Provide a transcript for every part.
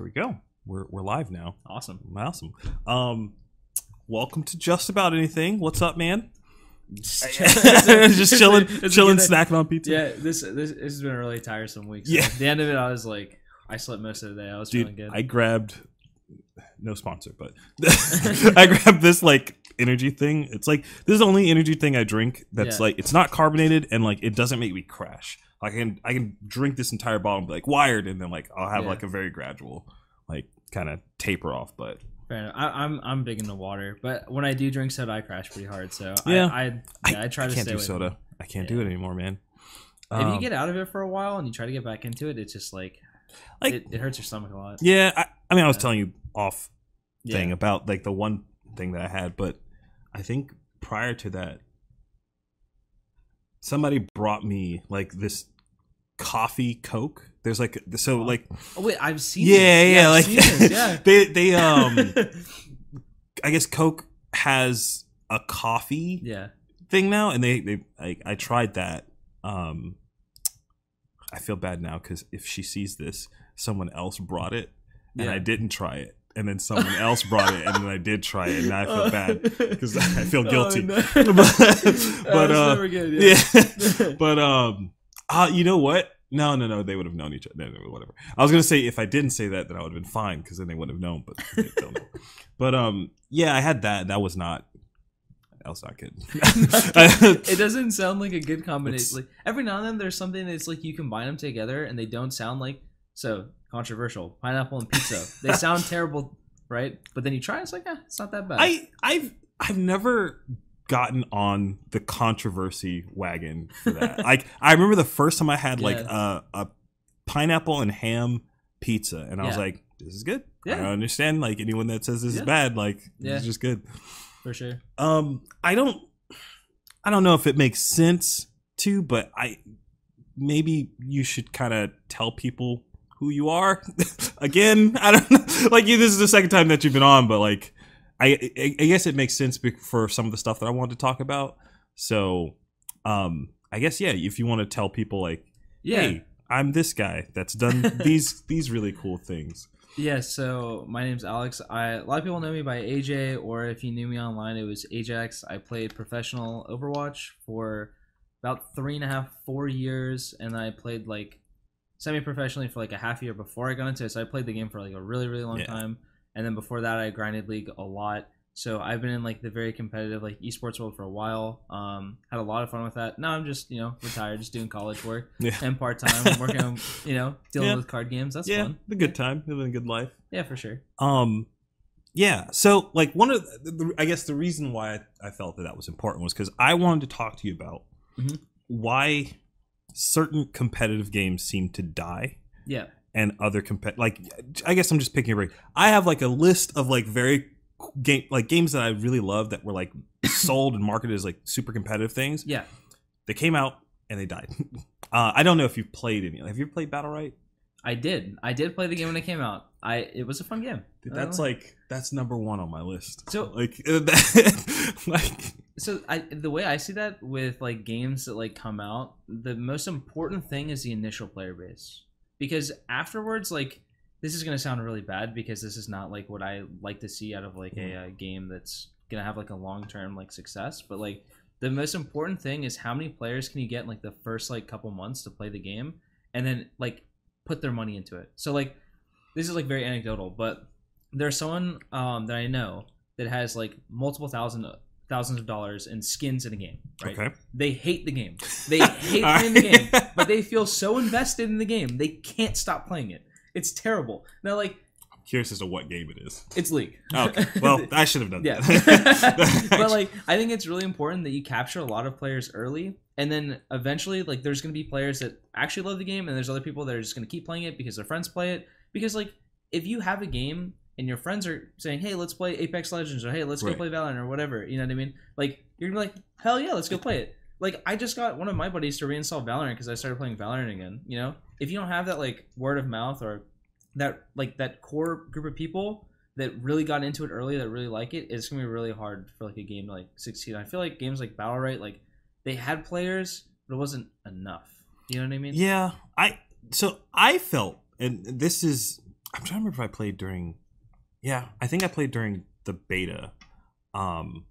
There we go. We're we're live now. Awesome. Awesome. Um, welcome to just about anything. What's up, man? Just just chilling, chilling, snacking on pizza. Yeah, this, this this has been a really tiresome week. So Yeah. At the end of it, I was like, I slept most of the day. I was feeling Dude, good. I grabbed no sponsor, but I grabbed this like energy thing. It's like this is the only energy thing I drink that's Yeah. like it's not carbonated and like it doesn't make me crash. I can I can drink this entire bottle and be like wired, and then like I'll have Yeah. like a very gradual like kind of taper off. But. I, I'm I'm big into water, but when I do drink soda, I crash pretty hard. So Yeah. I I, yeah, I try to can't stay do away from soda. I can't do it anymore, man. it. If Um, you get out of it for a while and you try to get back into it, it's just like, Like- it, it hurts your stomach a lot. yeah, I, I mean, I was Yeah. telling you off Yeah. thing about like the one thing that I had, but I think prior to that, somebody brought me like this coffee Coke. There's like so like Oh wait, I've seen. yeah this. yeah, I've like this, yeah. they they um I guess Coke has a coffee yeah. thing now, and they they I, I tried that. Um, I feel bad now because if she sees this, someone else brought it, and Yeah. I didn't try it, and then someone else brought it, and then I did try it, and now I feel Oh. bad because I feel guilty. Oh, no. but Oh, but uh, good, yeah, but um, uh, you know what? No, no, no. They would have known each other. No, no, whatever. I was gonna say if I didn't say that, then I would have been fine because then they wouldn't have known. But they don't know. but um, yeah, I had that. That was not. That was not good. it doesn't sound like a good combination. It's- Like every now and then, there's something that's like you combine them together and they don't sound like so controversial. Pineapple and pizza, they sound terrible, right? But then you try, it's like, eh, it's not that bad. I I've I've never gotten on the controversy wagon for that. like I remember the first time I had like a a pineapple and ham pizza, and I was like, "This is good." I don't understand like anyone that says this is bad. Like Yeah. this is just good. for sure. Um, I don't I don't know if it makes sense to, but I maybe you should kind of tell people who you are again. I don't know. Like you, this is the second time that you've been on, but like I, I, I guess it makes sense for some of the stuff that I wanted to talk about. So, um, I guess yeah, if you want to tell people like, Yeah, hey, I'm this guy that's done these these really cool things. yeah. So my name's Alex. I a lot of people know me by AJ, or if you knew me online, it was Ajax. I played professional Overwatch for about three and a half, four years, and I played like semi-professionally for like a half year before I got into it. So I played the game for like a really, really long Yeah. time, and then before that, I grinded League a lot. So I've been in like the very competitive like esports world for a while. Um, had a lot of fun with that. Now I'm just you know retired, just doing college work Yeah, and part time, working on you know dealing Yeah. with card games. That's yeah, fun. the good time, living a good life. Yeah, for sure. Um, yeah. So, like, one of the, the I guess the reason why I, I felt that that was important was because I wanted to talk to you about Mhm. why certain competitive games seem to die Yeah. And other compet like I guess I'm just picking a break. I have like a list of like very game like games that I really love that were like sold and marketed as like super competitive things. Yeah. They came out and they died. Uh, I don't know if you've played any. Have you played Battlerite? I did. I did play the game when it came out. I it was a fun game. Dude, that's like that's number one on my list. So- like, like so I the way I see that with like games that like come out, the most important thing is the initial player base. Because afterwards, like this is gonna sound really bad because this is not like what I like to see out of like a, uh game that's gonna have like a long term like success. But like the most important thing is how many players can you get in like the first like couple months to play the game, and then like put their money into it. So like this is like very anecdotal, but there's someone um, that I know that has like multiple thousand thousands of dollars in skins in a game. Right? okay. They hate the game. They hate playing the game, but they feel so invested in the game they can't stop playing it. It's terrible. Now, like I'm Curious as to what game it is. it's League. Okay. Well, I should have done yeah. that. but like, I think it's really important that you capture a lot of players early, and then eventually, like, there's gonna be players that actually love the game, and there's other people that are just gonna keep playing it because their friends play it. Because like, if you have a game and your friends are saying, "Hey, let's play Apex Legends," or "Hey, let's go play Valorant," or whatever, you know what I mean? Like, you're gonna be like, "Hell yeah, let's go play it." Like, I just got one of my buddies to reinstall Valorant because I started playing Valorant again. You know, if you don't have that like word of mouth or that like that core group of people that really got into it early that really like it, it's gonna be really hard for like a game to like succeed. I feel like games like Battlerite, like they had players, but it wasn't enough. You know what I mean? yeah, I so I felt, and this is I'm trying to remember if I played during. Yeah, I think I played during the beta. Um,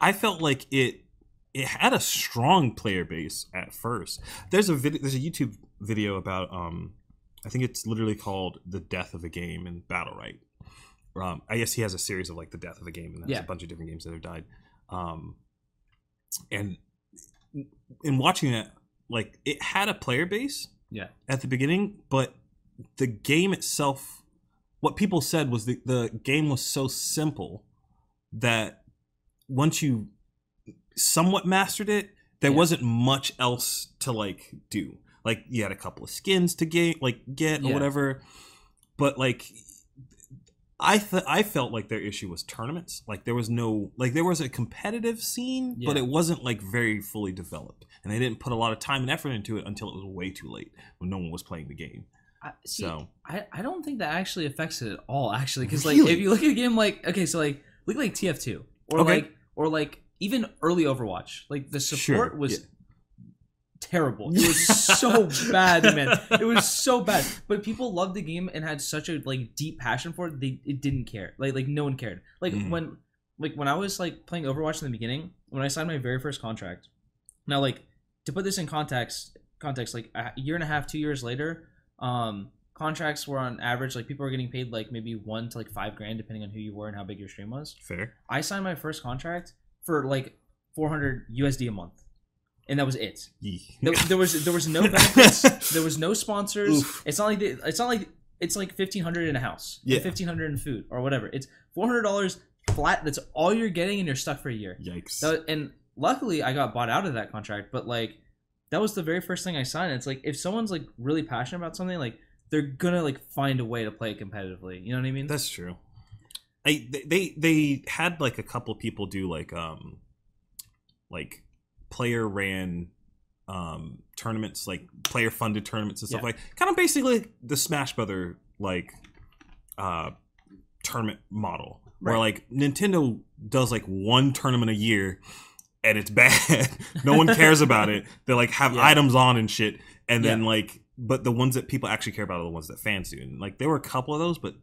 I felt like it it had a strong player base at first. There's a video. There's a YouTube video about. Um, I think it's literally called "The Death of a Game" in Battlerite. Um, I guess he has a series of like the death of a game, and there's Yeah. a bunch of different games that have died. Um, and in watching that, like it had a player base, Yeah. at the beginning, but the game itself, what people said was the the game was so simple that once you somewhat mastered it, there Yeah. wasn't much else to like do. Like you had a couple of skins to get, like get or Yeah. whatever, but like I th- I felt like their issue was tournaments. Like there was no like there was a competitive scene, but it wasn't like very fully developed, and they didn't put a lot of time and effort into it until it was way too late when no one was playing the game. I, see, So I, I don't think that actually affects it at all. Actually, because like Really? if you look at a game like okay, so like look like TF2 or Okay. like or like even early Overwatch, like the support Sure, was yeah. terrible. It was so bad, man. It was so bad. But people loved the game and had such a like deep passion for it. They it didn't care. Like like no one cared. Like Mhm. when like when I was like playing Overwatch in the beginning, when I signed my very first contract. Now like to put this in context, context like a year and a half, two years later, um, contracts were on average like people were getting paid like maybe one to like five grand depending on who you were and how big your stream was. fair. I signed my first contract for like 400 USD a month, and that was it. There, there was there was no benefits. there was no sponsors. Oof. It's not like the, it's not like it's like fifteen hundred in a house. Yeah. fifteen hundred in food or whatever. It's four hundred dollars flat. That's all you're getting, and you're stuck for a year. Yikes. That, and luckily, I got bought out of that contract. But like, that was the very first thing I signed. It's like if someone's like really passionate about something, like they're gonna like find a way to play it competitively. You know what I mean? That's true. I they- they they had like a couple people do like um like player ran um tournaments like player funded tournaments and stuff Yeah. like kind of basically the Smash Brother like uh tournament model where like Nintendo does like one tournament a year and it's bad. no one cares about it. They like have Yeah. items on and shit and then Yeah. like but the ones that people actually care about are the ones that fans do. And like there were a couple of those but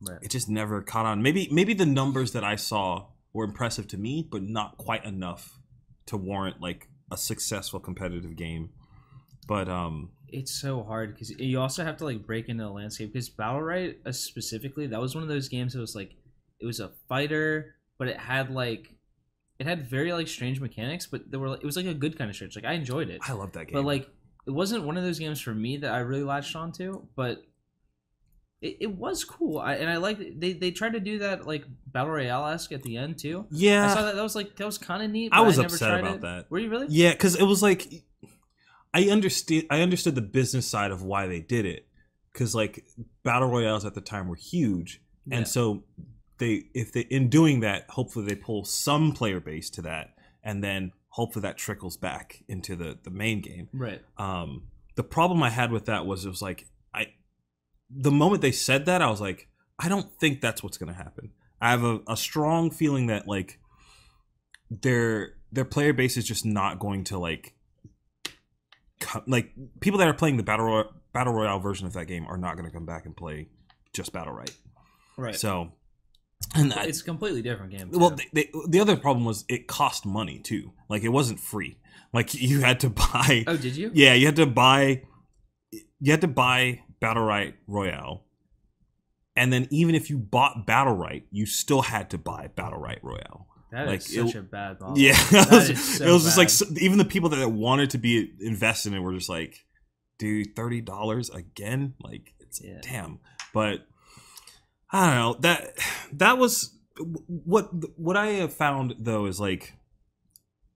Right. it just never caught on. Maybe maybe the numbers that I saw were impressive to me, but not quite enough to warrant like a successful competitive game. But um, it's so hard because you also have to like break into the landscape because Battlerite uh, specifically that was one of those games that was like it was a fighter but it had like it had very like strange mechanics but there were it was like a good kind of strange like i enjoyed it I love that game. but like it wasn't one of those games for me that i really latched onto but it, it was cool I, and i like they they tried to do that like battle royale-esque at the end too Yeah, i saw that that was like that was kind of neat I was never upset tried about it. that. were you really yeah, because it was like I understood I understood the business side of why they did it because like battle royales at the time were huge, Yeah. and so they if they in doing that hopefully they pull some player base to that, and then hopefully that trickles back into the the main game. right. Um the problem i had with that was it was like i the moment they said that i was like i don't think that's what's going to happen. I have a, a strong feeling that like their their player base is just not going to like like people that are playing the battle Roy- battle royale version of that game are not going to come back and play just Battlerite. Right. So and I, it's a completely different game well, they, they, the other problem was it cost money too. Like it wasn't free. Like you had to buy. oh did you Yeah, you had to buy. You had to buy Battlerite Royale, and then even if you bought Battlerite, you still had to buy Battlerite Royale. That is Like, such it- a bad model. yeah, That it was, is so it was just like so- even the people that wanted to be invested in it were just like, dude, thirty dollars again? Like, it's Yeah. damn. But I don't know that that was what what I have found though is like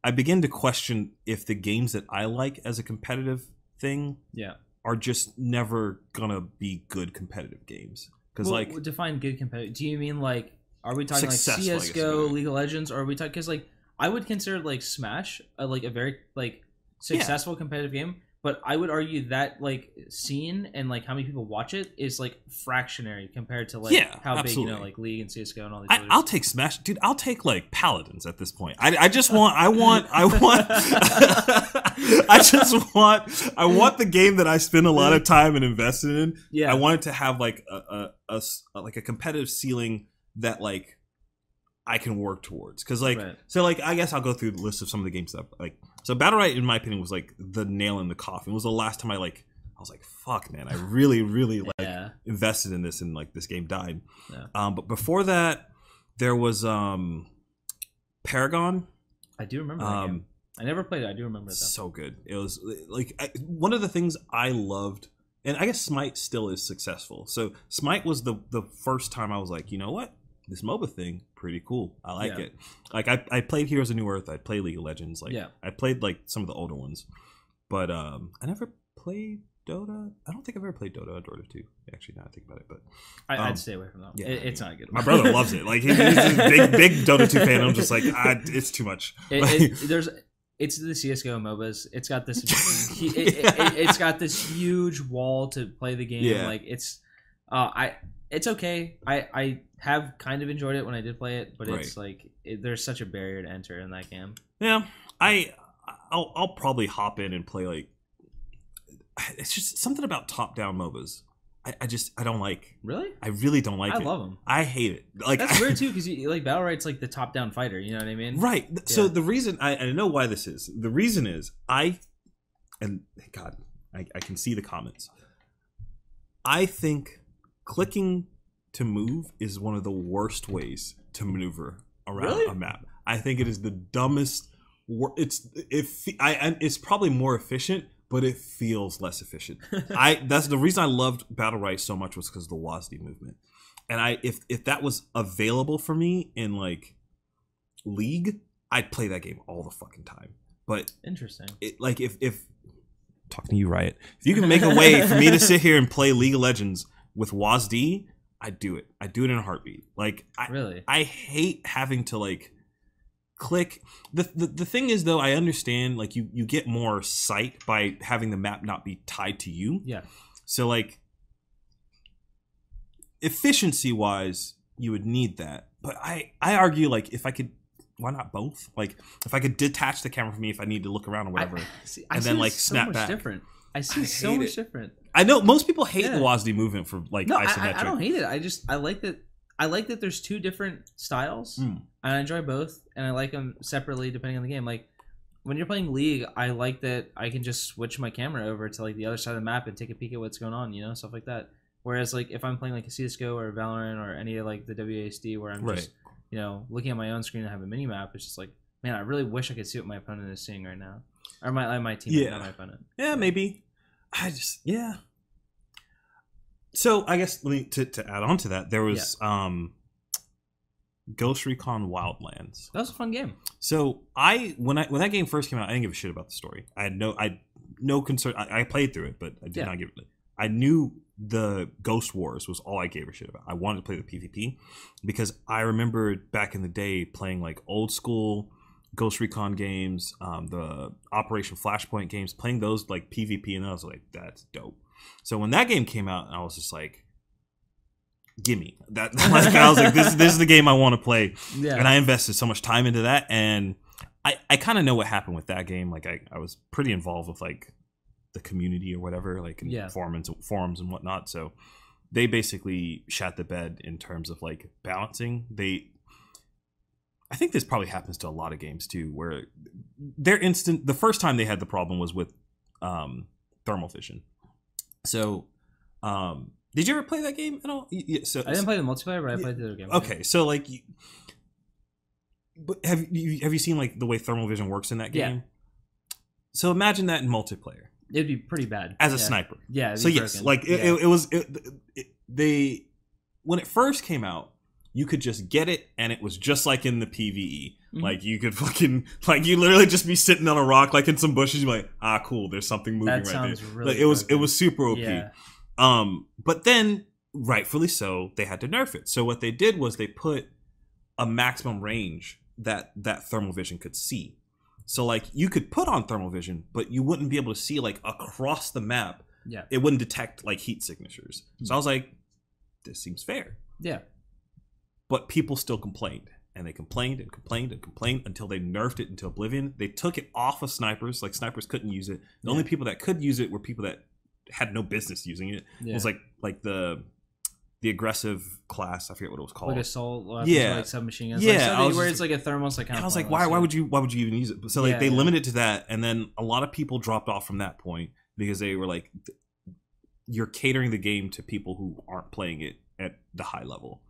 I begin to question if the games that I like as a competitive thing yeah. are just never gonna be good competitive games because Well, like define good competitive. Do you mean like are we talking like CS:GO. League of Legends, or are we talking? Because like I would consider like Smash a, like a very like successful competitive game, but I would argue that like scene and like how many people watch it is like fractionary compared to like Yeah, how big you know like League and CS:GO and all these. I. I'll take Smash, dude. I'll take like Paladins at this point. I, I just want, I want, I want, I just want, I want the game that I spend a lot of time and invested in. yeah, I want it to have like a like a competitive ceiling that like I can work towards. Because like, Right. so like, I guess I'll go through the list of some of the games that like. So Battlerite, in my opinion, was like the nail in the coffin. It was the last time I like. I was like, "Fuck, man! I really, really like yeah, invested in this and like this game died. Yeah. Um, but before that, there was um, Paragon. I do remember. Um, I never played it. I do remember that. so good. It was like I, one of the things I loved, and I guess Smite still is successful. So Smite was the the first time I was like, you know what, this MOBA thing, pretty cool. I like Yeah. it. Like I, I played Heroes of Newerth. I played League of Legends. Like Yeah. I played like some of the older ones, but um, I never played Dota. I don't think I've ever played Dota or Dota two. Actually, now I think about it, but I, um, I'd stay away from that. yeah, it, I it's not good. my brother loves it. Like he- he's a big, big Dota two fan. I'm just like, ah, it's too much. It, Like- it, there's it's the CS:GO MOBAs. It's got this. he- it, it, it, has got this huge wall to play the game. Yeah. Like it's, uh, I it's okay. I I have kind of enjoyed it when I did play it, but it's like it, there's such a barrier to enter in that game. Yeah, I I'll, I'll probably hop in and play like it's just something about top down MOBAs. I, I just I don't like. Really, I really don't like I it. love them. I hate it. Like That's weird too, because like Battlerite's like the top down fighter. You know what I mean? right. So the reason I, I know why this is. The reason is I and God, I, I can see the comments. I think clicking to move is one of the worst ways to maneuver around Really? a map. I think it is the dumbest. It's if I and it's probably more efficient, but it feels less efficient. I that's the reason I loved Battlerite so much was because of the WASD movement. And I if if that was available for me in like League, I'd play that game all the fucking time. But Interesting. it like if if talking to you Riot, if you can make a way for me to sit here and play League of Legends with WASD, I'd do it. I'd do it in a heartbeat. Like I Really? I hate having to like click the, the the thing is though I understand like you you get more sight by having the map not be tied to you. Yeah. So like efficiency wise, you would need that. But I I argue like if I could why not both? Like if I could detach the camera from me if I need to look around or whatever. I, see, I And then, like, so snap much back. different. I see I so much it. different. I know most people hate Yeah. the WASD movement for like No, isometric. I, I don't hate it. I just I like that. I like that there's two different styles, Mm. and I enjoy both, and I like them separately depending on the game. Like when you're playing League, I like that I can just switch my camera over to like the other side of the map and take a peek at what's going on, you know, stuff like that. Whereas like if I'm playing like a CS:GO or Valorant or any of like the WASD where I'm Right. just you know looking at my own screen and have a mini map, it's just like man, I really wish I could see what my opponent is seeing right now, or my uh, my team, Yeah. not my opponent. Yeah, maybe. I just yeah. So I guess let me to, to add on to that, there was um Ghost Recon Wildlands. That was a fun game. So I when I when that game first came out, I didn't give a shit about the story. I had no I no concern. I, I played through it, but I did Yeah. not give it. I knew the Ghost Wars was all I gave a shit about. I wanted to play the PvP because I remember back in the day playing like old school Ghost Recon games, um, the Operation Flashpoint games, playing those like PvP, and I was like, that's dope. So when that game came out, I was just like, gimme that. Like, I was like, this this is the game I want to play Yeah, and I invested so much time into that, and I I kind of know what happened with that game. Like I I was pretty involved with like the community or whatever, like in Yeah. forums forums and whatnot. So they basically shat the bed in terms of like balancing. They I think this probably happens to a lot of games too, where their instant the first time they had the problem was with um, thermal vision. So, um, did you ever play that game at all? Y- y- So I didn't play the multiplayer, but I Yeah. played the other game. Okay, so like, but have you have you seen like the way thermal vision works in that game? Yeah. So imagine that in multiplayer it'd be pretty bad as a Yeah. sniper. Yeah. So yes, broken. like it, Yeah. it, it was it, they when it first came out, you could just get it, and it was just like in the PVE. Mhm. Like you could fucking like you literally just be sitting on a rock, like in some bushes. You're like, ah, cool. There's something moving that right sounds there. really. Like, it was it was super OP. Yeah. Um, but then, rightfully so, they had to nerf it. So what they did was they put a maximum range that that thermal vision could see. So like you could put on thermal vision, but you wouldn't be able to see like across the map. Yeah. It wouldn't detect like heat signatures. So I was like, this seems fair. Yeah. But people still complained. And they complained and complained and complained until they nerfed it into oblivion. They took it off of snipers. Like snipers couldn't use it. The only people that could use it were people that had no business using it. Yeah. It was like like the the aggressive class. I forget what it was called. like assault weapons, Yeah. like submachine guns. Yeah, like, was where it's like a thermos. like I was like, why? Why would you? Why would you even use it? So like Yeah, they yeah. limited to that, and then a lot of people dropped off from that point because they were like, you're catering the game to people who aren't playing it at the high level.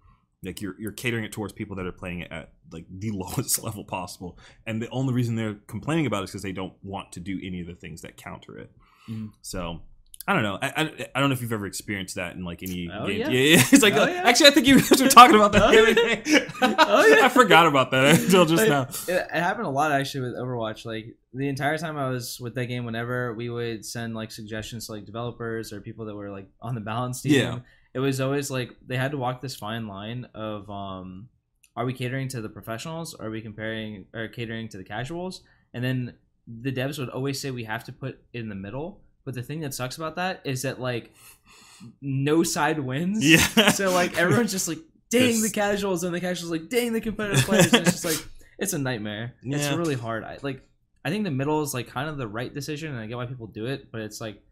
Like you're you're catering it towards people that are playing it at like the lowest level possible, and the only reason they're complaining about it is because they don't want to do any of the things that counter it. Mhm. So. I don't know. I, I, I don't know if you've ever experienced that in like any Oh, game. yeah. yeah. It's like Oh, uh, yeah. actually, I think you guys were talking about that Oh, the other yeah. day. Oh, yeah. I forgot about that until just now. It, it happened a lot actually with Overwatch. Like the entire time I was with that game, whenever we would send like suggestions to like developers or people that were like on the balance team, Yeah. It was always like they had to walk this fine line of um, are we catering to the professionals? Or are we comparing or catering to the casuals? And then the devs would always say we have to put in the middle. But the thing that sucks about that is that like no side wins. Yeah. So like everyone's just like, dang This- the casuals, and the casuals like, dang the competitive players. and it's just like it's a nightmare. Yeah. It's really hard. I like I think the middle is like kind of the right decision, and I get why people do it, but it's like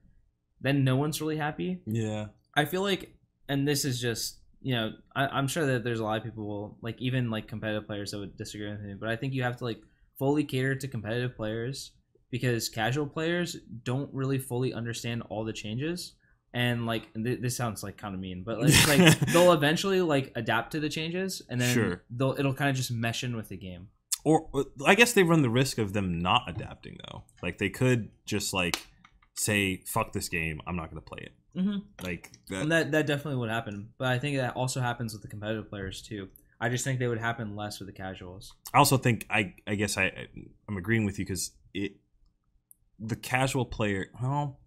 then no one's really happy. Yeah. I feel like, and this is just you know, I, I'm sure that there's a lot of people like even like competitive players that would disagree with me, but I think you have to like fully cater to competitive players because casual players don't really fully understand all the changes. And like th- this sounds like kind of mean, but like, like they'll eventually like adapt to the changes, and then Sure. they'll it'll kind of just mesh in with the game. Or or- I guess they run the risk of them not adapting though. Like they could just like say, "Fuck this game. I'm not going to play it." Mm-hmm. Like that. And that that definitely would happen, but I think that also happens with the competitive players too. I just think they would happen less with the casuals. I also think I I guess I I'm agreeing with you because it the casual player. Well,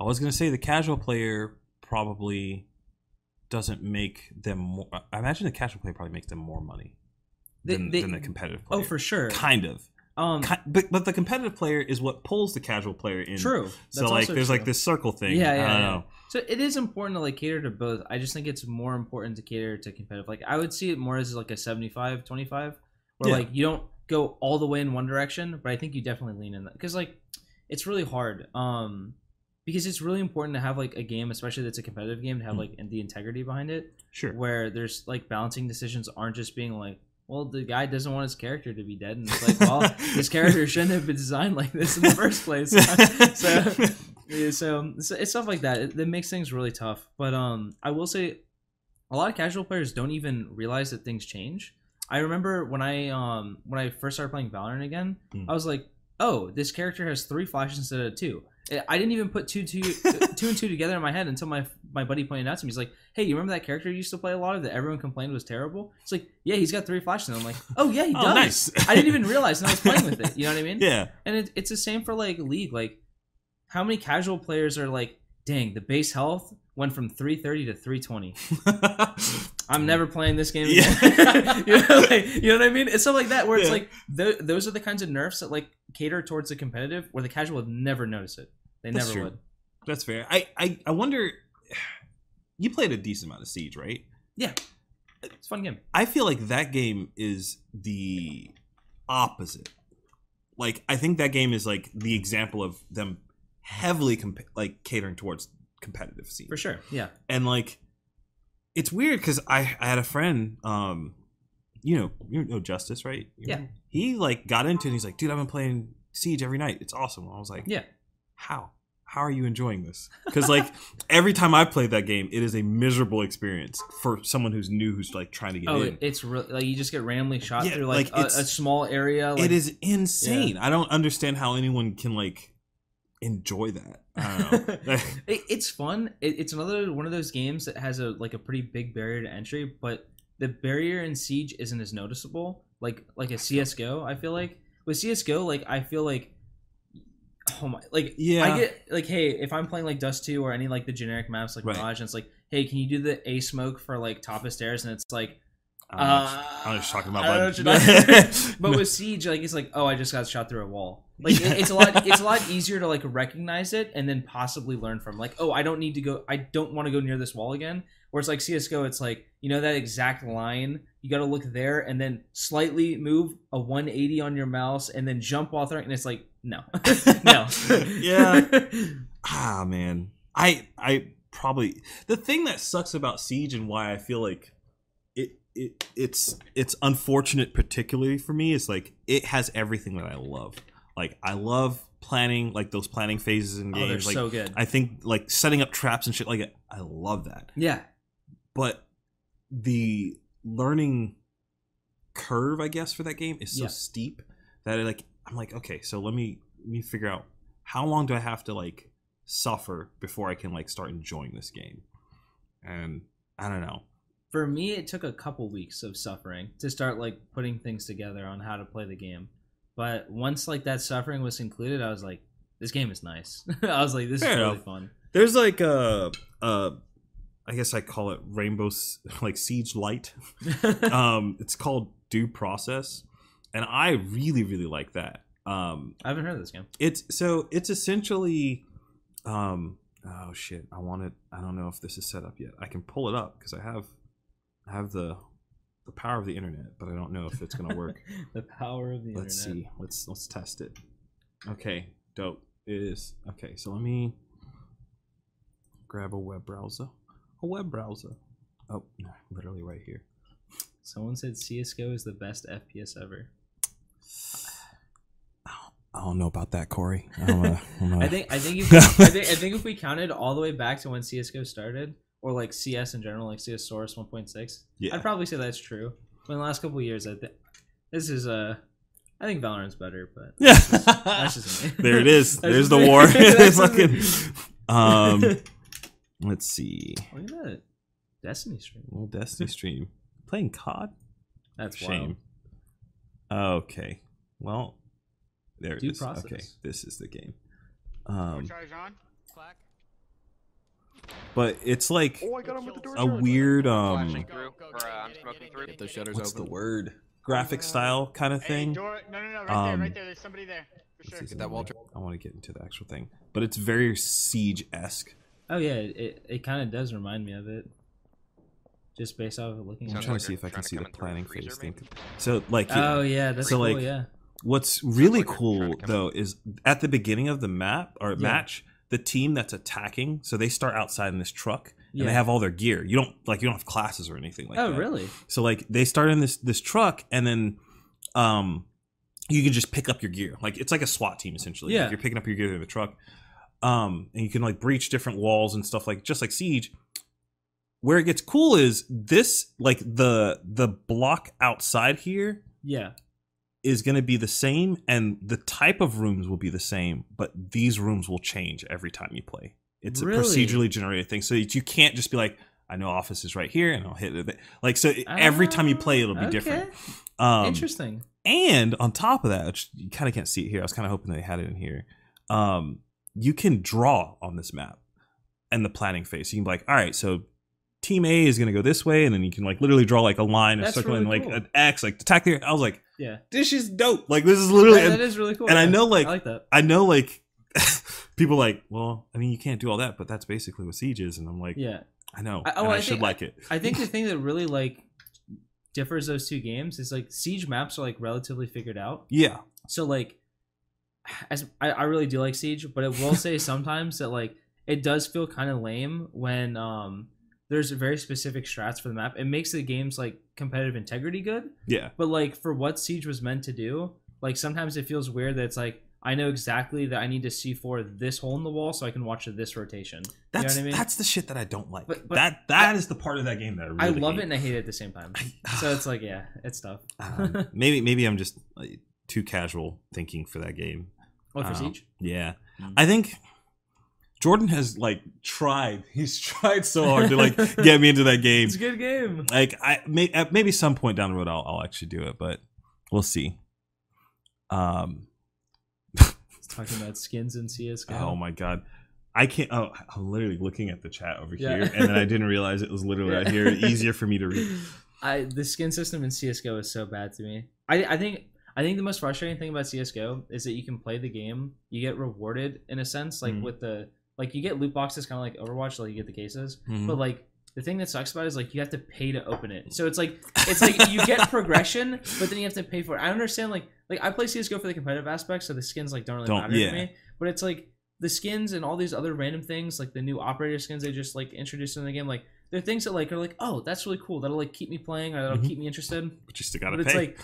I was going to say the casual player probably doesn't make them more. I imagine the casual player probably makes them more money They- than, they- than the competitive player. Oh, for sure. kind of. Um, but but the competitive player is what pulls the casual player in. true. That's So like also there's like this circle thing. Yeah, I yeah, don't yeah. know. So it is important to like cater to both. I just think it's more important to cater to competitive. Like I would see it more as like a 75 25 where Yeah. like you don't go all the way in one direction, but I think you definitely lean in that cuz like it's really hard. Um because it's really important to have like a game, especially that's a competitive game, to have Mm. like the integrity behind it, Sure. where there's like balancing decisions aren't just being like, well, the guy doesn't want his character to be dead, and it's like, well, this character shouldn't have been designed like this in the first place. so yeah, so, so it's stuff like that. It, that makes things really tough. But um, I will say, a lot of casual players don't even realize that things change. I remember when I um when I first started playing Valorant again, Hmm. I was like, oh, this character has three flashes instead of two. I- didn't even put two two two and two together in my head until my my buddy pointed out to me. He's like, "Hey, you remember that character you used to play a lot of that everyone complained was terrible?" It's like, "Yeah, he's got three flashes." And I'm like, "Oh yeah, he Oh, does." nice. I didn't even realize, and I was playing with it. You know what I mean? yeah. And it, it's the same for like League. Like, how many casual players are like, "Dang, the base health went from 330 to 320. I'm never playing this game again." Yeah. you, know, like, you know what I mean? It's stuff like that where it's Yeah. like th- those are the kinds of nerfs that like cater towards the competitive, where the casual would never notice it. They That's never true. would. That's fair. I, I I wonder. You played a decent amount of Siege, right? Yeah, it's a fun game. I feel like that game is the opposite. Like I think that game is like the example of them heavily comp- like catering towards competitive scene. For sure. Yeah. and like it's weird because I, I had a friend um you know you know justice right You Yeah. he like got into it and he's like dude i've been playing siege every night it's awesome i was like Yeah. how how are you enjoying this because like every time i played that game it is a miserable experience for someone who's new who's like trying to get Oh, in it, it's really like you just get randomly shot Yeah, through like, like, a, a small area. Like, it is insane i don't understand how anyone can like enjoy that i don't know it, it's fun. It, it's another one of those games that has a like a pretty big barrier to entry, but the barrier in Siege isn't as noticeable. Like like a CS:GO, I feel like with CS:GO, like I feel like oh my, like Yeah. I get like hey, if I'm playing like Dust Two or any like the generic maps like Right. Mirage, and it's like hey, can you do the A smoke for like top of stairs, and it's like I don't know, Uh, I don't know what you're talking about, I don't know what you're talking- but with siege, like it's like, oh, I just got shot through a wall. Like Yeah. it's a lot. It's a lot easier to like recognize it and then possibly learn from. Like, oh, I don't need to go. I don't want to go near this wall again. Where it's like CS:GO, it's like you know that exact line. You got to look there and then slightly move a 180 on your mouse and then jump while throwing. And it's like, no, no, Yeah. ah man i i probably the thing that sucks about siege and why i feel like it, it it's it's unfortunate particularly for me is like it has everything that i love like i love planning like those planning phases in oh, they're like so good. i think like setting up traps and shit like i love that. Yeah, but the learning curve i guess for that game is so Yeah. steep that it, like i'm like okay so let me let me figure out how long do i have to like suffer before i can like start enjoying this game? And i don't know. For me it took a couple weeks of suffering to start like putting things together on how to play the game but once like that suffering was included i was like this game is nice. I was like this Fair is really fun. There's like a uh guess i call it rainbow like siege light. Um it's called due process and i really really like that. Um i haven't heard of this game. it's so it's essentially um oh shit. I want it i don't know if this is set up yet. I can pull it up because i have i have the the power of the internet but i don't know if it's gonna work. The power of the internet. let's internet. see. Let's let's test it. Okay dope. It is okay so let me grab a web browser. A web browser. Oh no, literally right here. Someone said csgo is the best fps ever. I don't know about that corey. I don't know, I don't i think i think if I think, I think if we counted all the way back to when csgo started or like cs in general like cs source 1.6 yeah i'd probably say that's true but in the last couple of years i think this is uh i think valorant's better but yeah that's just me. there it is. There's the war. That's Fucking. Um, let's see. Look at that Destiny stream. Well, Destiny stream playing COD. That's Shame. Okay. Well, there it Due is. process. Okay, this is the game. Um, Charge on. But it's like Oh, I got him with the door a weird um, through, or uh, I'm smoking through. Get those shutters what's the word? Graphic style kind of Hey, thing. door. No, no, no. Right Um, there, right there. There's somebody there. For sure. Get that wall I want to get into the actual thing, but it's very siege esque. Oh yeah, it it kind of does remind me of it, just based off of looking. I'm at trying it. to see if I can see the in through a planning freezer, phase thing. So like, Yeah. Oh yeah, that's So, cool. like, yeah, What's really like cool though is at the beginning of the map or Yeah. match, the team that's attacking, so they start outside in this truck and they have all their gear. You don't like you don't have classes or anything like oh that. Oh, really? So like they start in this this truck and then um you can just pick up your gear. Like it's like a SWAT team essentially. Like, Yeah. you're picking up your gear in the truck. Um and you can like breach different walls and stuff like just like Siege. Where it gets cool is this like the the block outside here Yeah. Is going to be the same and the type of rooms will be the same but these rooms will change every time you play it's Really? a procedurally generated thing so you can't just be like i know office is right here and i'll hit it like so every time you play it'll be Ah, different um Interesting. and on top of that which you kind of can't see it here i was kind of hoping they had it in here um you can draw on this map and the planning phase you can be like all right so team a is going to go this way and then you can like literally draw like a line a That's circle really and like cool. an x like attack there i was like Yeah. this is dope. Like this is literally, That- and that is really cool. and I know, like- I like that. I know like people like, well, I mean, you can't do all that, but that's basically what Siege is, and I'm like, Yeah. I know, I- oh, and I, I should think- like it. I think the thing that really like differs those two games is like siege maps are like relatively figured out. Yeah, So like, as I, I really do like Siege, but it will say sometimes that like it does feel kind of lame when um there's very specific strats for the map. It makes the game's like competitive integrity good, yeah, but like for what Siege was meant to do, like sometimes it feels weird that it's like I know exactly that I need to C4 this hole in the wall so I can watch this rotation. that's you know what I mean? that's the shit that I don't like. But- but that that is the part of that game that I I love hate. it and I hate it at the same time. So it's like yeah, it's tough. Um, maybe maybe I'm just like, too casual thinking for that game. What for Um, Siege? Yeah, Mm. I think Jordan has like tried. He's tried so hard to like get me into that game. It's a good game. like I may, at maybe some point down the road I'll, I'll actually do it, but we'll see. Um. Talking about skins in CS:GO. Oh my god, I can't. Oh, I'm literally looking at the chat over Yeah. here, and then I didn't realize it was literally right Yeah. here. Easier for me to read. I the skin system in CS:GO is so bad to me. I I think I think the most frustrating thing about CS:GO is that you can play the game, you get rewarded in a sense, like Mhm. with the like you get loot boxes, kind of like Overwatch, like you get the cases, Mhm. but like. The thing that sucks about it is like you have to pay to open it. So it's like it's like you get progression, but then you have to pay for it. I understand like like I play CS:GO for the competitive aspect, so the skins like don't really Don't- matter yeah. to me. But it's like the skins and all these other random things, like the new operator skins they just like introduced in the game, like they're things that like are like, oh, that's really cool. That'll like keep me playing or that'll Mhm. keep me interested. but you still gotta But pay. it's like,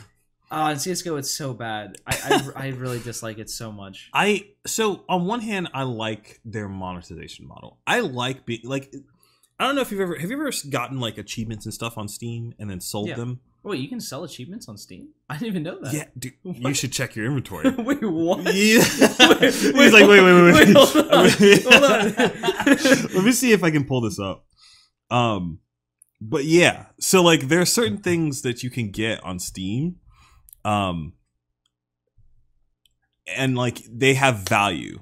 oh, in CS:GO, it's so bad. I, I I really dislike it so much. I so on one hand, I like their monetization model. I like being like. I don't know if you've ever have you ever gotten like achievements and stuff on Steam and then sold Yeah. them. Wait, you can sell achievements on Steam? I didn't even know that. Yeah, dude, you should check your inventory. wait, what? Yeah. Wait, He's wait, like, wait, wait, wait, wait. wait, hold on, hold on. Let me see if I can pull this up. Um, but yeah, so like there are certain things that you can get on Steam, um, and like they have value.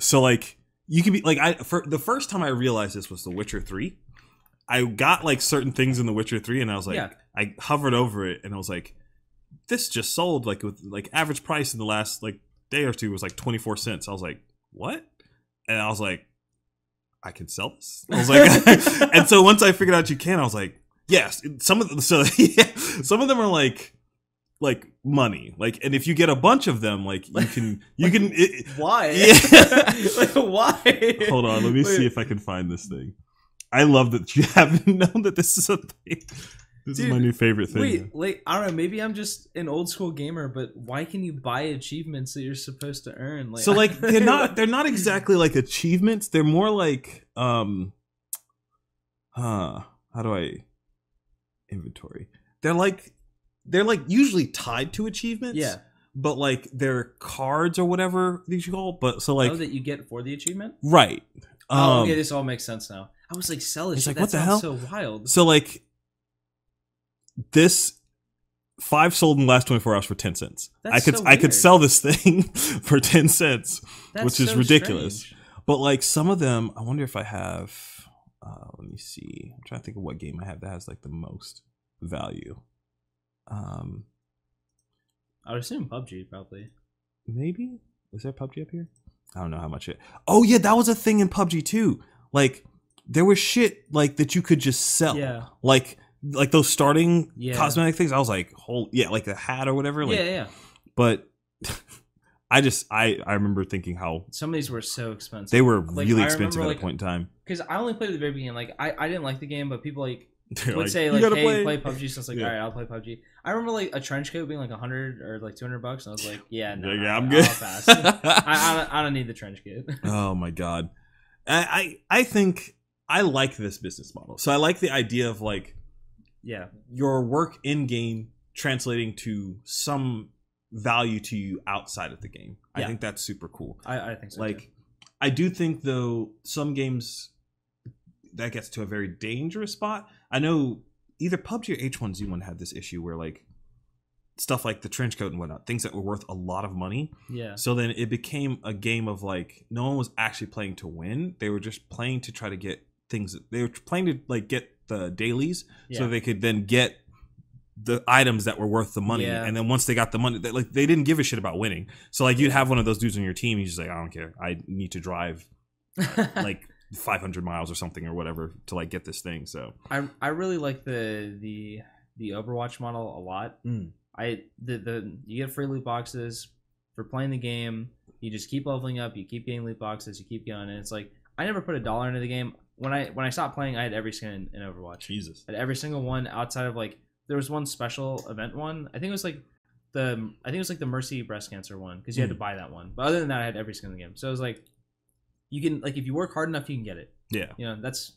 So like you can be like I for the first time I realized this was The Witcher Three. I got like certain things in The Witcher Three, and I was like, Yeah. I hovered over it, and I was like, this just sold like with like average price in the last like day or two was like 24 cents. I was like, what? And I was like, I can sell this. I was like, and so once I figured out you can, I was like, yes. Some of them, so yeah, some of them are like, like money. Like, and if you get a bunch of them, like you can, you can. It, Why? Yeah. like, why? hold on, let me see if I can find this thing. I love that you haven't known that this is a thing. This is my new favorite thing. Wait, like I don't know. Maybe I'm just an old school gamer, but why can you buy achievements that you're supposed to earn? Like, so like they're not they're not exactly like achievements they're more like um huh how do i inventory they're like they're like usually tied to achievements Yeah. but like they're cards or whatever these you call but so like oh, that you get for the achievement. right um oh, okay, this all makes sense now. I was like, sell this. It's like, that what the hell? So wild. so like this five sold in the last 24 hours for 10 cents i could so i could sell this thing for 10 cents That's which is so ridiculous. strange. But like some of them, I wonder if I have. Uh, let me see. I'm trying to think of what game I have that has like the most value. Um, I would assume PUBG probably. maybe is there PUBG up here? I don't know how much it. Oh yeah, that was a thing in PUBG too. Like there was shit like that you could just sell. Yeah. Like like those starting Yeah. cosmetic things. I was like, whole yeah, like the hat or whatever. Like, yeah, yeah. But I just I I remember thinking how Some of these were so expensive. they were Like, really I expensive remember, at like, a point in time. because I only played at the very beginning. Like I, I didn't like the game, but people like would like, say like, "Hey, play. PUBG." So it's like, Yeah. all right, I'll play PUBG. I remember like a trench coat being like hundred or like two hundred bucks, and I was like, yeah, no, Yeah, no, yeah, I'm good. I, I, don't, I don't need the trench coat. oh my god I, I i think i like this business model so i like the idea of like yeah, your work in game translating to some value to you outside of the game i think that's super cool I, I think so. like too. i do think though some games that gets to a very dangerous spot i know either pubg or h1z1 had this issue where like stuff like the trench coat and whatnot things that were worth a lot of money yeah, so then it became a game of like no one was actually playing to win. They were just playing to try to get things. They were playing to like get the dailies yeah. so they could then get the items that were worth the money. Yeah. And then once they got the money, they, like they didn't give a shit about winning. So like you'd have one of those dudes on your team. He's just like, I don't care. I need to drive like 500 miles or something or whatever to like get this thing. So I I really like the the the Overwatch model a lot. Mm. I the the you get free loot boxes for playing the game. You just keep leveling up. You keep getting loot boxes. You keep going, and it's like I never put a dollar into the game. When I when I stopped playing, I had every skin in, in Overwatch. Jesus. I had every single one outside of like there was one special event one. I think it was like the I think it was like the Mercy breast cancer one because you had to Mm. buy that one. But other than that, I had every skin in the game. So it was like you can like if you work hard enough, you can get it. Yeah. You know that's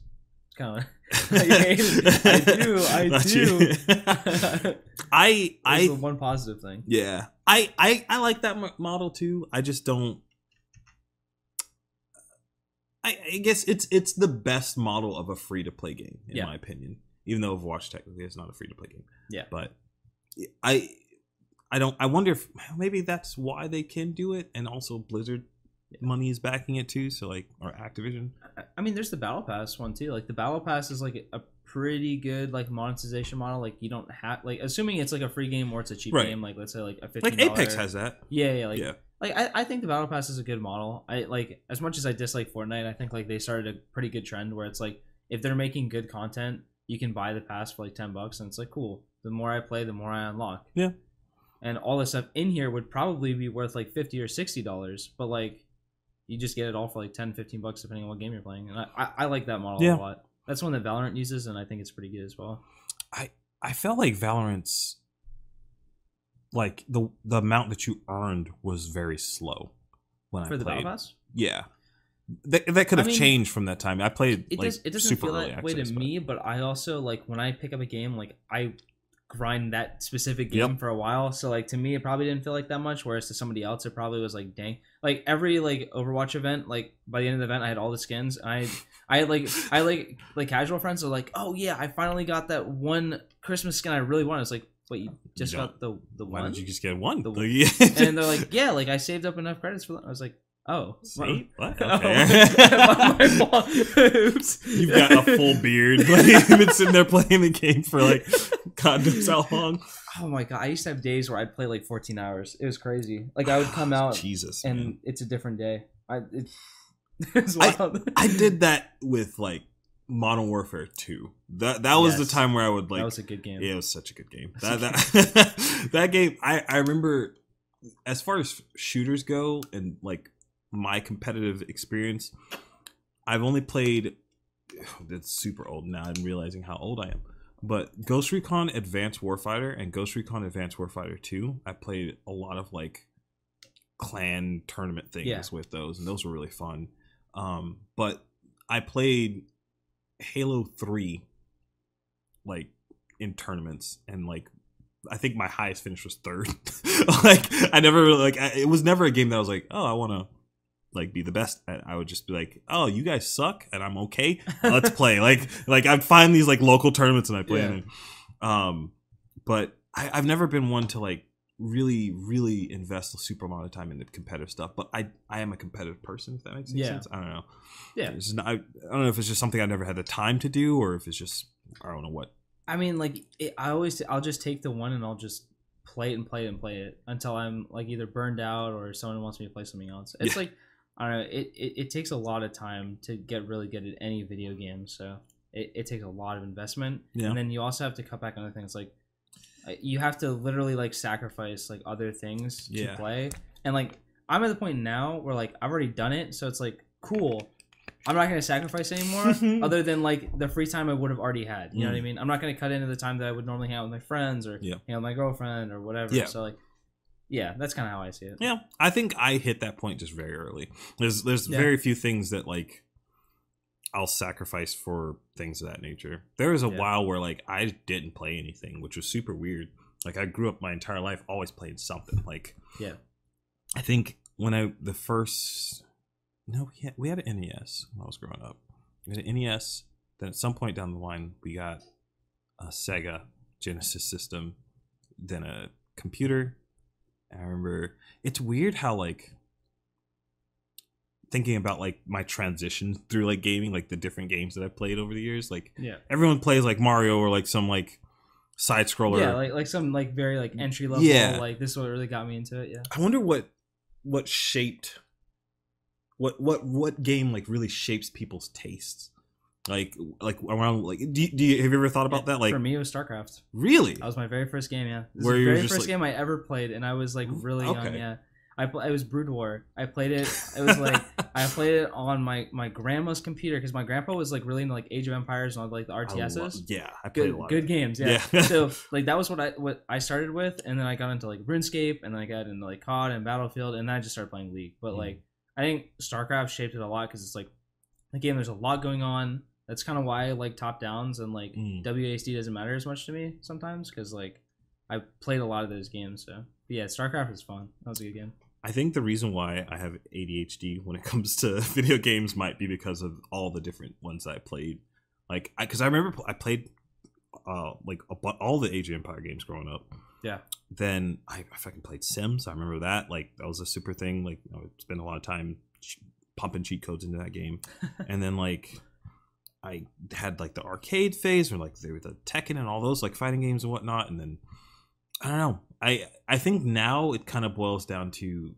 kind of I do I do. I I one positive thing. Yeah, I I I like that model too. I just don't. I, I guess it's it's the best model of a free to play game in Yeah. my opinion. Even though Overwatch technically is not a free to play game. Yeah. but I I don't. I wonder if maybe that's why they can do it, and also Blizzard money is backing it too. So like, or Activision. I- mean, there's the battle pass one too. Like the battle pass is like a pretty good like monetization model. Like you don't have like assuming it's like a free game or it's a cheap Right. game. Like let's say like a fifteen. Like Apex has that. Yeah, yeah, like Yeah. like I, I think the battle pass is a good model. I like as much as I dislike Fortnite, I think like they started a pretty good trend where it's like if they're making good content, you can buy the pass for like ten bucks, and it's like cool. The more I play, the more I unlock. Yeah. And all the stuff in here would probably be worth like fifty or sixty dollars, but like you just get it all for like 10, 15 bucks depending on what game you're playing. And I, I, I like that model Yeah. a lot. That's one that Valorant uses, and I think it's pretty good as well. I I felt like Valorant's like the the amount that you earned was very slow when I For the played. pass, Yeah, that, that could I have mean, changed from that time. I played it like does. It doesn't super feel that way to but- me, but I also like when I pick up a game, like I grind that specific game Yep. for a while. So like to me, it probably didn't feel like that much. Whereas to somebody else, it probably was like, dang. Like every like Overwatch event, like by the end of the event, I had all the skins. I, I had like I like like casual friends are like, oh yeah, I finally got that one Christmas skin I really wanted. It's like, wait, you just don't. got the the Why one? did you just get one? The- yeah. and they're like, yeah, like I saved up enough credits for that. I was like, oh, See? What? Oh, Okay. Oops. You've got a full beard. Like, you've been sitting there playing the game for like God knows how long. Oh my god! I used to have days where I'd play like 14 hours. It was crazy. Like I would come out Jesus, and man. it's a different day. I it, it's wild. I did that with like Modern Warfare 2. That that was the time where I would like that was a good game. Yeah, it was such a good game. That that, that game, I I remember as far as shooters go and like my competitive experience, I've only played. It's super old now. I'm realizing how old I am. But Ghost Recon Advanced Warfighter and Ghost Recon Advanced Warfighter 2, I played a lot of like clan tournament things Yeah. with those, and those were really fun. Um, but I played Halo 3 like in tournaments and like I think my highest finish was third. like I never really, like I, it was never a game that I was like, "Oh, I want to like be the best." at. I would just be like, "Oh, you guys suck and I'm okay. Let's play." like like I'd find these like local tournaments and I play Yeah. in it. Um but I I've never been one to like really really invest a super amount of time in the competitive stuff, but I I am a competitive person if that makes any Yeah. sense. I don't know. Yeah. Not, I, I don't know if it's just something I never had the time to do or if it's just I don't know what. I mean, like it, I always, I'll just take the one and I'll just play it and play it and play it until I'm like either burned out or someone wants me to play something else. It's Yeah. like I don't know. It, it it takes a lot of time to get really good at any video game. So it, it takes a lot of investment. Yeah. And then you also have to cut back on other things like uh, you have to literally like sacrifice like other things Yeah. to play. And like I'm at the point now where like I've already done it, so it's like cool. I'm not gonna sacrifice anymore, other than like the free time I would have already had. You know what I Mm. mean? I'm not gonna cut into the time that I would normally hang out with my friends or Yeah. out with my girlfriend or whatever. Yeah. So like, yeah, that's kind of how I see it. Yeah, I think I hit that point just very early. There's there's Yeah. very few things that like I'll sacrifice for things of that nature. There was a Yeah. while where like I didn't play anything, which was super weird. Like I grew up my entire life always playing something. Like Yeah. I think when I the first no we had, we had an NES when I was growing up. We had an NES. Then at some point down the line we got a Sega Genesis system, then a computer. I remember it's weird how like thinking about like my transition through like gaming, like the different games that I've played over the years. Like Yeah. everyone plays like Mario or like some like side scroller. Yeah, like like some like very like mm, entry level. Yeah. Like this is what really got me into it. Yeah. I wonder what what shaped what what what game like really shapes people's tastes. Like like around like do you, do you have you ever thought about that? Like for me, it was StarCraft. really? That was my very first game. Yeah, this Where the very first like- game I ever played, and I was like really young. Yeah, I pl- it was Brood War. I played it. It was like I played it on my my grandma's computer because my grandpa was like really into like Age of Empires and all like the I RTSs. love- yeah, I played good a lot. good games. Yeah. Yeah. so like that was what I what I started with, and then I got into like RuneScape, and then I got into like COD and Battlefield, and then I just started playing League. But Mm. like I think StarCraft shaped it a lot because it's like a game. There's a lot going on. That's kind of why I like top downs and like Mm. WASD doesn't matter as much to me sometimes because like I played a lot of those games. So but yeah, StarCraft is fun. That was a good game. I think the reason why I have ADHD when it comes to video games might be because of all the different ones that I played. Like, because I, remember I played uh like a, all the Age of Empire games growing up. Yeah. Then I, I fucking played Sims. I remember that. Like that was a super thing. Like I would spend a lot of time pumping cheat codes into that game. and then like I had like the arcade phase or like the, the Tekken and all those like fighting games and whatnot, and then I don't know. I I think now it kind of boils down to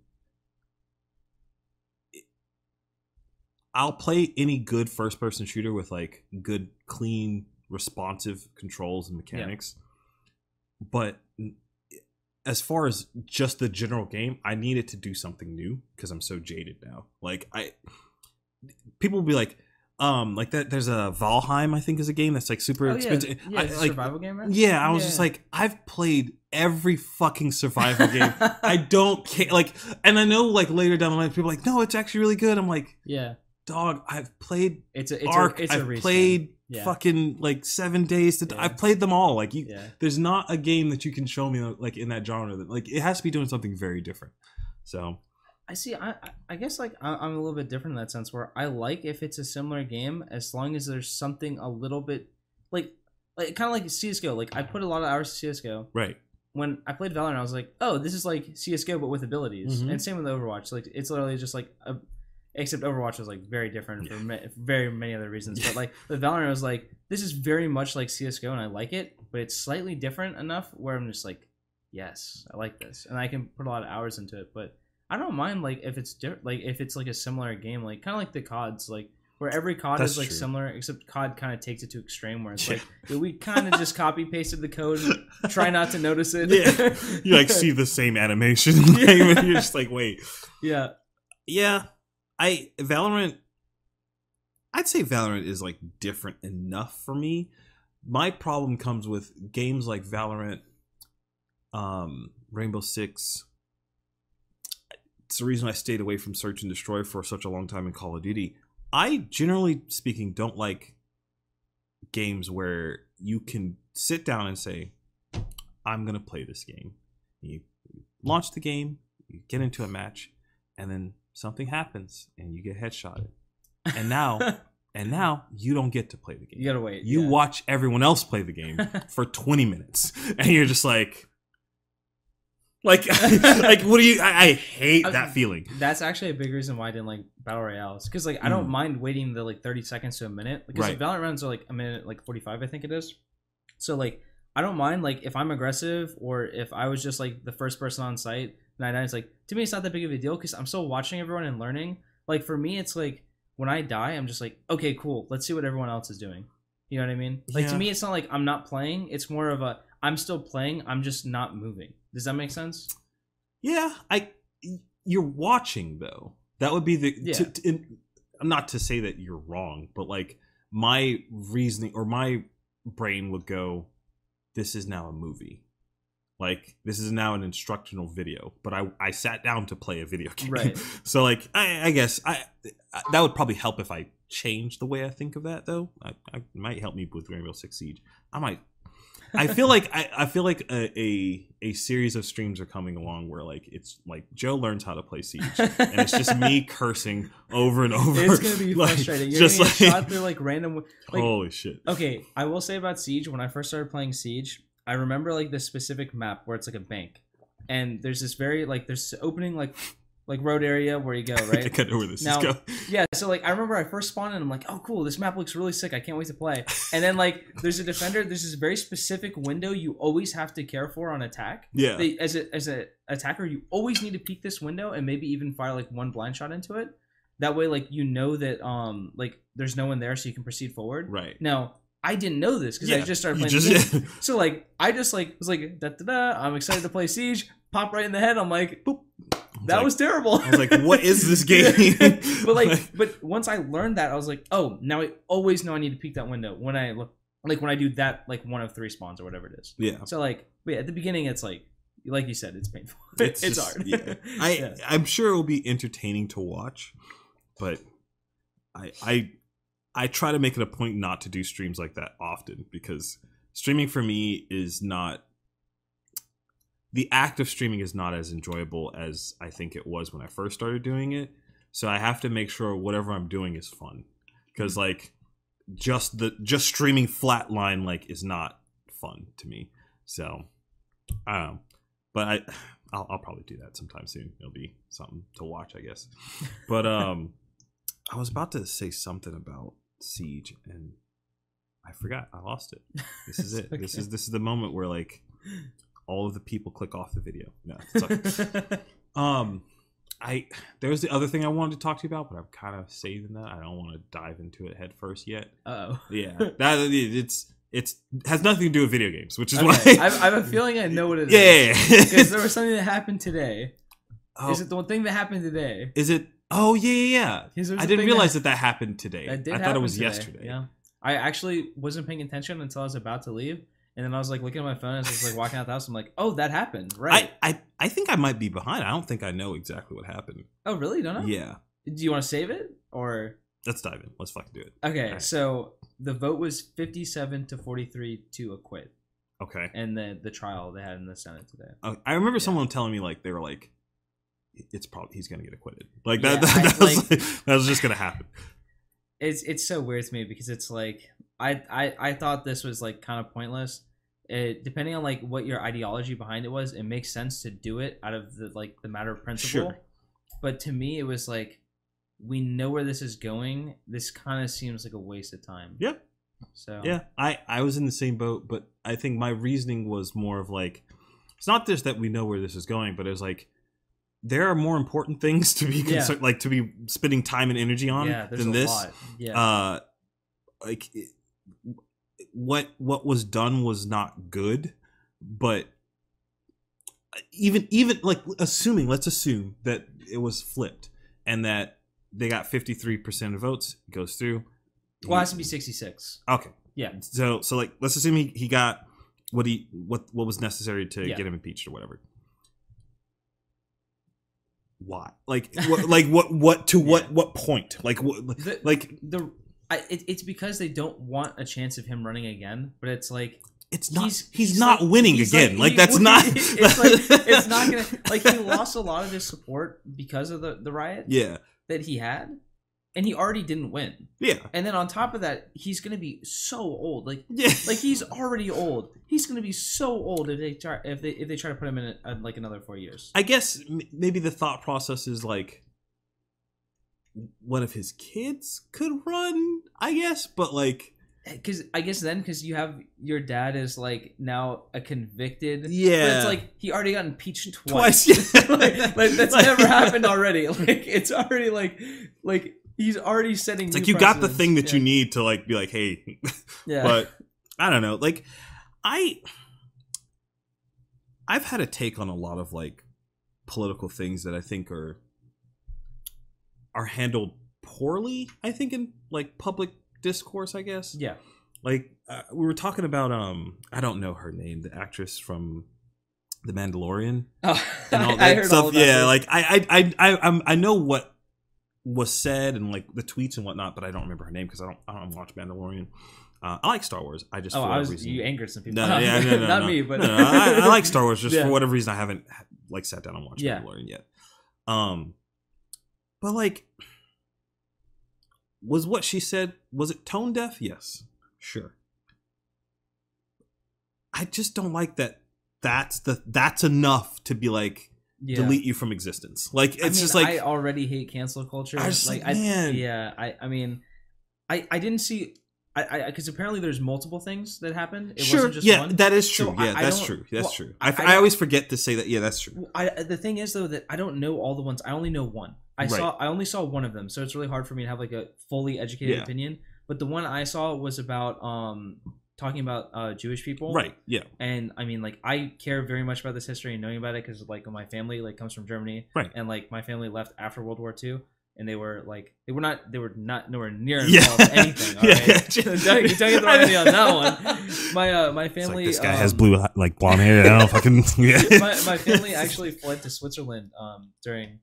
I'll play any good first person shooter with like good, clean, responsive controls and mechanics. But as far as just the general game, I needed to do something new because I'm so jaded now. Like I people will be like, um, like that there's a Valheim, I think is a game that's like super Oh, yeah, expensive. yeah, I, like, survival game, right? yeah, I was Yeah. just like, I've played every fucking survival game. I don't care. Like, and I know like later down the line, people are like, no, it's actually really good. I'm like, yeah, dog, I've played it's a it's Ark. a it's a I've played Yeah. fucking like seven days to. Yeah. I've played them all. Like, you, Yeah, there's not a game that you can show me like in that genre that like it has to be doing something very different. So I see. I I- guess like I- I'm a little bit different in that sense where I like if it's a similar game as long as there's something a little bit like like kind of like CS:GO. Like I put a lot of hours to CS:GO. right, When I played Valorant, I was like, oh, this is like CS:GO but with abilities. Mhm. And same with Overwatch. Like it's literally just like a. Except Overwatch was like very different for ma- very many other reasons. But like with Valorant, I was like, this is very much like CS:GO, and I like it, but it's slightly different enough where I'm just like, yes, I like this, and I can put a lot of hours into it. But I don't mind like if it's different, like if it's like a similar game, like kind of like the CODs, like where every COD That's is like true. similar, except COD kind of takes it to extreme, where it's Yeah. like we kind of just copy pasted the code, and try not to notice it. Yeah. you like see the same animation. Yeah. and you're just like, wait, yeah, yeah. I Valorant. I'd say Valorant is like different enough for me. My problem comes with games like Valorant, um, Rainbow Six. It's the reason I stayed away from Search and Destroy for such a long time in Call of Duty. I generally speaking don't like games where you can sit down and say, "I'm gonna play this game." You launch the game, you get into a match, and then something happens and you get headshotted. And now, and now you don't get to play the game. you gotta wait. You yeah. watch everyone else play the game for 20 minutes, and you're just like, like, like, what do you? I, I hate I- that feeling. That's actually a big reason why I didn't like battle royales because like I don't Mm. mind waiting the like thirty seconds to a minute because Right. Valorant rounds are like a minute like forty five I think it is. So like I don't mind like if I'm aggressive or if I was just like the first person on site I die, it's like to me it's not that big of a deal because I'm still watching everyone and learning. Like for me it's like when I die I'm just like okay cool let's see what everyone else is doing. You know what I mean? Like Yeah. to me it's not like I'm not playing. It's more of a I'm still playing. I'm just not moving. Does that make sense? Yeah, I. You're watching though. That would be the. Yeah. To, to, in, not to say that you're wrong, but like my reasoning or my brain would go, "This is now a movie." Like this is now an instructional video, but I I sat down to play a video game, Right. so like I, I guess I that would probably help if I change the way I think of that though. I, I might help me with Rainbow Six Siege. I might I feel like I, I feel like a, a a series of streams are coming along where like it's like Joe learns how to play Siege, and it's just me cursing over and over. It's gonna be Like, frustrating. You're just like shot through like random. Like, holy shit. okay, I will say about Siege. When I first started playing Siege, I remember like this specific map where it's like a bank, and there's this very like there's opening like like road area where you go I right. kind of know where this Now- is going. yeah, so like I remember I first spawned and I'm like, oh cool, this map looks really sick. I can't wait to play. And then like there's a defender. There's this very specific window you always have to care for on attack. Yeah, They, as a as a attacker, you always need to peek this window and maybe even fire like one blind shot into it. That way, like you know that um like there's no one there, so you can proceed forward. right. Now I didn't know this because I just started playing. just- the game. So like I just like was like da da da. I'm excited to play Siege. Pop right in the head. I'm like, boop. That like- was terrible. I was like, what is this game? but like, but once I learned that, I was like, oh, now I always know I need to peek that window when I look, like when I do that, like one of three spawns or whatever it is. yeah, So like, but yeah, at the beginning, it's like, like you said, it's painful. It's, just- hard. yeah. I Yeah. I'm sure it will be entertaining to watch, but I I I try to make it a point not to do streams like that often because streaming for me is not the act of streaming is not as enjoyable as I think it was when I first started doing it. So I have to make sure whatever I'm doing is fun because like just the just streaming flatline like is not fun to me. So I don't know, but I I'll, I'll probably do that sometime soon. It'll be something to watch, I guess. But um, I was about to say something about siege and I forgot. I lost it. This is it. This is this is the moment where like all of the people click off the video. No. It's okay. um I there was the other thing I wanted to talk to you about, but I'm kind of saving that. I don't want to dive into it head first yet. oh. Yeah. that it's it's has nothing to do with video games, which is Okay. why I, I have a feeling I know what it is. Yeah. yeah, Because there was something that happened today. Oh, Is it the one thing that happened today? is it Oh yeah, yeah, yeah. 'Cause there was I didn't realize that that happened today. That I thought it was today. yesterday. Yeah. I actually wasn't paying attention until I was about to leave. And then I was like looking at my phone as I was like walking out the house. I'm like, oh, that happened. Right. I, I I think I might be behind. I don't think I know exactly what happened. oh, really? You don't know? Yeah. Do you want to save it? Or. Let's dive in. Let's fucking do it. Okay. Alright. So the vote was 57 to 43 to acquit. Okay. And the, the trial they had in the Senate today. Uh, I remember Yeah. someone telling me like they were like, "It's probably he's gonna get acquitted." Like Yeah, that. that, I- was like- like, that was just gonna happen. it's it's so weird to me because it's like I I, I thought this was like kind of pointless. It, depending on like what your ideology behind it was, it makes sense to do it out of the like the matter of principle. Sure. But to me, it was like we know where this is going. This kind of seems like a waste of time. Yeah. So Yeah, I I was in the same boat, but I think my reasoning was more of like, it's not just that we know where this is going, but it's like there are more important things to be Yeah. concerned, like to be spending time and energy on yeah, than a this. lot. Yeah. uh like it- what what was done was not good but even even like assuming let's assume that it was flipped and that they got 53% of votes goes through well, it has to be 66. okay Yeah. so so like let's assume he, he got what he what what was necessary to Yeah. get him impeached or whatever why like what like what what to what Yeah. what point like what The, like the I, it, it's because they don't want a chance of him running again. But it's like it's not he's, He's- he's not like- winning he's again. like, he- that's not it's like it's not gonna like he lost a lot of his support because of the the riot yeah. that he had and he already didn't win. Yeah. And then on top of that he's gonna be so old. Like yeah. like he's already old. He's gonna be so old if they try if they if they try to put him in a, like another four years. I guess m- maybe the thought process is like one of his kids could run i guess but like eh, because i guess then because you have your dad is like now a convicted but yeah it's like he already got impeached twice, twice yeah. like, like that's Like- never happened already. Like it's already like like he's already setting. it's like you got the thing that yeah. you need to like be like hey Yeah. but I don't know. Like I I've had a take on a lot of like political things that I think are are handled poorly, I think in like public discourse, I guess. yeah. Like uh, we were talking about um I don't know her name, the actress from The Mandalorian Oh, and all I that heard stuff. all yeah, like I I I I I'm, I know what was said and like the tweets and whatnot, but I don't remember her name because I don't I don't watch Mandalorian. Uh, I like Star Wars. I just oh, for I was reason, you angered some people. no, yeah, no, no, not no. me, but no, I, I like Star Wars. Just Yeah. for whatever reason, I haven't like sat down and watched Yeah. Mandalorian yet. Um, but like, was what she said was it tone deaf? Yes, sure. I just don't like that. That's the that's enough to be like Yeah. delete you from existence. Like it's I mean, just like I already hate cancel culture. I just like, like, I, man. yeah, I, I mean, I, I didn't see, I, I, because apparently there's multiple things that happened. It sure, wasn't just yeah, one. that is true. I- yeah, I that's true. That's well, true. I- I, I I, always forget to say that. Yeah, that's true. I, the thing is though that I don't know all the ones. I only know one. I Right. saw. I only saw one of them, so it's really hard for me to have like a fully educated Yeah. opinion. But the one I saw was about um talking about uh Jewish people, Right. Yeah. And I mean, like, I care very much about this history and knowing about it because like my family like comes from Germany, Right. And like my family left after World War II. And they were like, they were not, they were not nowhere near Yeah. involved in anything. All Yeah, right? yeah. don't, don't get the wrong idea on that one. My uh, my It's like, family. this guy has um, blue, like blonde hair. I don't fucking. Yeah. my, my family actually fled to Switzerland um, during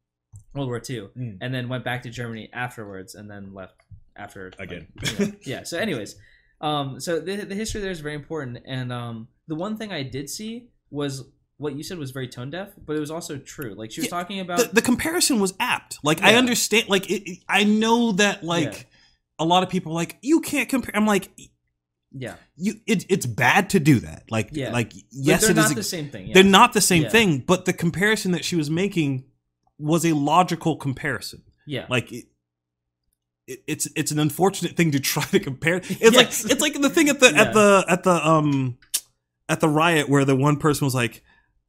World War II, Mm. and then went back to Germany afterwards, and then left after like, Again. you know, yeah. So, anyways, um, so the the history there is very important, and um, the one thing I did see was what you said was very tone deaf, but it was also true. Like she was Yeah, talking about the, the comparison was apt. Like I understand. Like it, it- I know that like Yeah. a lot of people are like you can't compare. I'm like yeah, you. It, it's bad to do that. Like Yeah. like yes, they're it not is. the same thing. Yeah. They're not the same Yeah. thing. But the comparison that she was making was a logical comparison. yeah, Like it, it, it's it's an unfortunate thing to try to compare. It's Yes. like it's like the thing at the Yeah. at the at the um at the riot where the one person was like,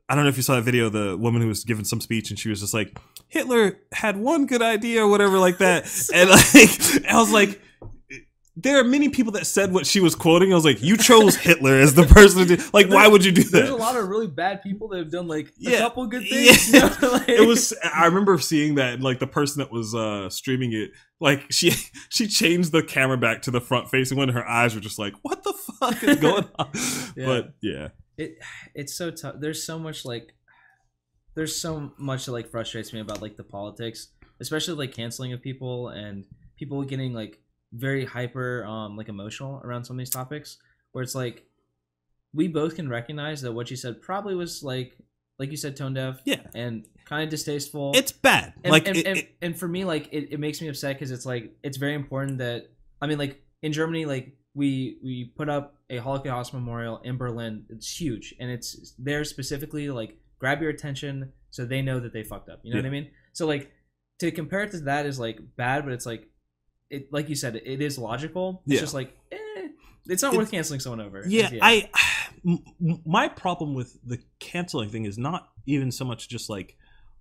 I don't know if you saw that video, the woman who was giving some speech and she was just like, Hitler had one good idea or whatever like that, and like I was like. There are many people that said what she was quoting. I was like, "You chose Hitler as the person to do. Like, why would you do that? There's a lot of really bad people that have done like a Yeah. couple good Yeah. things. you know, like- it was i remember seeing that and, like the person that was uh streaming it like she she changed the camera back to the front facing one and her eyes were just like what the fuck is going on Yeah. but yeah it it's so tough there's so much like there's so much that like frustrates me about like the politics especially like canceling of people and people getting like very hyper um like emotional around some of these topics where it's like we both can recognize that what you said probably was like like you said tone deaf Yeah. and kind of distasteful. It's bad. And, like and, it- and, it- and for me like it, it makes me upset because it's like it's very important that i mean like in germany like we we put up a holocaust memorial in berlin. It's huge and it's there specifically to, like grab your attention so they know that they fucked up. You know what i mean? So like to compare it to that is like bad but it's like it like you said it is logical. It's Yeah. just like eh, it's not It- worth canceling someone over. Yeah, I my problem with the canceling thing is not even so much just like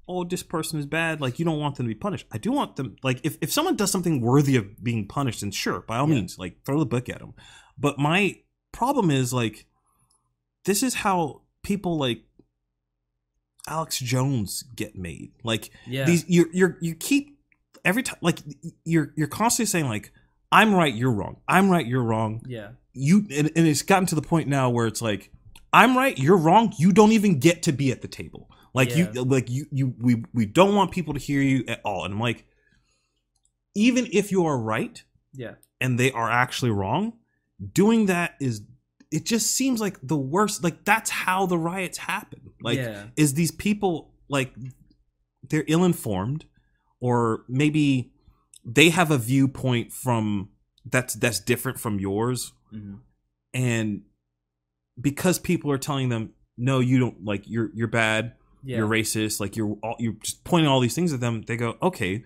oh this person is bad like you don't want them to be punished. I do want them like if, if someone does something worthy of being punished then sure by all Yeah. means like throw the book at them but my problem is like this is how people like alex jones get made. Like yeah. these you're you're you keep every time like you're you're constantly saying like i'm right you're wrong. I'm right you're wrong. Yeah. You and, and it's gotten to the point now where it's like i'm right you're wrong. You don't even get to be at the table. Like Yeah. you like you you we we don't want people to hear you at all. And i'm like even if you are right yeah. and they are actually wrong doing that is it just seems like the worst. Like that's how the riots happen. Like yeah. is these people like they're ill informed or maybe they have a viewpoint from that's that's different from yours Mhm. and because people are telling them no you don't like you're you're bad yeah you're racist like you're all you're just pointing all these things at them they go okay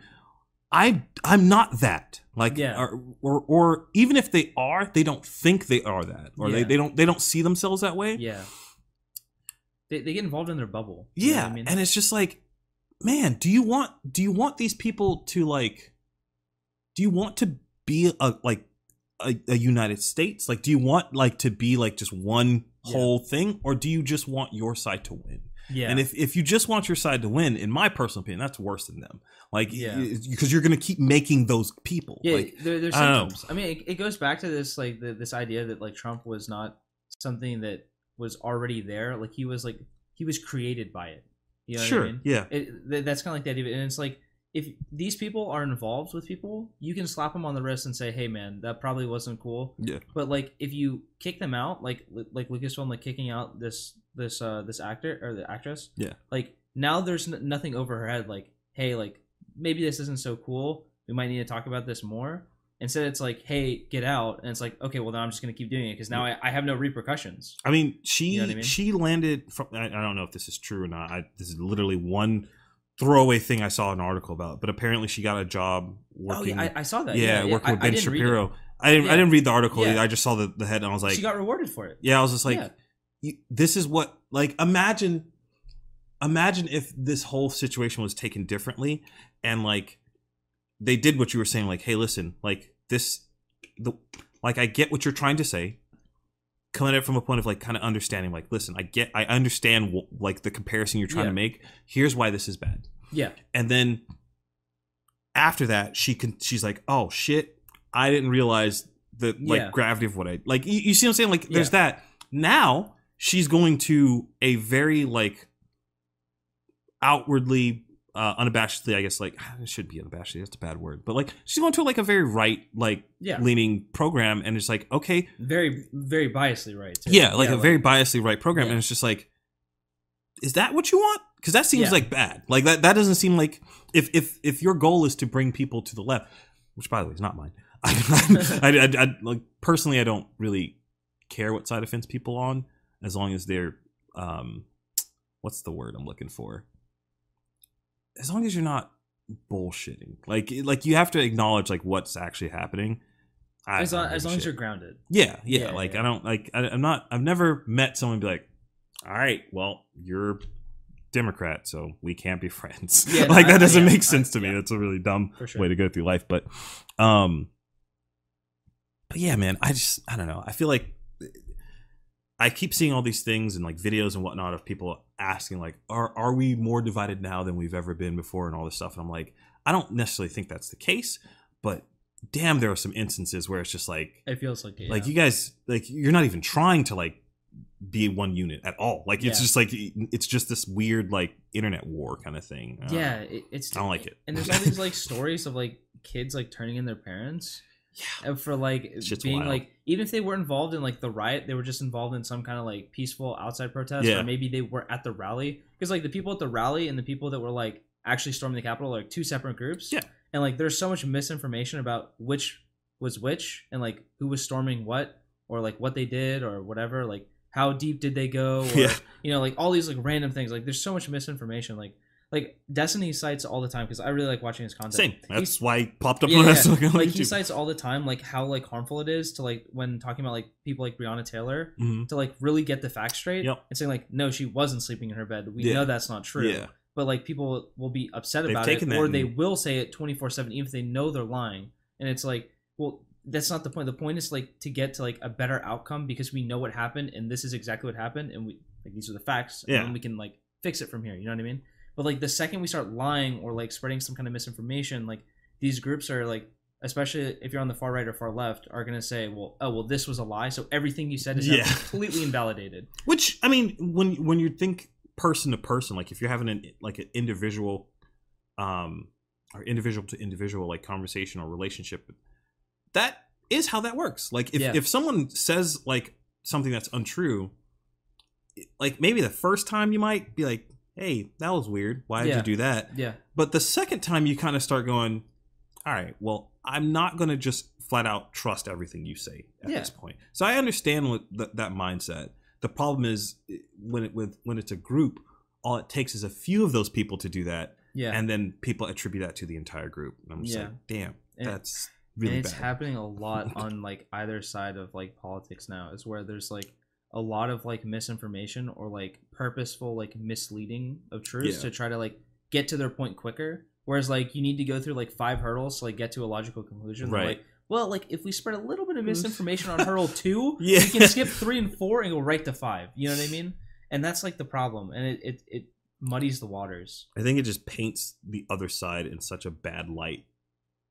i i'm not that like Yeah. or, or or even if they are they don't think they are that or they, Yeah. they don't they don't see themselves that way yeah they, they get involved in their bubble you know yeah I mean? and it's just like man do you want do you want these people to like do you want to be a like a, a united states like do you want like to be like just one Yeah. whole thing or do you just want your side to win yeah and if, if you just want your side to win in my personal opinion that's worse than them like Yeah. because you're gonna keep making those people Yeah, like there, there's I don't know. I mean, it, it goes back to this like the, this idea that like Trump was not something that was already there. Like he was like he was created by it. You know sure I mean? yeah It, that's kind of like the idea, of it. and it's like if these people are involved with people, you can slap them on the wrist and say, "Hey, man, that probably wasn't cool." yeah But like if you kick them out, like like Lucasfilm like kicking out this this uh this actor or the actress, Yeah. like now there's n- nothing over her head. Like, hey, like maybe this isn't so cool. We might need to talk about this more. Instead, it's like, hey, get out, and it's like, okay, well then I'm just gonna keep doing it because now I, I have no repercussions. I mean, she You know what I mean? she landed from. I, I don't know if this is true or not. I, this is literally one throwaway thing I saw an article about, but apparently she got a job oh, working. oh yeah, I, I saw that. yeah, working I, with I Ben didn't read it. Shapiro. I didn't. I Yeah. didn't read the article. Yeah. I just saw the, the head, and I was like, she got rewarded for it. yeah. I was just like, yeah, you, this is what like imagine, imagine if this whole situation was taken differently, and like they did what you were saying. Like, hey, listen, like this, the like I get what you're trying to say. Coming at it from a point of like kind of understanding, like, listen, I get, I understand, wh- like the comparison you're trying Yeah. to make. Here's why this is bad yeah, and then after that she can she's like oh shit i didn't realize the like Yeah. gravity of what i like you, you see what i'm saying like there's Yeah. that now she's going to a very like outwardly uh unabashedly i guess like it should be unabashedly that's a bad word but like she's going to like a very right like yeah. leaning program and it's like okay Very very biasly right. Too. yeah like a very biasly right program Yeah. and it's just like is that what you want because that seems Yeah. like bad like that that doesn't seem like if if if your goal is to bring people to the left which by the way is not mine I, I, I, I- like personally i don't really care what side of fence people on as long as they're um what's the word i'm looking for as long as you're not bullshitting. Like like you have to acknowledge like what's actually happening. I as long, as, long as you're grounded. Yeah, yeah. Yeah, like yeah. I don't like I, I'm not I've never met someone be like, all right, well you're Democrat, so we can't be friends. Yeah, no, like I- that doesn't yeah, make I- sense to me. That's a really dumb sure. way to go through life. But um but yeah, man, I just I don't know. I feel like I keep seeing all these things and like videos and whatnot of people asking like, are are we more divided now than we've ever been before and all this stuff? And I'm like, I don't necessarily think that's the case, but damn, there are some instances where it's just like It feels like it. like you guys like you're not even trying to like be one unit at all like it's Yeah. just like it's just this weird like internet war kind of thing I yeah, it, it's I don't like it. And there's all these like stories of like kids like turning in their parents. Yeah. And for like Shit's being wild. like even if they were involved in like the riot, they were just involved in some kind of like peaceful outside protest, Yeah. or maybe they were at the rally. Because like the people at the rally and the people that were like actually storming the Capitol are like two separate groups. Yeah. And like there's so much misinformation about which was which and like who was storming what or like what they did or whatever. Like how deep did they go? Or, Yeah. You know, like all these like random things. Like there's so much misinformation. Like like Destiny cites all the time because I really like watching his content. same He's- that's why it popped up yeah, when I yeah. was looking on like he cites all the time like how like harmful it is to like when talking about like people like Breonna Taylor Mhm. to like really get the facts straight Yep. and saying like no she wasn't sleeping in her bed we Yeah. know that's not true yeah but like people will be upset They've about it or they will say it 24/7 even if they know they're lying and it's like well that's not the point the point is like to get to like a better outcome because we know what happened and this is exactly what happened and we like these are the facts Yeah. and we can like fix it from here you know what i mean but like the second we start lying or like spreading some kind of misinformation like these groups are like especially if you're on the far right or far left are going to say well oh well this was a lie so everything you said is Yeah. completely invalidated which i mean when when you think person to person like if you're having an like an individual um or individual to individual like conversation or relationship that is how that works like if, Yeah. if someone says like something that's untrue like maybe the first time you might be like hey that was weird. Why did Yeah. you do that? Yeah. But the second time you kind of start going all right well i'm not going to just flat out trust everything you say at Yeah. this point. So i understand what th- that mindset. The problem is eh, when it with when it's a group all it takes is a few of those people to do that yeah. and then people attribute that to the entire group. And i'm just Yeah. like damn And- that's really and it's bad. happening a lot on like either side of like politics now is where there's like a lot of like misinformation or like purposeful like misleading of truths Yeah. to try to like get to their point quicker whereas like you need to go through like five hurdles to like get to a logical conclusion Right. like well like if we spread a little bit of mm. misinformation on hurdle two Yeah. we can skip three and four and go right to five you know what i mean and that's like the problem and it it, it muddies the waters i think it just paints the other side in such a bad light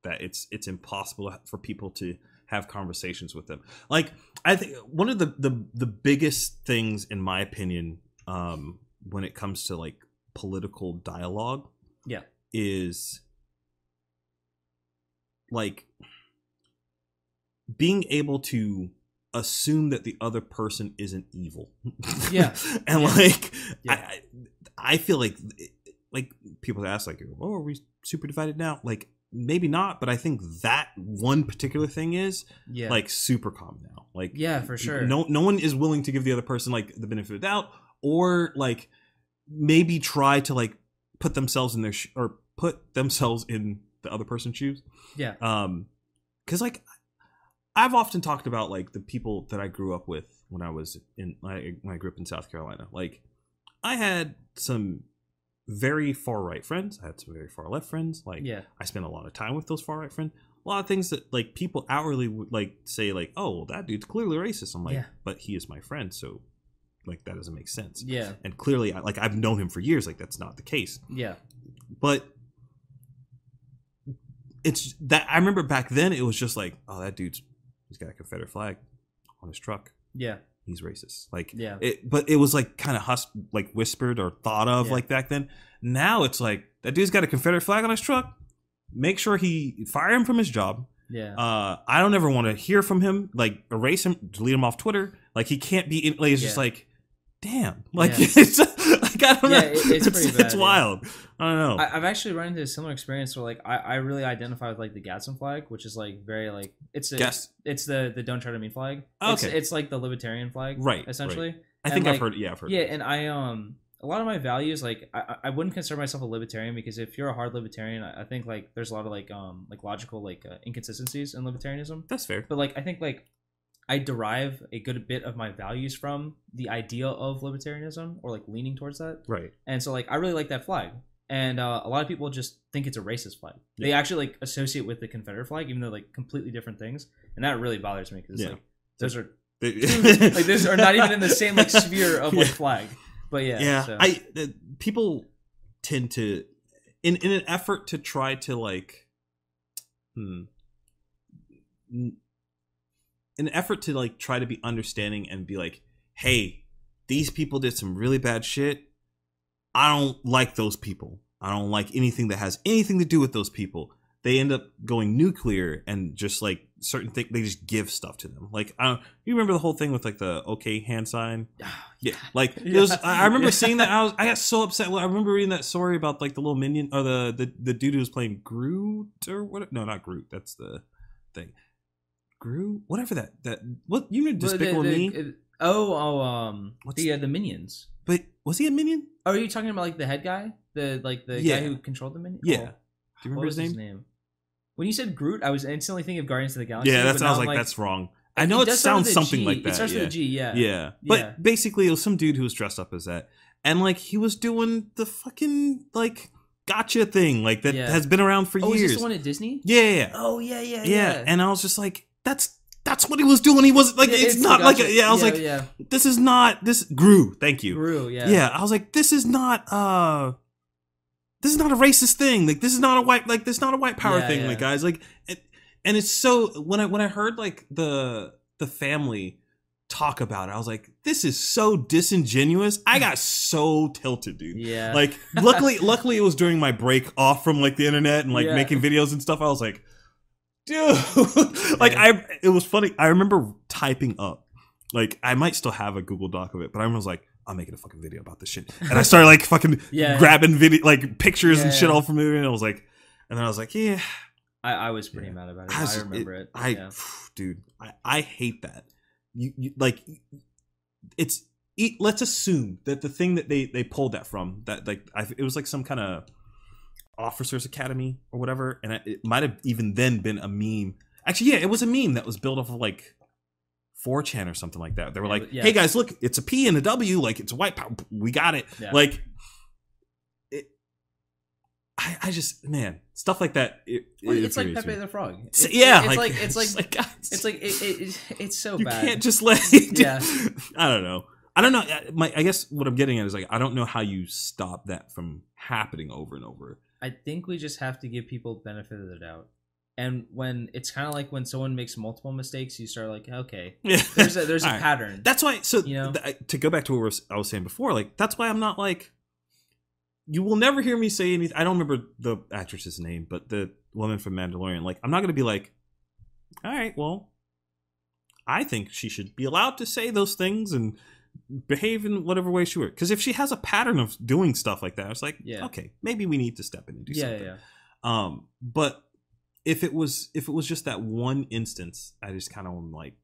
that it's it's impossible for people to have conversations with them like i think one of the the, the biggest things in my opinion um when it comes to like political dialogue Yeah. is like being able to assume that the other person isn't evil Yeah. and Yeah. like Yeah. I, I i feel like like people ask like oh are we super divided now like maybe not but i think that one particular thing is yeah. like super calm now. Like yeah for sure. no no one is willing to give the other person like the benefit of the doubt or like maybe try to like put themselves in their sh- or put themselves in the other person's shoes. Yeah. Um because like i've often talked about like the people that i grew up with when i was in my when i grew up in south carolina. Like i had some very far right friends. I had some very far left friends. Like yeah. I spent a lot of time with those far right friends. A lot of things that like people outwardly would like say like oh well, that dude's clearly racist. I'm like Yeah. but he is my friend so like that doesn't make sense. Yeah. And clearly I- like i've known him for years. Like that's not the case. Yeah. But it's that I remember back then it was just like, oh, that dude's he's got a Confederate flag on his truck. yeah He's racist. Like, Yeah. It, but it was like kind of hus like whispered or thought of Yeah. like back then. Now it's like that dude's got a Confederate flag on his truck. Make sure he fire him from his job. yeah Uh, I don't ever want to hear from him. Like, erase him, delete him off Twitter. Like, he can't be. In, like, it's just like, damn. Like, Yeah. it's like I don't Yeah, know. it- it's it's, bad, yeah. wild. I don't know. I, I've actually run into a similar experience where like I, I really identify with like the Gadsden flag, which is like very like it's a, Guess. it's the the don't try to me flag. Oh, It's, okay. it's like the libertarian flag, Right, Essentially, I think I've heard. Yeah, I've heard. yeah. And I um a lot of my values like I, I- I wouldn't consider myself a libertarian because if you're a hard libertarian I, I think like there's a lot of like um like logical like uh, inconsistencies in libertarianism That's fair. but like I think like I derive a good bit of my values from the idea of libertarianism or like leaning towards that Right. and so like I really like that flag and uh, a lot of people just think it's a racist flag they actually like associate with the Confederate flag even though like completely different things and that really bothers me because Yeah. like those are like those are not even in the same like sphere of like Yeah. flag but yeah yeah so. i uh, people tend to in in an effort to try to like hmm an effort to like try to be understanding and be like hey these people did some really bad shit i don't like those people i don't like anything that has anything to do with those people they end up going nuclear and just like certain things they just give stuff to them like i don't you remember the whole thing with like the okay hand sign ah, yeah, like it was. I remember seeing that. I was. I got so upset. I remember reading that story about like the little minion or the the, the dude who was playing Groot or what? No, not Groot. That's the thing. Groot, whatever that that what you the- Despicable the- Me? it- oh, oh, um, What's the uh, the minions. but was he a minion? Oh, are you talking about like the head guy, the like the Yeah. guy who controlled the minions? Yeah. Oh, Do you remember was his name? When you said Groot, I was instantly thinking of Guardians of the Galaxy. Yeah, that's. I was now like, that's wrong. I know it, start sounds something G. like that. It starts yeah. with a G. Yeah. Yeah. But Yeah. basically, it was some dude who was dressed up as that, and like he was doing the fucking like gotcha thing, like that Yeah. has been around for Oh, is years. this the one at Disney? yeah, yeah, yeah. Oh yeah, yeah, yeah, and I was just like, that's that's what he was doing. He was like, Yeah, it's, not like, a, yeah. I was like, yeah, this is not this Gru. Thank you. Gru, yeah, Yeah. I was like, this is not uh, this is not a racist thing. Like, this is not a white like this is not a white power Yeah, thing. yeah. Like, guys, like, it, and it's so when I when I heard like the the family talk about it, I was like, this is so disingenuous. I got so tilted, dude. yeah. Like, luckily, luckily, it was during my break off from like the internet and like Yeah. making videos and stuff. I was like, dude, like I, it was funny. I remember typing up, like, I might still have a Google Doc of it, but I was like, I'm making a fucking video about this shit, and I started like fucking Yeah. grabbing video, like pictures and shit yeah. all from it, and I was like, and then I was like, yeah, I, I was pretty Yeah. mad about it. I I, was just- remember it. I, yeah. dude, I, I hate that. You, you like, it's. e- Let's assume that the thing that they they pulled that from that like I, it was like some kind of officers academy or whatever, and it- might have even then been a meme. Actually, yeah, it was a meme that was built off of like 4chan or something like that. They were Yeah, like, yeah. "Hey guys, look, it's a P and a W, like it's a white power. We got it." Yeah. Like, it, I, I just man, stuff like that. It, Well, it it's like Pepe the Frog. It's, yeah, it's like, it's like guys, it's like it, it, it, it's so you bad. You can't just let Yeah. I don't know. I don't know. My I guess what I'm getting at is like I don't know how you stop that from happening over and over. I think we just have to give people benefit of the doubt. And when it's kind of like when someone makes multiple mistakes, you start like, okay, Yeah, there's a there's a right. pattern. That's why. So You know? th- to go back to what I was saying before, like that's why I'm not like. You will never hear me say anything. I don't remember the actress's name, but the woman from Mandalorian. Like I'm not gonna be like, all right, well, I think she should be allowed to say those things and behave in whatever way she were. Because if she has a pattern of doing stuff like that, it's like, Yeah. okay, maybe we need to step in and do yeah, something. yeah, Um, but if it was if it was just that one instance, I just kind of am like,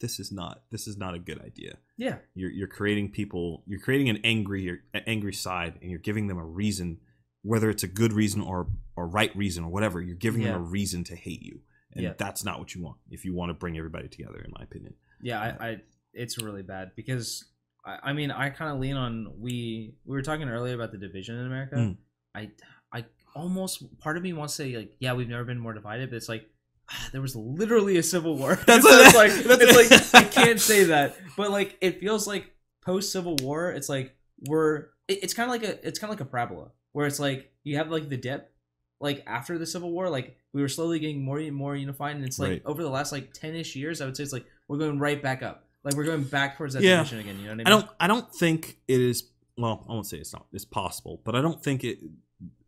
this is not this is not a good idea. yeah, You're you're creating people, you're creating an angry an angry side, and you're giving them a reason, whether it's a good reason or or right reason or whatever. You're giving Yeah. them a reason to hate you, and Yeah. that's not what you want. If you want to bring everybody together, in my opinion. yeah. I, I it's really bad because I, I mean I kind of lean on we we were talking earlier about the division in America. Mm. I I almost part of me wants to say like yeah we've never been more divided, but it's like ah, there was literally a civil war. That's so what- it's like that's- it's like I can't say that, but like it feels like post Civil War. It's like we're it, it's kind of like a it's kind of like a parabola where it's like you have like the dip like after the Civil War, like we were slowly getting more and more unified, and it's like Right. over the last like ten ish years, I would say it's like we're going right back up. Like we're going back towards that Yeah. again. You know what I mean? I don't I don't think it is well, I won't say it's not it's possible, but I don't think it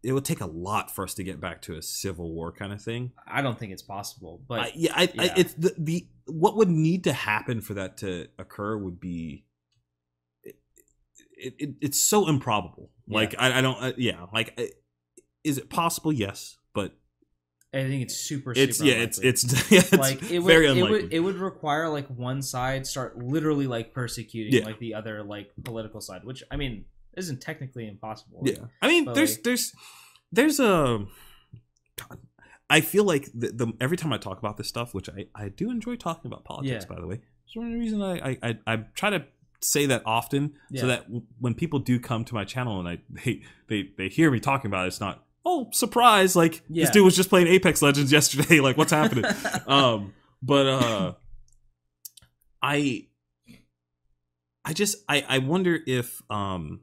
it would take a lot for us to get back to a civil war kind of thing. I don't think it's possible, but I, yeah, I, I, it's the, the what would need to happen for that to occur would be it, it, it it's so improbable. Yeah. Like I, I don't uh, yeah, like is it possible? Yes, but I think it's super. It's super yeah, it's unlikely. it's, yeah, it's like it would, very it would it would require like one side start literally like persecuting Yeah. like the other like political side, which I mean isn't technically impossible. Yeah, I mean, there's like- there's there's a. God, I feel like the, the every time I talk about this stuff, which I I do enjoy talking about politics, Yeah. by the way. It's one reason I I I, I try to say that often so that w- when people do come to my channel and I they they they hear me talking about it, it's not oh surprise like Yeah. this dude was just playing Apex Legends yesterday like what's happening um but uh i i just i i wonder if um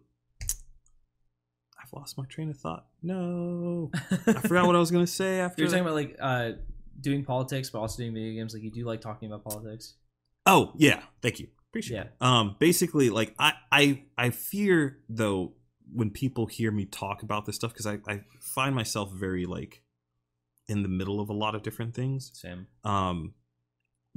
i've lost my train of thought no i forgot what i was gonna say after You're talking about like uh doing politics, but also doing video games. Like you do like talking about politics. oh yeah thank you appreciate Yeah. it um basically like i i i fear though when people hear me talk about this stuff because i i find myself very like in the middle of a lot of different things Same. um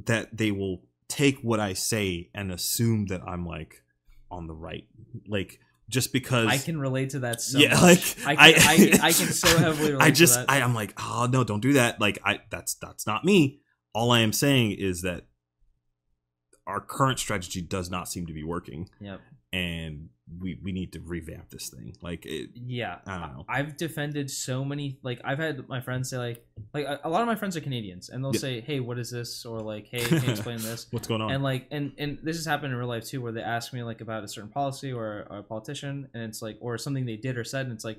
that they will take what I say and assume that I'm like on the right like just because I can relate to that so yeah much. like I can, I, can, I can so heavily relate I just to that. I, I'm like oh no don't do that like I that's that's not me all I am saying is that our current strategy does not seem to be working Yep. and we we need to revamp this thing like it Yeah, I don't know. I've defended so many. Like I've had my friends say like, like a, a lot of my friends are Canadians, and they'll Yeah. say, "Hey, what is this?" Or like, "Hey, can you explain this?" what's going on And like, and and this has happened in real life too, where they ask me like about a certain policy or, or a politician, and it's like, or something they did or said, and it's like,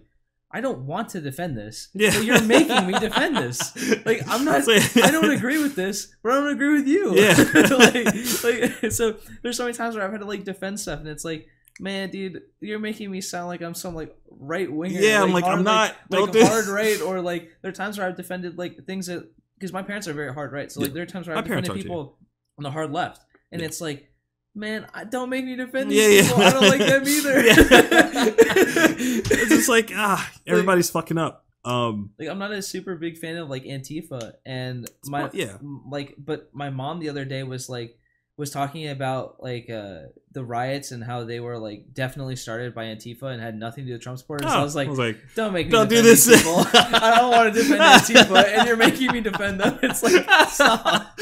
I don't want to defend this. yeah but you're making me defend this. Like I'm not. I don't agree with this, but I don't agree with you. Yeah. like, like so. There's so many times where I've had to like defend stuff, and it's like, man, dude, you're making me sound like I'm some like right winger. Yeah, I'm like, I'm not- like, like hard right, or like there are times where I've defended like things that because my parents are very hard right. So like Yeah. there are times where I've defended people on the hard left, and Yeah. it's like. Man, I don't make me defend these yeah. people. I don't like them either. it's just like ah everybody's fucking up um like I'm not a super big fan of like Antifa and my yeah. like but my mom the other day was like was talking about like uh the riots and how they were like definitely started by Antifa and had nothing to do with Trump supporters. so I Oh, was like, don't make me don't do this. I don't want to defend Antifa and you're making me defend them. It's like stop.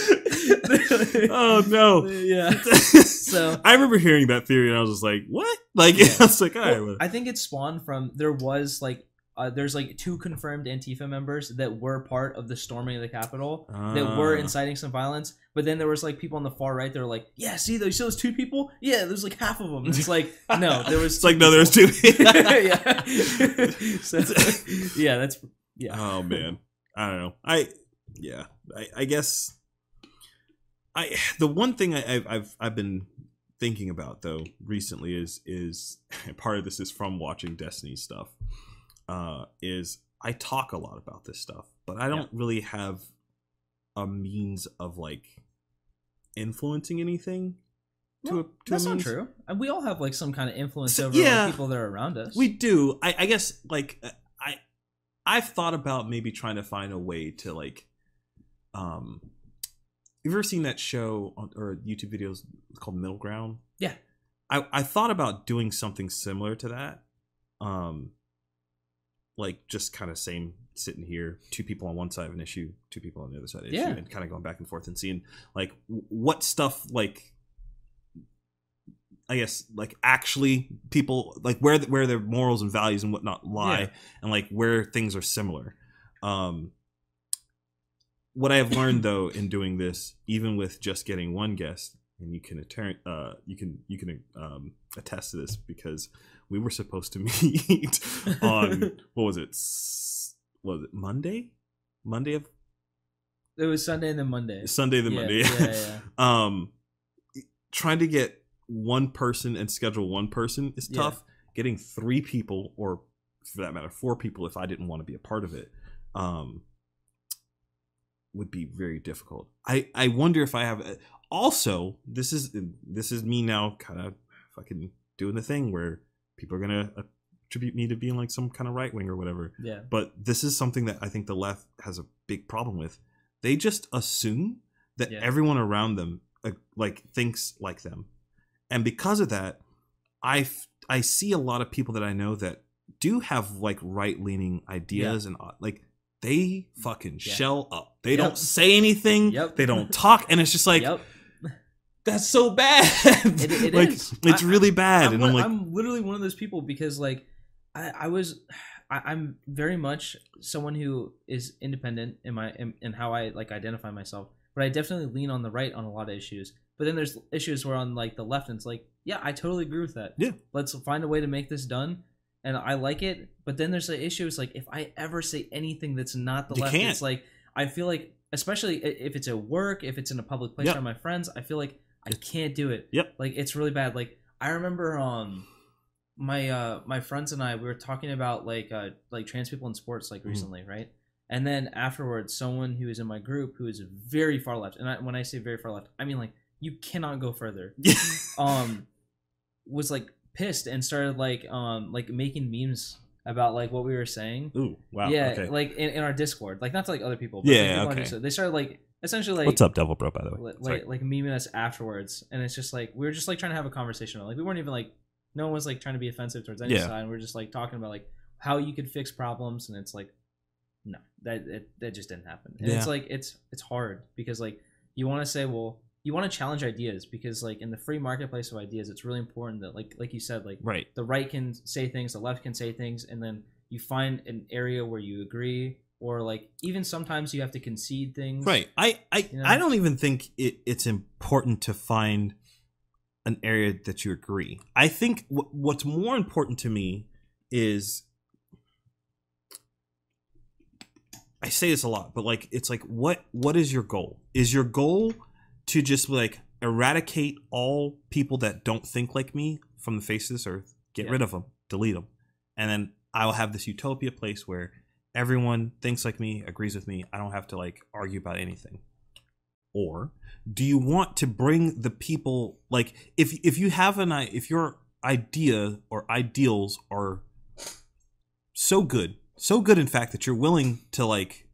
oh no yeah. so i remember hearing that theory and i was just like what like Yeah. i was like all right Well, well, I think it spawned from there was like uh, there's like two confirmed Antifa members that were part of the storming of the Capitol that were Ah. inciting some violence. But then there was like people on the far right that were like, "Yeah, see those, those two people? Yeah, there's like half of them." It's like, no, there was. it's like no there's two yeah. so, yeah, that's yeah. oh man i don't know i yeah i, I guess i the one thing I, I've, I've i've been thinking about though recently is is part of this is from watching destiny stuff uh is i talk a lot about this stuff but i don't really have a means of like influencing anything to Well, a, to that's not true. And we all have like some kind of influence So- over yeah. like, people that are around us. We do. I, I guess like uh, I I've thought about maybe trying to find a way to like um you've ever seen that show on, or YouTube videos called Middle Ground? Yeah. I, I thought about doing something similar to that. Um like just kind of same sitting here, two people on one side of an issue, two people on the other side of the Yeah. issue, and kind of going back and forth and seeing like what stuff like I guess like actually people like where where their morals and values and whatnot lie, Yeah. and like where things are similar. Um, what I have learned though in doing this, even with just getting one guest, and you can attend, uh, you can you can um, attest to this because we were supposed to meet on what was it? Was it Monday? Monday of it was Sunday and then Monday. Sunday the yeah, Monday. yeah, yeah. um trying to get one person and schedule one person is tough getting three people or for that matter four people if i didn't want to be a part of it um would be very difficult i i wonder if i have also this is this is me now kind of fucking doing the thing where people are gonna attribute me to being like some kind of right wing or whatever Yeah. but this is something that I think the left has a big problem with. They just assume that Yeah. everyone around them uh, like thinks like them, and because of that, I I see a lot of people that I know that do have like right leaning ideas and uh, like they fucking Yeah. shell up. They Yep. don't say anything. Yep. They don't talk, and it's just like yep. That's so bad. It- it like is. it's I- really bad, I'm, and I'm like, I'm literally one of those people because like I, I was I, I'm very much someone who is independent in my in, in how I like identify myself, but I definitely lean on the right on a lot of issues. But then there's issues where on like the left, and it's like, yeah, I totally agree with that. Yeah. let's find a way to make this done, and I like it. But then there's the issue is like if I ever say anything that's not the You left, can't. it's like I feel like especially if it's at work, if it's in a public place around my friends, I feel like I can't do it. Yep. Like it's really bad. Like I remember um my uh my friends and I we were talking about like uh like trans people in sports like Mhm. recently, right? And then afterwards someone who is in my group who is very far left. And I, when I say very far left, I mean like you cannot go further. Um was like pissed and started like um like making memes about like what we were saying. ooh, wow, yeah, okay. like in, in our Discord. Like not to like other people, but Yeah, like, people okay. They started like essentially like What's up, Devil Bro? By the way, li- Sorry. like like memeing us afterwards, and it's just like we were just like trying to have a conversation. Like we weren't even like no one was like trying to be offensive towards any Yeah. side. We are just like talking about like how you could fix problems, and it's like no, that it, that just didn't happen. And it's like it's it's hard because like you want to say well you want to challenge ideas because like in the free marketplace of ideas, it's really important that like like you said like right. the right can say things, the left can say things, and then you find an area where you agree, or like even sometimes you have to concede things. Right. I I, You know? I don't even think it, it's important to find an area that you agree. I think w- what's more important to me is I say this a lot, but like it's like what what is your goal? Is your goal to just like eradicate all people that don't think like me from the face of this earth, get Yeah. rid of them, delete them, and then I will have this utopia place where everyone thinks like me, agrees with me. I don't have to like argue about anything. Or do you want to bring the people like if if you have an if your idea or ideals are so good, so good in fact that you're willing to like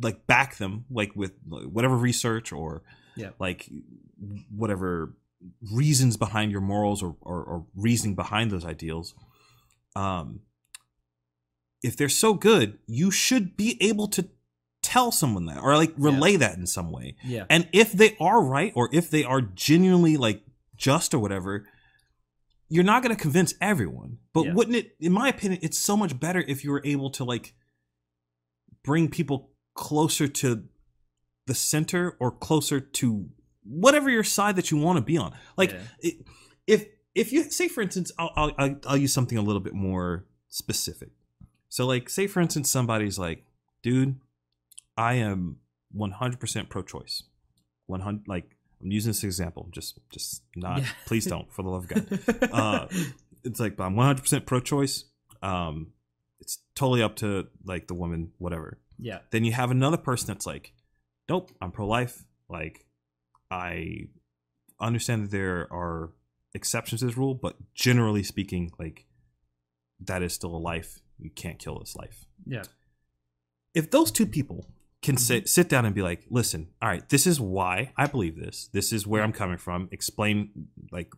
like back them like with whatever research or Yeah. like whatever reasons behind your morals or, or, or reasoning behind those ideals um if they're so good you should be able to tell someone that or like relay that in some way Yeah. and if they are right or if they are genuinely like just or whatever you're not going to convince everyone but Yeah. wouldn't it in my opinion it's so much better if you were able to like bring people closer to the center or closer to whatever your side that you want to be on like Yeah. it, if if you say for instance I'll I'll I'll use something a little bit more specific so like say for instance somebody's like dude i am 100% pro-choice. 100 like i'm using this example just just not Yeah. please don't for the love of god. Uh, it's like i'm 100% pro-choice. Um it's totally up to like the woman whatever. Yeah. then you have another person that's like nope i'm pro-life. Like i understand that there are exceptions to this rule but generally speaking like that is still a life you can't kill this life. Yeah. if those two people can sit mm-hmm. sit down and be like listen all right this is why i believe this. This is where i'm coming from. Explain like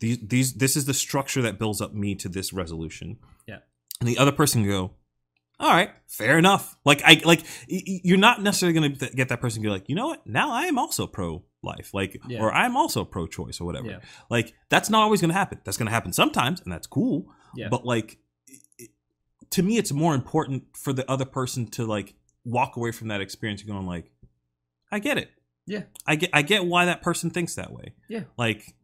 these these this is the structure that builds up me to this resolution. Yeah. and the other person can go all right fair enough. Like i like you're not necessarily going to get that person to be like you know what? Now i am also pro life like Yeah. or i'm also pro choice or whatever. Yeah. like that's not always going to happen. That's going to happen sometimes and that's cool. Yeah. but like to me it's more important for the other person to like walk away from that experience and going like i get it Yeah. i get i get why that person thinks that way Yeah. like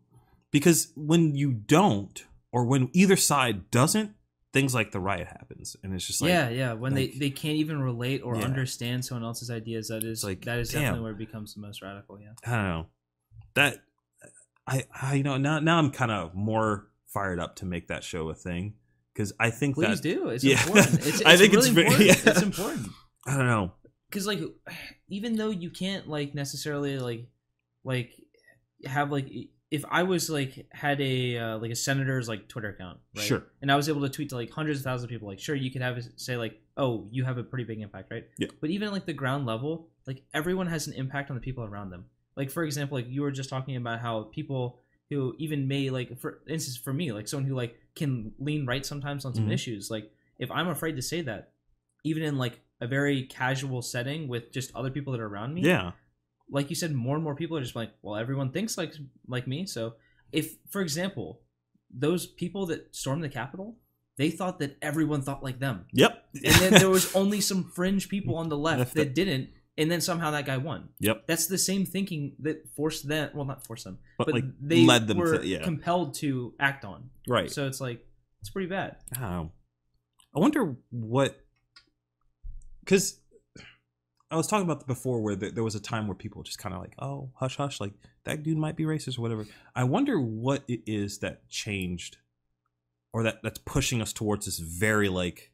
because when you don't or when either side doesn't things like the riot happens and it's just like yeah, yeah. When like- they, they can't even relate or Yeah. understand someone else's ideas, that is like, that is damn. definitely where it becomes the most radical. Yeah. I don't know. That I, I you know now now I'm kind of more fired up to make that show a thing because I think Please that do. It's Yeah. important. It's, it's I think really it's very- important. yeah. It's important. I don't know. because like even though you can't like necessarily like like have like if i was like had a uh, like a senator's like twitter account right Sure. and i was able to tweet to like hundreds of thousands of people like sure you could have say like oh you have a pretty big impact right Yeah. but even like the ground level like everyone has an impact on the people around them like for example like you were just talking about how people who even may like for instance for me like someone who like can lean right sometimes on some Mhm. issues like if i'm afraid to say that even in like a very casual setting with just other people that are around me Yeah. like you said, more and more people are just like, well, everyone thinks like like me. So if, for example, those people that stormed the Capitol, they thought that everyone thought like them, Yep. and then there was only some fringe people on the left that- didn't, and then somehow that guy won. Yep. That's the same thinking that forced them. Well, not forced them, But, but like they led them were to yeah. compelled to act on. right. So it's like it's pretty bad. I. I wonder what because I was talking about before where there, there was a time where people just kind of like, oh, hush, hush, like that dude might be racist or whatever. I wonder what it is that changed or that that's pushing us towards this very like.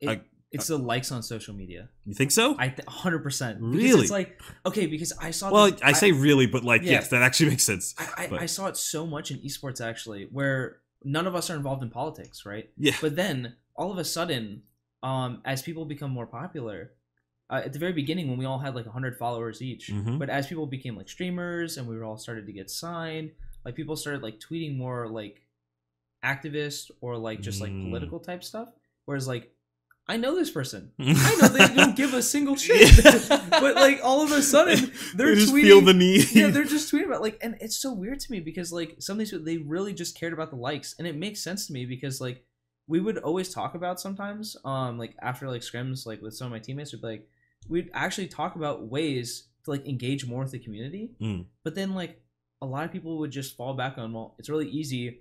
It, Like, it's the likes on social media. You think so? I hundred percent. Really? It's like okay, because I saw. well, this- I say really, but like Yeah. yes, that actually makes sense. I, I, I saw it so much in esports actually, where none of us are involved in politics, right? Yeah. But then all of a sudden, um, as people become more popular, uh, at the very beginning when we all had like 100 followers each, Mhm. but as people became like streamers and we were all started to get signed, like people started like tweeting more like activist or like just like Mm. political type stuff. Whereas like, I know this person. I know they don't give a single shit. But like all of a sudden they're They just tweeting feel the need. yeah, they're just tweeting about like, and it's so weird to me because like some of these they really just cared about the likes, and it makes sense to me because like we would always talk about sometimes, um, like after like scrims, like with some of my teammates, would be like we'd actually talk about ways to like engage more with the community, Mm. but then like a lot of people would just fall back on well, it's really easy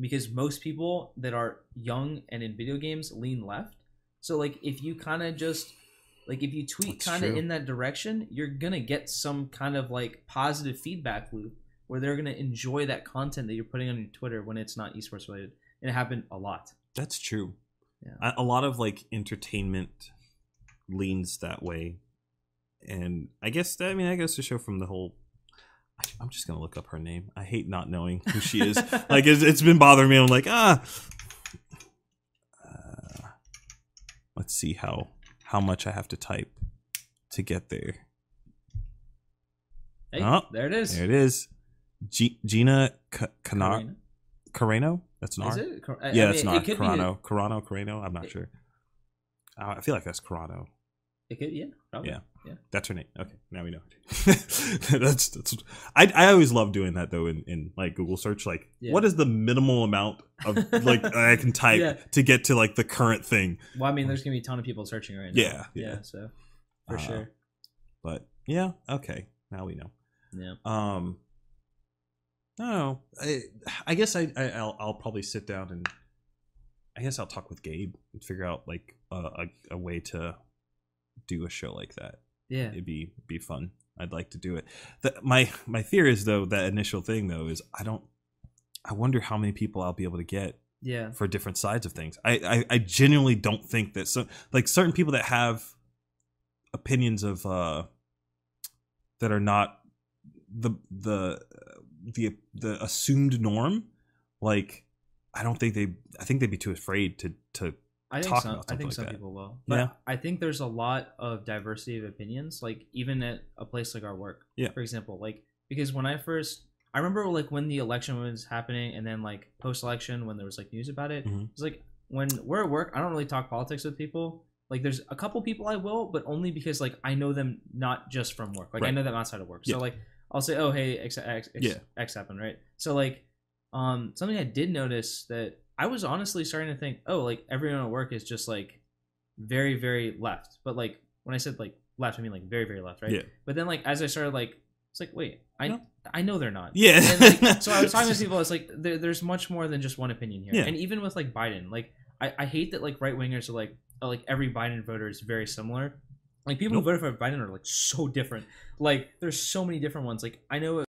because most people that are young and in video games lean left. So like if you kind of just like if you tweet kind of in that direction, you're gonna get some kind of like positive feedback loop where they're gonna enjoy that content that you're putting on your Twitter when it's not esports related. And it happened a lot. That's true. Yeah. A, lot of like entertainment leans that way, and I guess that, I mean I guess to show from the whole. I'm just gonna look up her name. I hate not knowing who she is. like it's, it's been bothering me. I'm like ah. Uh, let's see how how much I have to type to get there. Hey, Oh, there it is. There it is. G- Gina C- Canar- Carino. That's an Is R. it? Car- I- I Yeah, mean, it's it not be- Carano. Carano, Carano. I'm not It- sure. Uh, I feel like that's Carano. It could, yeah, probably. Yeah. Yeah. That's her name. Okay, now we know. that's that's. I I always love doing that though in in like Google search. Like, Yeah. what is the minimal amount of like I can type Yeah. to get to like the current thing? Well, I mean, there's gonna be a ton of people searching right now. Yeah, yeah. So for Uh, sure. But yeah, okay, now we know. Yeah. Um, I. I, I guess I, I I'll, I'll probably sit down and I guess I'll talk with Gabe and figure out like a, a, a way to do a show like that. Yeah. It'd be be fun. I'd like to do it. The, my my fear is though that initial thing though is I don't. I wonder how many people I'll be able to get Yeah. for different sides of things. I, I, I genuinely don't think that so like certain people that have opinions of uh that are not the the the the assumed norm like I don't think they I think they'd be too afraid to to I think talk some. I think something some that. people will. But Yeah. I think there's a lot of diversity of opinions. Like even at a place like our work. Yeah. For example, like because when I first, I remember like when the election was happening, and then like post election when there was like news about it. Mhm. It's like when we're at work, I don't really talk politics with people. Like there's a couple people I will, but only because like I know them not just from work. Like I know them outside of work. Yeah. So like I'll say, oh hey, X X X, Yeah. X happened, right? So like um something I did notice that I was honestly starting to think, oh, like everyone at work is just like very, very left. But like when I said like left, I mean like very, very left, right? Yeah. But then like as I started like it's like, wait, I No. I know they're not. Yeah. And, like, so I was talking to people. It's like there, there's much more than just one opinion here. Yeah. And even with like Biden, like I, I hate that like right wingers are like oh, like every Biden voter is very similar. Like people Nope. who voted for Biden are like so different. Like there's so many different ones. Like I know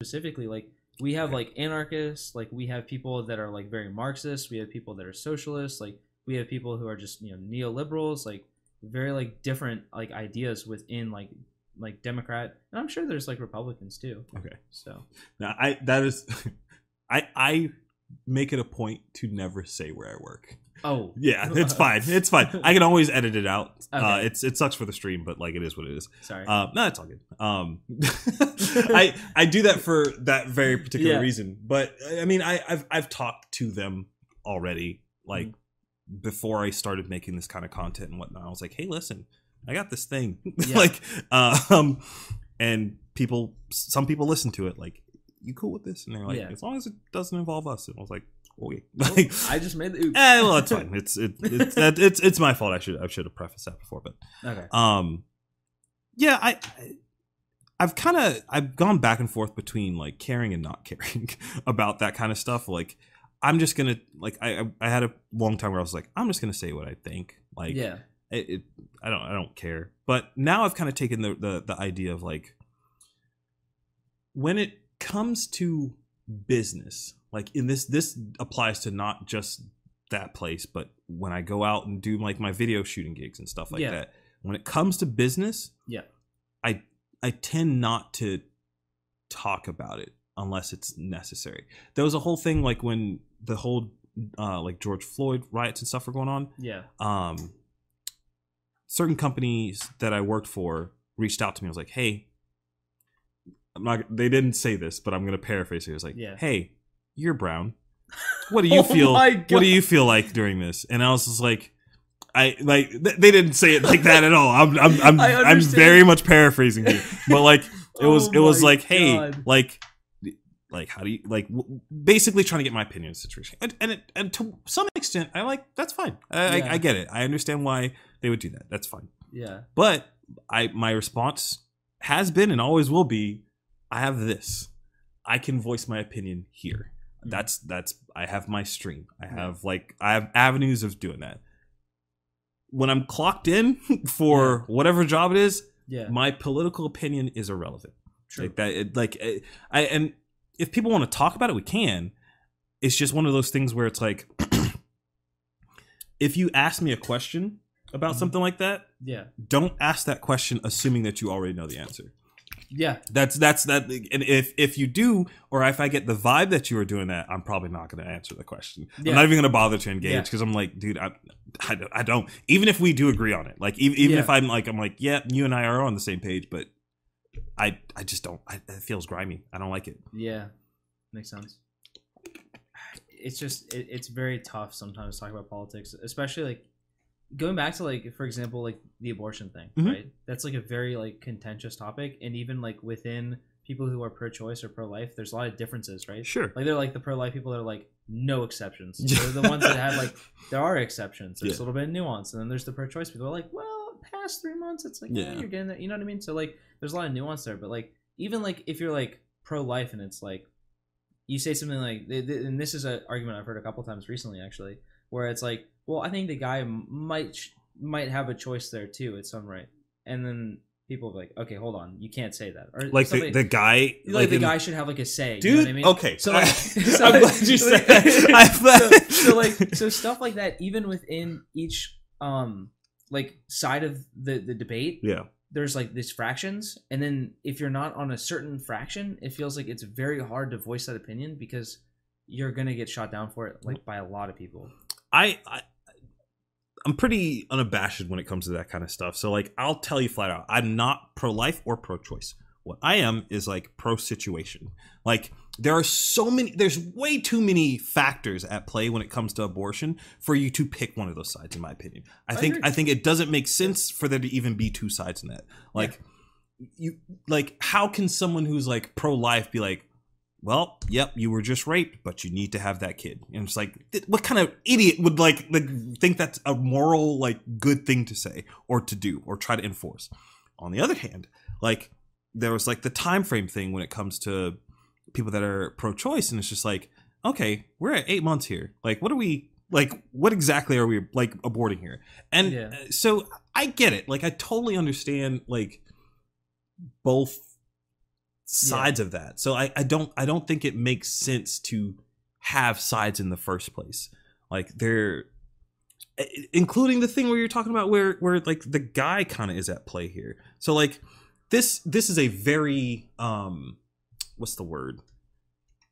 specifically like we have like anarchists, like we have people that are like very Marxist, we have people that are socialists, like we have people who are just you know neoliberals, like very like different like ideas within like like Democrat, and I'm sure there's like Republicans too. okay. So Now I that is I I make it a point to never say where I work. oh Yeah, it's fine. It's fine. I can always edit it out. Uh, it's it sucks for the stream, but like it is what it is. sorry. Uh, no, it's all good. Um, I I do that for that very particular Yeah. reason. But I mean, I, I've I've talked to them already, like before I started making this kind of content and whatnot. I was like, hey, listen, I got this thing, Yeah. like, um, and people, some people listen to it, like, you cool with this? And they're like, Yeah. as long as it doesn't involve us. And I was like, okay, like, I just made the oops. eh, well, it's fine. It's it, it's that, it's it's my fault. I should I should have prefaced that before, but okay. um, yeah, I. I I've kind of I've gone back and forth between like caring and not caring about that kind of stuff. Like, I'm just gonna like I I- I had a long time where I was like I'm just gonna say what I think. Like, yeah. it, it I don't I don't care. But now I've kind of taken the, the the idea of like when it comes to business, like in this this applies to not just that place, but when I go out and do like my video shooting gigs and stuff like Yeah. that. When it comes to business, Yeah. I I tend not to talk about it unless it's necessary. There was a whole thing like when the whole uh like George Floyd riots and stuff were going on Yeah. um, certain companies that I worked for reached out to me. I was like, "Hey, I'm not." They didn't say this, but I'm going to paraphrase it. It was like, Yeah. "Hey, you're brown. What do you Oh feel? What do you feel like during this?" And I was just like. I like th- they didn't say it like that at all. I'm I'm I'm, I'm very much paraphrasing here, but like it was Oh it was my like hey like like how do you like w- basically trying to get my opinion on the situation and and, it, and to some extent i like that's fine I, Yeah. I, I get it i understand why they would do that that's fine Yeah. but i my response has been and always will be i have this i can voice my opinion here Mm. that's that's i have my stream i Yeah. have like i have avenues of doing that when i'm clocked in for whatever job it is Yeah. my political opinion is irrelevant True. like that it, like eh, i and if people want to talk about it we can it's just one of those things where it's like if you ask me a question about Mhm. something like that yeah. don't ask that question assuming that you already know the answer Yeah. that's that's that and if if you do or if i get the vibe that you are doing that i'm probably not going to answer the question Yeah. i'm not even going to bother to engage Yeah. because i'm like dude I, I, don't- I don't even if we do agree on it like even, even Yeah. if i'm like i'm like yeah you and i are on the same page but i i just don't I, it feels grimy i don't like it Yeah, makes sense. It's just it, it's very tough sometimes to talk about politics, especially like going back to like for example like the abortion thing, Mhm. right? That's like a very like contentious topic, and even like within people who are pro-choice or pro-life, there's a lot of differences, right? sure Like they're like the pro-life people that are like no exceptions. They're the ones that have like there are exceptions. There's Yeah. a little bit of nuance, and then there's the pro-choice people. Are like, well, past three months, it's like yeah, Yeah. you're getting that. You know what I mean? So like, there's a lot of nuance there. But like, even like if you're like pro-life and it's like you say something like, and this is an argument I've heard a couple times recently actually, where it's like, well, I think the guy might might have a choice there too at some right, and then people are like, okay, hold on, you can't say that, or like the, the guy like, the in- guy should have like a say, you dude know what I mean? okay So like, so i'm like- glad you said like- that so, so like so stuff like that even within each um like side of the the debate yeah. there's like these fractions. And then if you're not on a certain fraction it feels like it's very hard to voice that opinion because you're gonna get shot down for it like by a lot of people I, I I'm pretty unabashed when it comes to that kind of stuff. So like I'll tell you flat out, I'm not pro life or pro choice. What I am is like pro situation. Like there are so many there's way too many factors at play when it comes to abortion for you to pick one of those sides in my opinion. I, I think agree. I think it doesn't make sense for there to even be two sides in that. Like you like how can someone who's like pro life be like well, yep, you were just raped, but you need to have that kid. And it's like, th- what kind of idiot would like, like think that's a moral, like, good thing to say or to do or try to enforce? On the other hand, like, there was like the time frame thing when it comes to people that are pro-choice, and it's just like, okay, we're at eight months here. Like, what are we? Like, what exactly are we like aborting here? And Yeah. uh, so I get it. Like, I totally understand like both sides of that. So I, I don't I don't think it makes sense to have sides in the first place. Like they're including the thing where you're talking about where where like the guy kind of is at play here. So like this this is a very um what's the word?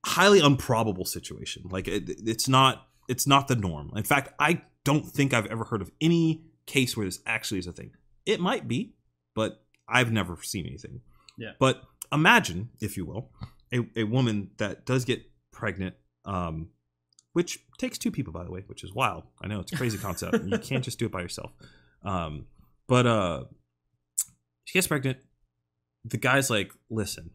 highly improbable situation. Like it, it's not it's not the norm. In fact, I don't think I've ever heard of any case where this actually is a thing. It might be, but I've never seen anything. Yeah. But imagine, if you will, a, a woman that does get pregnant um, which takes two people, by the way, which is wild. I know it's a crazy concept. you can't just do it by yourself. Um, but uh, she gets pregnant. The guy's like, "Listen,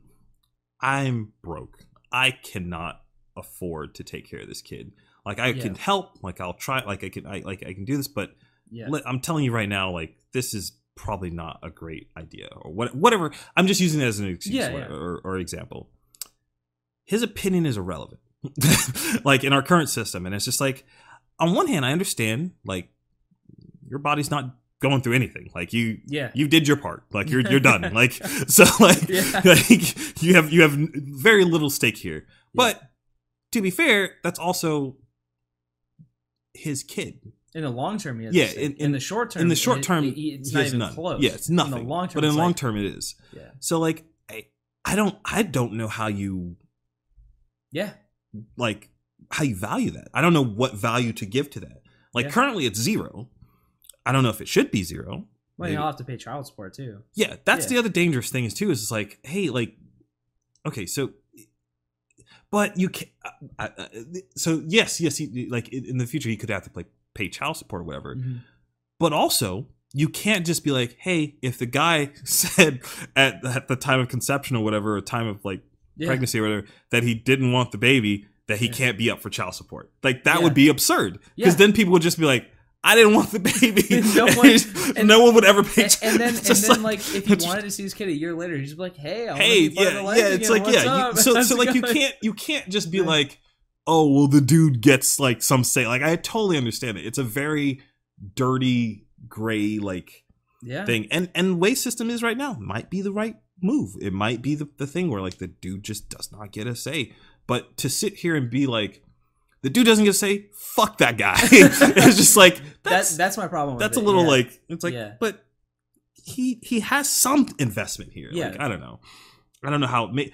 I'm broke. I cannot afford to take care of this kid. Like I Yeah. can help. Like I'll try. Like I can. I like I can do this, but Yeah. I'm telling you right now, like this is probably not a great idea or what, whatever. I'm just using it as an excuse Yeah, or, yeah. Or, or example. His opinion is irrelevant, like in our current system, and it's just like, on one hand, I understand, like your body's not going through anything. Like you, Yeah. you did your part. Like you're you're done. Like so, like, Yeah. like you have you have very little stake here. But to be fair, that's also his kid. In the long term, he has Yeah, in- in, in- the short term, in the short term, it- it's he not even none. close. Yeah, it's nothing. In the long term, but in the long like- term, it is. yeah, So like, I, I don't I don't know how you yeah, like how you value that. I don't know what value to give to that. Like Yeah. currently, it's zero. I don't know if it should be zero. well, you'll have to pay child support too. Yeah, that's Yeah. the other dangerous thing is too. Is it's like, hey, like, okay, so, but you can, uh, uh, so yes, yes, he, like in the future he could have to like pay child support or whatever. Mhm. But also, you can't just be like, hey, if the guy said at, at the time of conception or whatever, or time of like Yeah. pregnancy or whatever, that he didn't want the baby, that he Yeah. can't be up for child support. Like that Yeah. would be absurd. Because then people would just be like, I didn't want the baby. No one- and- no one would ever pay. And, and then, and then, like, if he wanted to see his kid a year later, he's like, "Hey, I hey, wanna be part of yeah, yeah, it's again. like What's yeah. You, so so like you can't you can't just be like, oh well, the dude gets like some say. Like I totally understand it. It's a very dirty gray like yeah, thing, and and way system is right now might be the right move. It might be the the thing where like the dude just does not get a say. But to sit here and be like. The dude doesn't get a say. Fuck that guy. it's just like that's that's that's my problem. that's a it, little yeah. like it's like Yeah. but he he has some investment here Yeah. like i don't know i don't know how it may,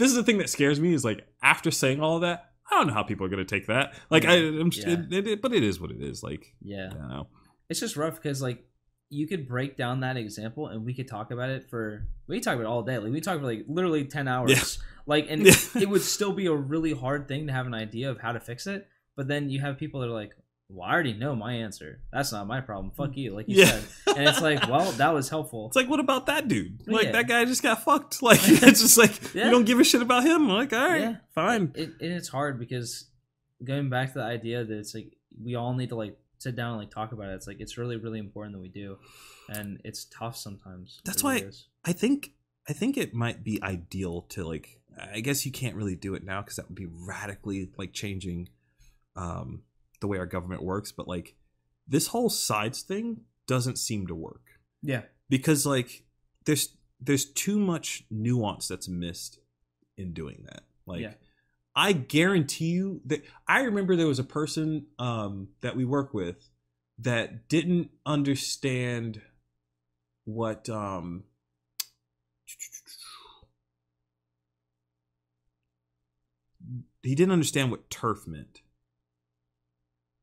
this is the thing that scares me is like after saying all of that i don't know how people are going to take that like i i'm Yeah. it, it, but it is what it is like yeah. i don't know it's just rough because like you could break down that example and we could talk about it for we could talk about it all day like we talk for like literally 10 hours Yeah. like and Yeah. it would still be a really hard thing to have an idea of how to fix it but then you have people that are like well i already know my answer that's not my problem fuck you like you Yeah. said and it's like well that was helpful it's like what about that dude like Yeah. that guy just got fucked like it's just like Yeah. you don't give a shit about him like all right Yeah. fine it, and it's hard because going back to the idea that it's like we all need to like sit down and like talk about it it's like it's really really important that we do and it's tough sometimes That's really why- is. I think I think it might be ideal to like I guess you can't really do it now because that would be radically like changing um the way our government works, but like this whole sides thing doesn't seem to work yeah because like there's there's too much nuance that's missed in doing that. Like Yeah. I guarantee you that I remember there was a person um that we work with that didn't understand what um he didn't understand what turf meant.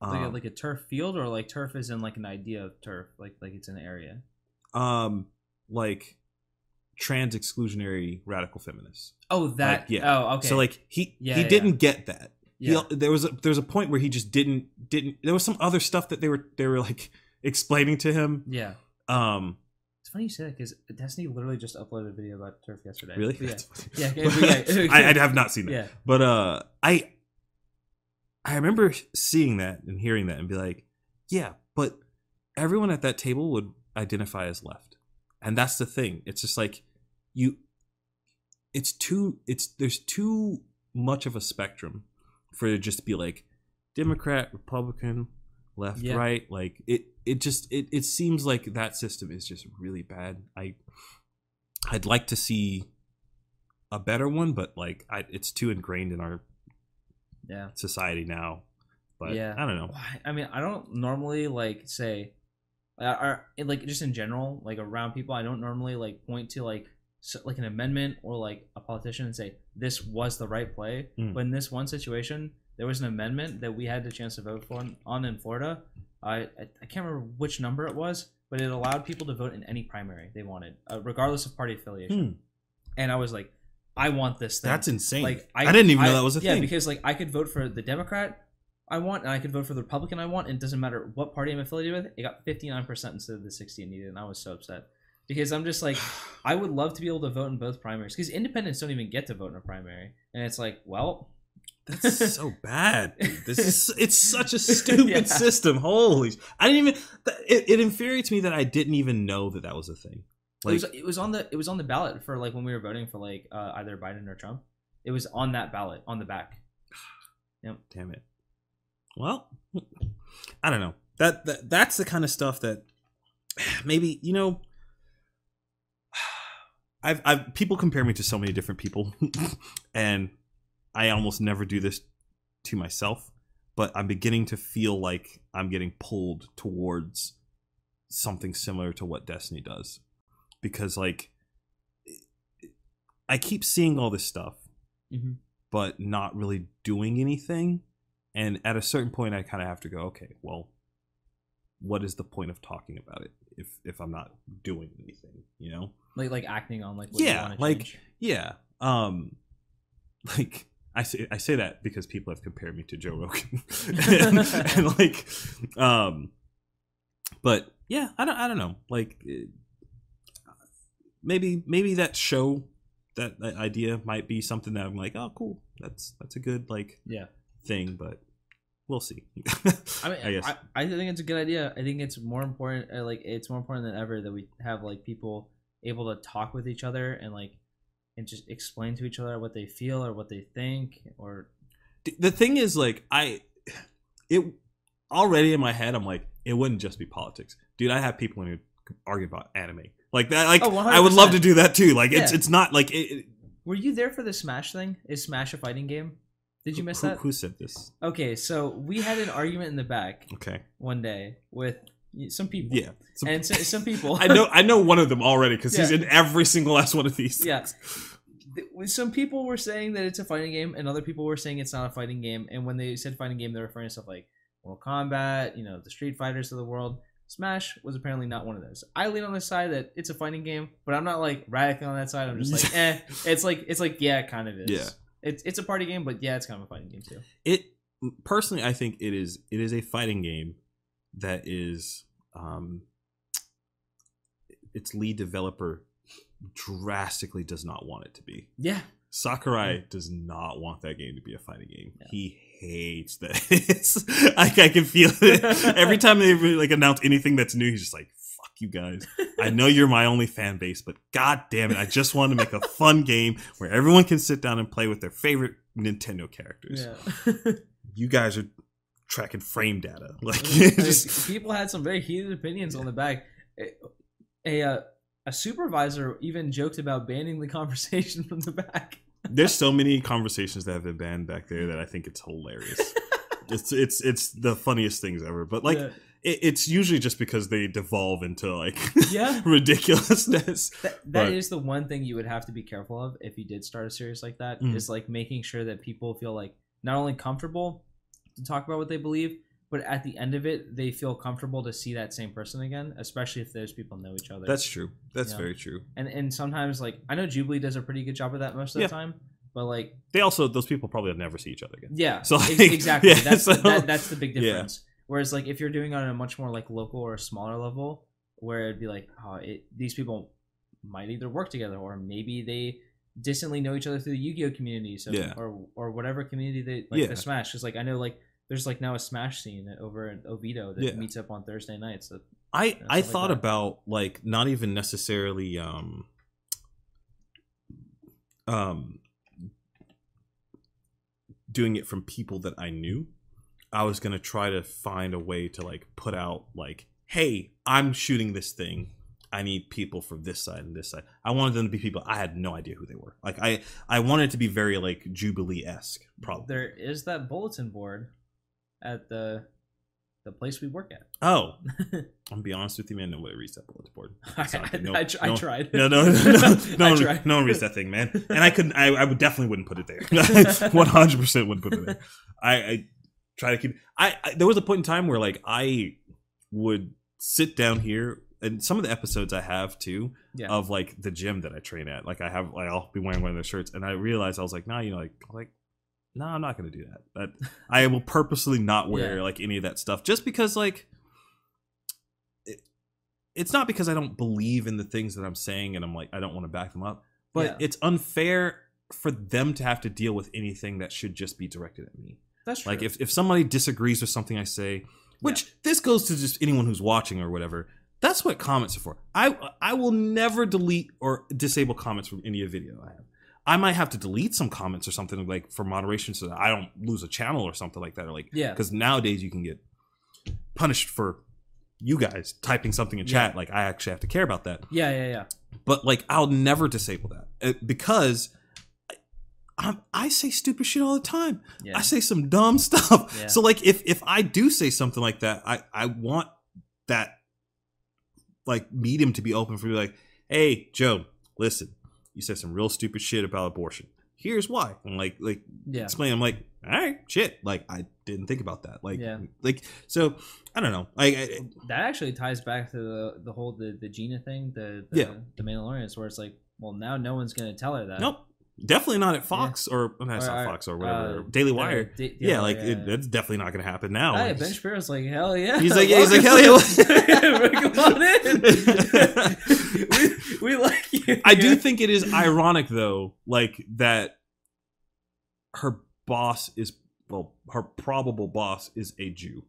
Like, a, Um, like a turf field or like turf is in like an idea of turf like like it's an area um like trans exclusionary radical feminists. oh that Like, yeah. oh okay So like he Yeah, he yeah. didn't get that. yeah He, there was a, there was a point where he just didn't didn't there was some other stuff that they were they were like explaining to him. yeah Um it's funny you say that because Destiny literally just uploaded a video about turf yesterday really? But yeah. Yeah, yeah. I, I have not seen that. yeah But uh I I remember seeing that and hearing that and be like, yeah, but everyone at that table would identify as left. And that's the thing. It's just like you it's too it's there's too much of a spectrum for it just to be like Democrat, Republican, left, Yeah. right. Like it it just it, it seems like that system is just really bad. I I'd like to see a better one, but like I, it's too ingrained in our yeah society now. But Yeah. I don't know. I mean, I don't normally like say, or like just in general, like around people, I don't normally like point to like so, like an amendment or like a politician and say this was the right play. Mm. But in this one situation, there was an amendment that we had the chance to vote for on in Florida. I I, I can't remember which number it was, but it allowed people to vote in any primary they wanted, uh, regardless of party affiliation. Hmm. And I was like, I want this thing. That's insane. like I, didn't even know that was a yeah, thing. Yeah, because like I could vote for the Democrat I want, and I could vote for the Republican I want, and it doesn't matter what party I'm affiliated with. It got 59 percent instead of the 60 it needed, and I was so upset because I'm just like, I would love to be able to vote in both primaries because independents don't even get to vote in a primary, and it's like, well, That's so bad. dude. This is it's such a stupid Yeah. system. Holy, I didn't even. It, it infuriates me that I didn't even know that that was a thing. It was it was on the it was on the ballot for like when we were voting for like uh, either Biden or Trump. It was on that ballot on the back. Yep. damn it. Well, I don't know. That, that that's the kind of stuff that maybe you know. I've, I've people compare me to so many different people, and I almost never do this to myself. But I'm beginning to feel like I'm getting pulled towards something similar to what Destiny does, because like I keep seeing all this stuff, Mhm. but not really doing anything. And at a certain point, I kind of have to go, okay, well, what is the point of talking about it if if I'm not doing anything? You know? Like like acting on like what Yeah, like change. yeah. Um, like I say I say that because people have compared me to Joe Rogan, and, and, like, um, but yeah, I don't I don't know. Like, maybe maybe that show that, that idea might be something that I'm like, oh, cool. That's that's a good like yeah. thing, but we'll see. I mean, I guess. I, I think it's a good idea. I think it's more important. uh, Like, it's more important than ever that we have like people able to talk with each other and like and just explain to each other what they feel or what they think or the thing is like i it already in my head i'm like it wouldn't just be politics dude i have people who argue about anime like that like Oh, i would love to do that too like it's Yeah. it's not like it, it- Were you there for the Smash thing? Is Smash a fighting game? Did you miss who, that? who said this Okay, so we had an argument in the back okay one day with some people. yeah Some- And so, some people. i know i know one of them already because he's in every single last one of these Yeah. Some people were saying that it's a fighting game, and other people were saying it's not a fighting game. And when they said fighting game, they're referring to stuff like Mortal Kombat, you know, the Street Fighters of the world. Smash was apparently not one of those. I lean on the side that it's a fighting game, but I'm not like radical on that side. I'm just like, eh. It's like it's like yeah, it kind of is. Yeah. It's it's a party game, but yeah, it's kind of a fighting game too. it personally i think it is it is a fighting game that is um its lead developer drastically does not want it to be Yeah. Sakurai does not want that game to be a fighting game. He hates that. It's like I can feel it every time they really, like announce anything that's new. He's just like, "Fuck you guys! I know you're my only fan base, but god damn it, I just want to make a fun game where everyone can sit down and play with their favorite Nintendo characters. Yeah. You guys are tracking frame data, like just people had some very heated opinions on the back. A a, uh, a supervisor even joked about banning the conversation from the back. There's so many conversations that have been banned back there that I think it's hilarious. it's it's it's the funniest things ever. But like Yeah. it, it's usually just because they devolve into like Yeah. ridiculousness. That, is the one thing you would have to be careful of if you did start a series like that. Is Mm. like making sure that people feel like not only comfortable to talk about what they believe, but at the end of it, they feel comfortable to see that same person again, especially if those people know each other. That's true. That's Yeah. very true. and and sometimes like I know Jubilee does a pretty good job of that most of Yeah. the time, but like They also those people probably never see each other again. yeah, So, like, exactly. yeah, that's so- that, that's the big Yeah. difference. Whereas like if you're doing it on a much more like local or smaller level, where it'd be like, oh, it, these people might either work together or maybe they distantly know each other through the Yu-Gi-Oh community, so Yeah. or or whatever community they like Yeah. the Smash. Because like I know like there's like now a Smash scene over in Oviedo that Yeah. meets up on Thursday nights. That I I stuff like thought that. about like not even necessarily um um doing it from people that I knew. I was gonna try to find a way to like put out like, hey, I'm shooting this thing. I need people from this side and this side. I wanted them to be people I had no idea who they were. Like I I wanted it to be very like Jubilee esque, probably. there is that bulletin board at the the place we work at. Oh, I'm gonna be honest with you, man. Nobody reads that bulletin board. I, no- I, I no- tried. No, no, no, no, no, I one, tried. no one reads that thing, man. And I couldn't. I, I would definitely wouldn't put it there. One hundred percent wouldn't put it there. I, I try to keep. I, I there was a point in time where like I would sit down here and some of the episodes I have too Yeah. of like the gym that I train at. Like I have, like I'll be wearing one of their shirts, and I realized I was like, no, you know, like like. No, I'm not gonna do that. That I will purposely not wear Yeah. like any of that stuff, just because like it, it's not because I don't believe in the things that I'm saying, and I'm like I don't want to back them up, but Yeah. it's unfair for them to have to deal with anything that should just be directed at me. That's true. Like if, if somebody disagrees with something I say, which this goes to just anyone who's watching or whatever, that's what comments are for. I I will never delete or disable comments from any video I have. I might have to delete some comments or something like for moderation so that I don't lose a channel or something like that. Or like Yeah. because nowadays you can get punished for you guys typing something in chat. Like I actually have to care about that yeah, yeah, yeah. but like I'll never disable that Uh, because I, I'm, I say stupid shit all the time. Yeah. I say some dumb stuff. Yeah. So like if if I do say something like that, I I want that like medium to be open for me. Like, hey Joe, listen, you said some real stupid shit about abortion. Here's why. And like like Yeah. explain. I'm like, all right, shit. Like I didn't think about that. Like Yeah. like so I don't know. I, I That actually ties back to the the whole the, the Gina thing, the, the Yeah. the Mandalorians, where it's like, well, now no one's gonna tell her that. nope. Definitely not at Fox or no, it's Or, not Fox or whatever. uh, Daily Wire. Da- Daily yeah, like yeah, it, that's definitely not going to happen now. Hey, Ben Shapiro's like, hell yeah. He's like, yeah, he's like, hell yeah. Come on in. we, like you. I do think it is ironic though, like that her boss is well, her probable boss is a Jew.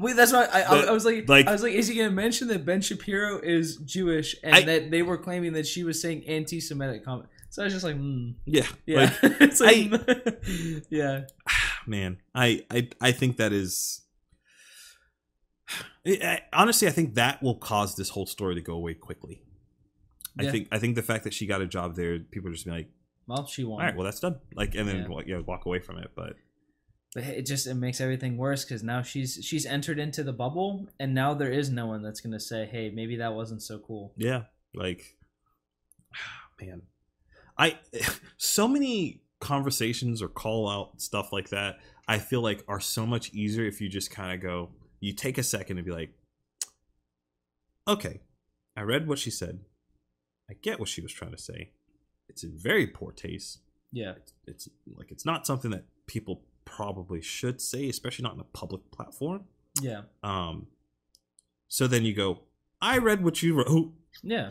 Wait, that's why I, I, I was like, like- I was like, is he gonna mention that Ben Shapiro is Jewish and I- that they were claiming that she was saying anti-Semitic comment? So I was just like, hmm. Yeah, yeah, Like, it's like, yeah, man, I, I I think that is. I, I- honestly, I think that will cause this whole story to go away quickly. I think I think the fact that she got a job there, people are just be like, well, she won. all right, well that's done. Like, and then Yeah. walk away from it. But but it just it makes everything worse because now she's she's entered into the bubble and now there is no one that's gonna say hey maybe that wasn't so cool Yeah, like man, I so many conversations or call out stuff like that. I feel like are so much easier if you just kind of go. You take a second and be like, okay, I read what she said. I get what she was trying to say. It's in very poor taste. yeah It's like it's not something that people probably should say, especially not in a public platform. yeah Um, so then you go, I read what you wrote. yeah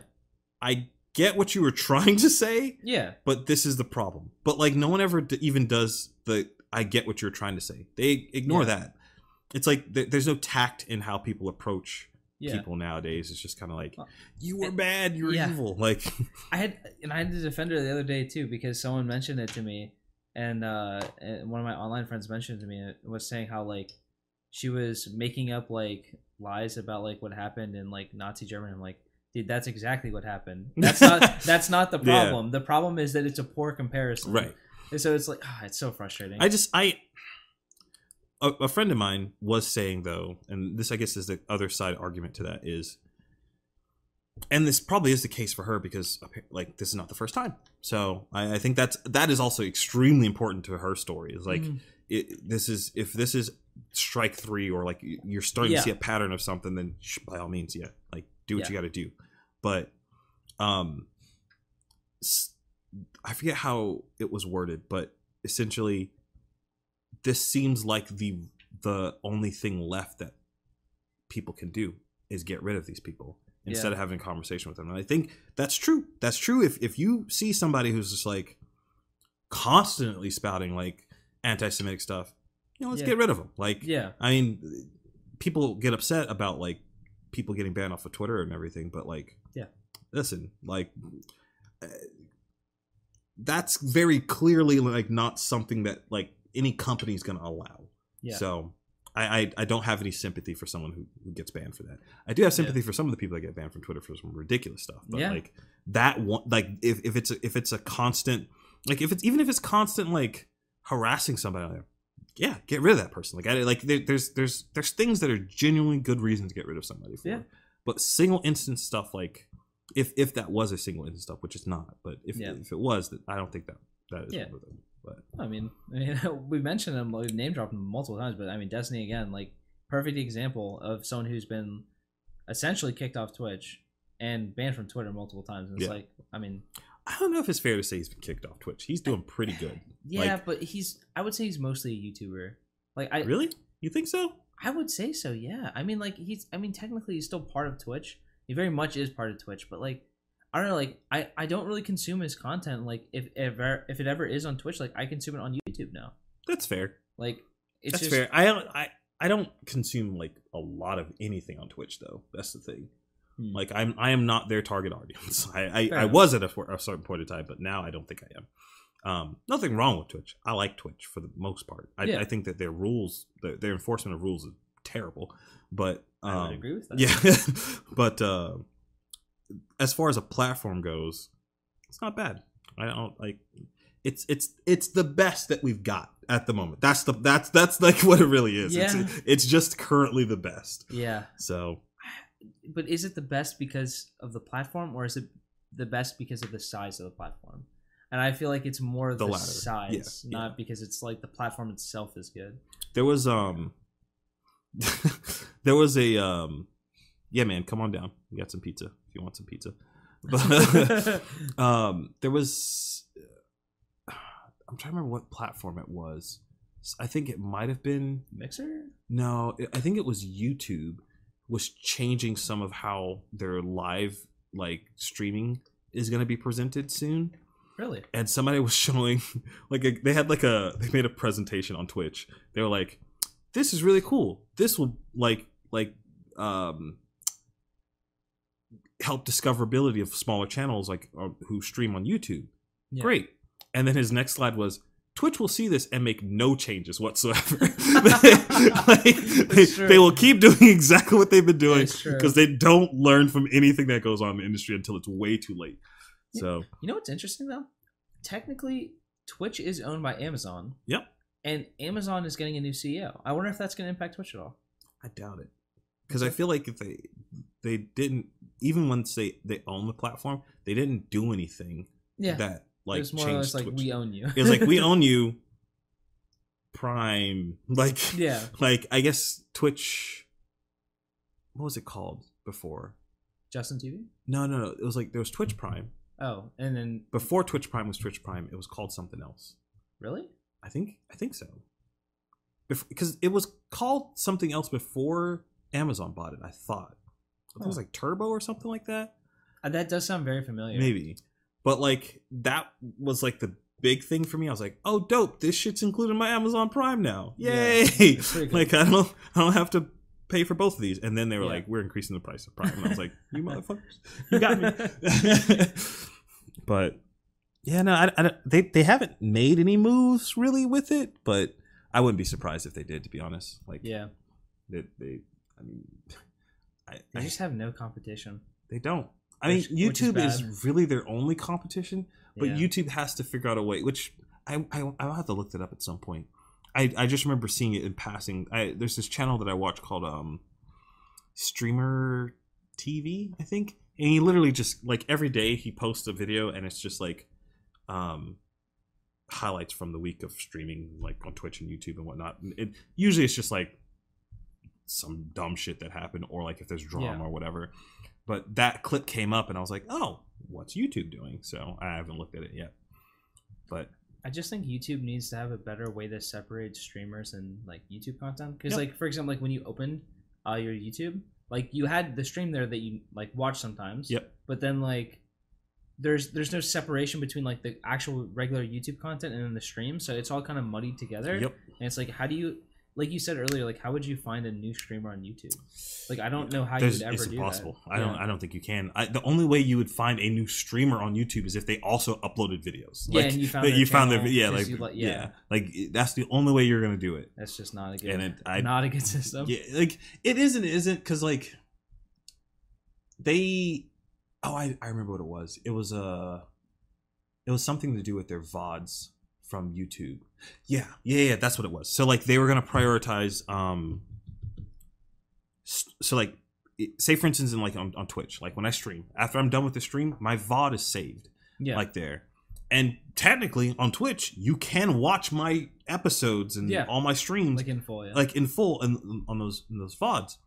I get what you were trying to say, yeah but this is the problem. But like, no one ever d- even does the I get what you're trying to say. They ignore Yeah. that. It's like th- there's no tact in how people approach yeah people nowadays. It's just kind of like, you were bad, you're yeah. evil. Like, I had and I had to defend her the other day too because someone mentioned it to me, and uh, and one of my online friends mentioned it to me it was saying how like she was making up like lies about like what happened in like Nazi Germany. I'm like, dude, that's exactly what happened. That's not that's not the Yeah. problem. The problem is that it's a poor comparison. right. And so it's like, ah, it's so frustrating. I just I a, a friend of mine was saying though, and this I guess is the other side argument to that is, and this probably is the case for her because like this is not the first time. So I, I think that's that is also extremely important to her story. Is like Mhm. it, this is if this is strike three or like you- you're starting Yeah. to see a pattern of something, then by all means, yeah, like do what Yeah. you got to do. But um, I forget how it was worded, but essentially, this seems like the the only thing left that people can do is get rid of these people instead Yeah. of having a conversation with them. And I think that's true. That's true. If if you see somebody who's just like constantly spouting like anti-Semitic stuff, you know, let's Yeah. get rid of them. Like, yeah, I mean, people get upset about like people getting banned off of Twitter and everything, but like, Yeah. listen, like, uh, that's very clearly like not something that like any company is going to allow. yeah, So. I, I, I don't have any sympathy for someone who, who gets banned for that. I do have sympathy for some of the people that get banned from Twitter for some ridiculous stuff. But Yeah. like that one, like if, if it's a, if it's a constant, like if it's even if it's constant like harassing somebody yeah, get rid of that person. Like I like there, there's there's there's things that are genuinely good reasons to get rid of somebody for. Yeah. But single instance stuff like if if that was a single instance stuff, which it's not, but if Yeah. if it was, that I don't think that that is Yeah. One of them. But I mean, I mean, we mentioned him, we've name dropped him multiple times, but I mean, Destiny again, like perfect example of someone who's been essentially kicked off Twitch and banned from Twitter multiple times. And it's Yeah. like, I mean, I don't know if it's fair to say he's been kicked off Twitch. He's doing pretty good. yeah, Like- but he's. I would say he's mostly a YouTuber. Like I Really? You think so? I would say so. Yeah. I mean, like he's. I mean, technically, he's still part of Twitch. He very much is part of Twitch, but like, I don't know. Like, I I don't really consume his content. Like, if ever if it ever is on Twitch, like I consume it on YouTube now. That's fair. Like, it's That's just fair. I don't. I I don't consume like a lot of anything on Twitch though. That's the thing. Hmm. Like I'm I am not their target audience. I I, I was at a, for- a certain point in time, but now I don't think I am. Um, nothing wrong with Twitch. I like Twitch for the most part. I, Yeah. I think that their rules, their, their enforcement of rules is terrible. But um, I would agree with that. Yeah, but uh, as far as a platform goes, it's not bad. I don't like it's it's it's the best that we've got at the moment. That's the that's that's like what it really is. Yeah. It's it's just currently the best. Yeah. So But is it the best because of the platform, or is it the best because of the size of the platform? And I feel like it's more the, The latter. size, Yeah, not because it's like the platform itself is good. there was um there was a um yeah man come on down. We got some pizza if you want some pizza. But um there was i'm trying to remember what platform it was. I think it might have been Mixer? no it- i think it was youtube was changing some of how their live like streaming is going to be presented soon. Really? and somebody was showing like a, they had like a they made a presentation on twitch. They were like this is really cool. This will like like um help discoverability of smaller channels like uh, who stream on youtube Yeah. great and then his next slide was twitch will see this and make no changes whatsoever like, they, they will keep doing exactly what they've been doing because they don't learn from anything that goes on in the industry until it's way too late Yeah. so You know what's interesting though? Technically, Twitch is owned by Amazon. Yep. And Amazon is getting a new CEO. I wonder if that's going to impact Twitch at all. I doubt it because I feel like if they they didn't even once they they own the platform, they didn't do anything Yeah. that like it's more or changed less like Twitch. we own you. it was like we own you, Prime. Like yeah. like I guess Twitch. What was it called before? Justin TV. No, no, no. It was like there was Twitch Prime Oh, and then before Twitch Prime was Twitch Prime. It was called something else. really? I think I think so. Because it was called something else before Amazon bought it. I thought. I think it was like Turbo or something like that. Uh, that does sound very familiar. Maybe. But like that was like the big thing for me. I was like, oh dope, this shit's included in my Amazon Prime now. Yay! cool. like I don't I don't have to pay for both of these. And then they were Yeah. like, we're increasing the price of Prime. And I was like, you motherfuckers. You got me. but yeah, no, I, I don't, they they haven't made any moves really with it, but I wouldn't be surprised if they did, to be honest. Like, yeah. they, they I mean, I, They I, just have no competition. they don't. I mean, Which- is YouTube is, bad. really their only competition, but Yeah. YouTube has to figure out a way. Which I, I I'll have to look that up at some point. I I just remember seeing it in passing. I there's this channel that I watch called um, Streamer TV, I think, and he literally just like every day he posts a video, and it's just like, um, highlights from the week of streaming, like on Twitch and YouTube and whatnot. And It usually it's just like some dumb shit that happened, or like if there's drama Yeah. or whatever. But that clip came up, and I was like, oh, what's YouTube doing? So I haven't looked at it yet. But I just think YouTube needs to have a better way to separate streamers and like YouTube content. Because Yep. like for example, like when you opened uh, your YouTube, like you had the stream there that you like watch sometimes. Yep. But then like there's there's no separation between like the actual regular YouTube content and then the stream, so it's all kind of muddied together. yep, And it's like, how do you, like you said earlier, like how would you find a new streamer on YouTube? Like I don't know how There's- you would ever it's do impossible. that. I don't. Yeah. I don't think you can. I, the only way you would find a new streamer on YouTube is if they also uploaded videos. Yeah, like, and you found their you found their yeah, like, you yeah. yeah. like that's the only way you're gonna do it. That's just not a good, And it, I not a good system. yeah, like it isn't isn't because like they oh I, I remember what it was it was uh it was something to do with their vods from youtube yeah yeah yeah that's what it was so like they were gonna prioritize um so like say for instance in like on, on twitch like when i stream after i'm done with the stream my vod is saved Yeah. like there and technically on twitch you can watch my episodes and Yeah. all my streams like in full. Yeah. like in full and on those in those vods.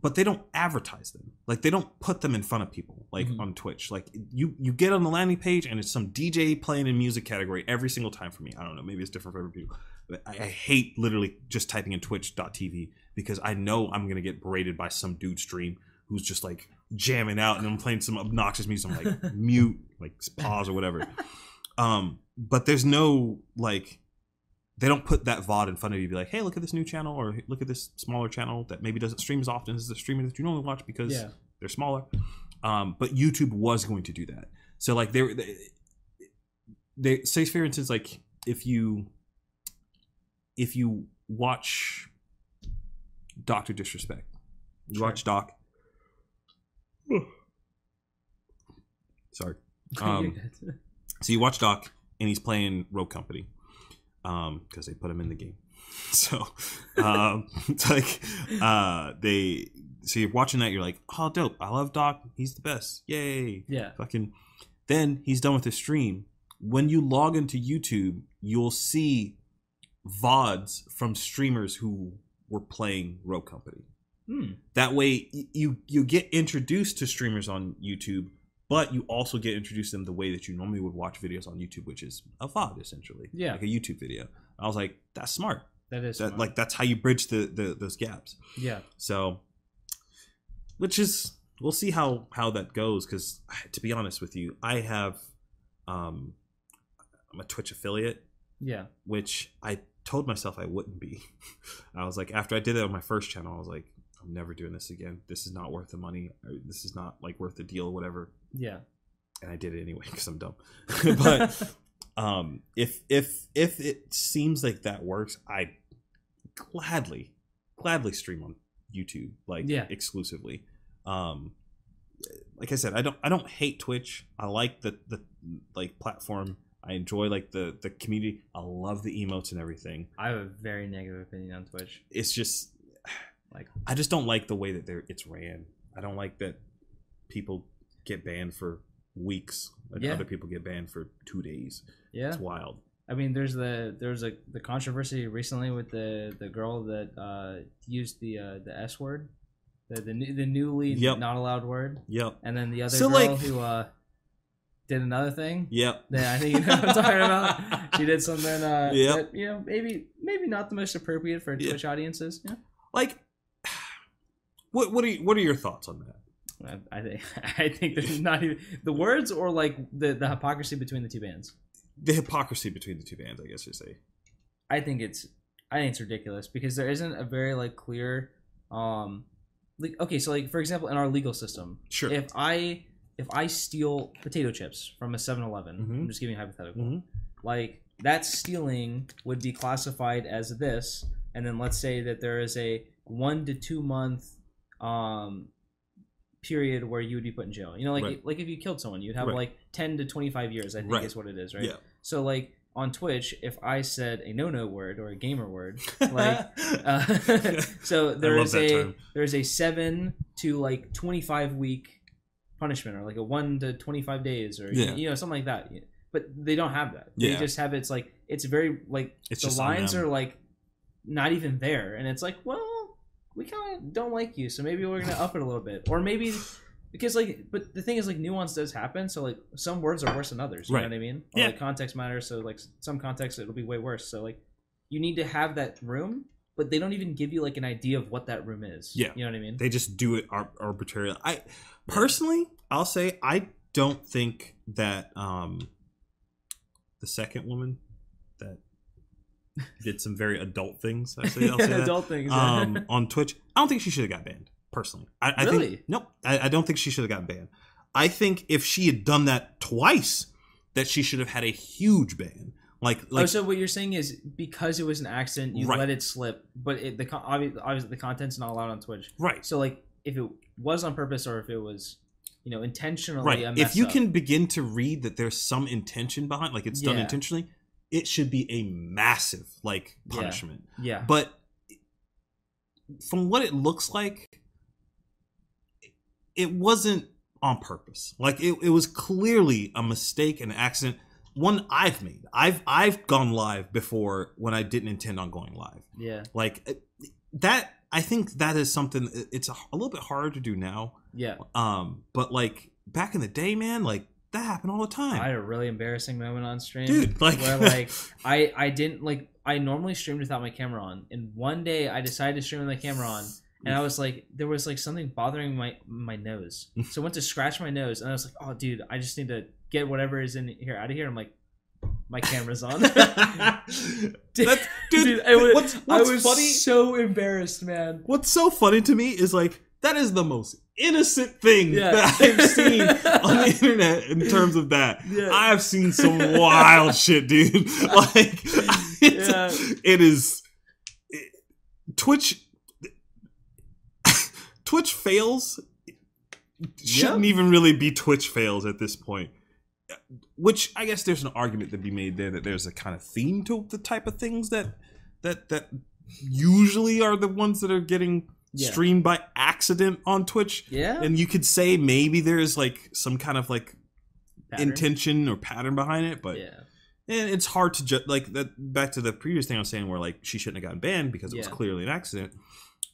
But they don't advertise them. Like they don't put them in front of people like Mhm. on Twitch. Like you you get on the landing page and it's some DJ playing in music category every single time for me. I don't know, maybe it's different for every people. But I, I hate literally just typing in twitch.tv because I know I'm gonna get berated by some dude stream who's just like jamming out and I'm playing some obnoxious music. I'm like mute, like pause or whatever. Um, but there's no like they don't put that VOD in front of you, be like, hey, look at this new channel or look at this smaller channel that maybe doesn't stream as often as the streamer that you normally watch because Yeah. they're smaller. Um, but YouTube was going to do that. So like they they, they say for instance like if you if you watch Doctor Disrespect, you Sure. watch Doc. Sorry. Um, So you watch Doc, and he's playing Rogue Company, um, because they put him in the game. So, um, it's like, uh, they. So you're watching that, you're like, oh, dope! I love Doc. He's the best. Yay! yeah. Fucking. Then he's done with his stream. When you log into YouTube, you'll see vods from streamers who were playing Rogue Company. Hmm. That way, you you get introduced to streamers on YouTube, but you also get introduced to them the way that you normally would watch videos on YouTube, which is a VOD essentially, Yeah. like a YouTube video. I was like, that's smart. That is That smart. like that's how you bridge the, the those gaps. yeah. So, which is we'll see how how that goes. Because to be honest with you, I have um I'm a Twitch affiliate, Yeah. which I told myself I wouldn't be. I was like, after I did it on my first channel, I was like, I'm never doing this again. This is not worth the money. This is not like worth the deal, whatever. Yeah. And I did it anyway because I'm dumb. but um, if if if it seems like that works, I gladly gladly stream on YouTube like Yeah. exclusively. Um, like I said, I don't I don't hate Twitch. I like the the like platform. I enjoy like the the community. I love the emotes and everything. I have a very negative opinion on Twitch. It's just Like I just don't like the way that they're it's ran. I don't like that people get banned for weeks and Yeah. other people get banned for two days. yeah. It's wild. I mean, there's the there's a the controversy recently with the the girl that uh, used the uh, the S word, the the, new, the newly Yep. not allowed word, Yep. and then the other So, girl like- who uh, did another thing. Yep. Yeah, I think you know what I'm talking about. She did something uh, Yep. that you know maybe maybe not the most appropriate for Yeah. Twitch audiences. Yeah. Like what what are you, what are your thoughts on that? I, I think I think there's not even the words or like the the hypocrisy between the two bands. The hypocrisy between the two bands, I guess you say. I think it's I think it's ridiculous because there isn't a very like clear um like okay so like for example in our legal system Sure. if I if I steal potato chips from a 7-Eleven Mhm. I'm just giving a hypothetical Mhm. like that stealing would be classified as this and then let's say that there is a 1 to 2 month um period where you would be put in jail you know like Right. like if you killed someone you'd have Right. like 10 to 25 years I think Right. is what it is right Yeah. so like on Twitch, if I said a no-no word or a gamer word, like uh, so there is a term. there is a seven to like twenty-five week punishment, or like a one to twenty-five days, or Yeah. you know something like that. But they don't have that. Yeah. They just have it's like it's very like It's the lines are like not even there, and it's like well we kind of don't like you, so maybe we're gonna up it a little bit, or maybe. Because like, but the thing is, like, nuance does happen. So like, some words are worse than others. You Right. know what I mean? Or, Yeah. Like context matters. So like, some context it'll be way worse. So like, you need to have that room, but they don't even give you like an idea of what that room is. Yeah. You know what I mean? they just do it ar- arbitrarily. I personally, I'll say I don't think that um the second woman that did some very adult things. I say, I'll say that, Adult things. um, on Twitch. I don't think she should have got banned. Personally, I, I Really? think nope. I, I don't think she should have got banned. I think if she had done that twice, that she should have had a huge ban. Like, like oh, so what you're saying is because it was an accident, you Right. let it slip, but it, the obviously, obviously the content's not allowed on Twitch. right, So like, if it was on purpose or if it was, you know, intentionally, right. If you up. can begin to read that there's some intention behind, like it's done intentionally, it should be a massive like punishment. yeah, But from what it looks like, it wasn't on purpose. Like it, it was clearly a mistake, an accident. One I've made. I've I've gone live before when I didn't intend on going live. yeah, Like that. I think that is something. It's a, a little bit harder to do now. Yeah. Um, but like back in the day, man, like that happened all the time. I had a really embarrassing moment on stream, Dude, like- where like I I didn't like I normally streamed without my camera on, and one day I decided to stream with my camera on, and I was like, there was like something bothering my my nose, so I went to scratch my nose, and I was like, oh dude, I just need to get whatever is in here out of here. I'm like, my camera's on. That's, dude, I was, what's, I was funny? so embarrassed, man. What's so funny to me is like that is the most innocent thing Yeah. that I've seen on the internet in terms of that. Yeah. I have seen some wild shit, dude. Like Yeah. it is it- Twitch Twitch fails shouldn't even really be Twitch fails at this point. Which I guess there's an argument to be made there that there's a kind of theme to the type of things that that that usually are the ones that are getting Yeah. streamed by accident on Twitch. Yeah, And you could say maybe there's like some kind of like Pattern. intention or pattern behind it, but yeah, and it's hard to ju- like that. Back to the previous thing I was saying, where like she shouldn't have gotten banned because it was clearly an accident.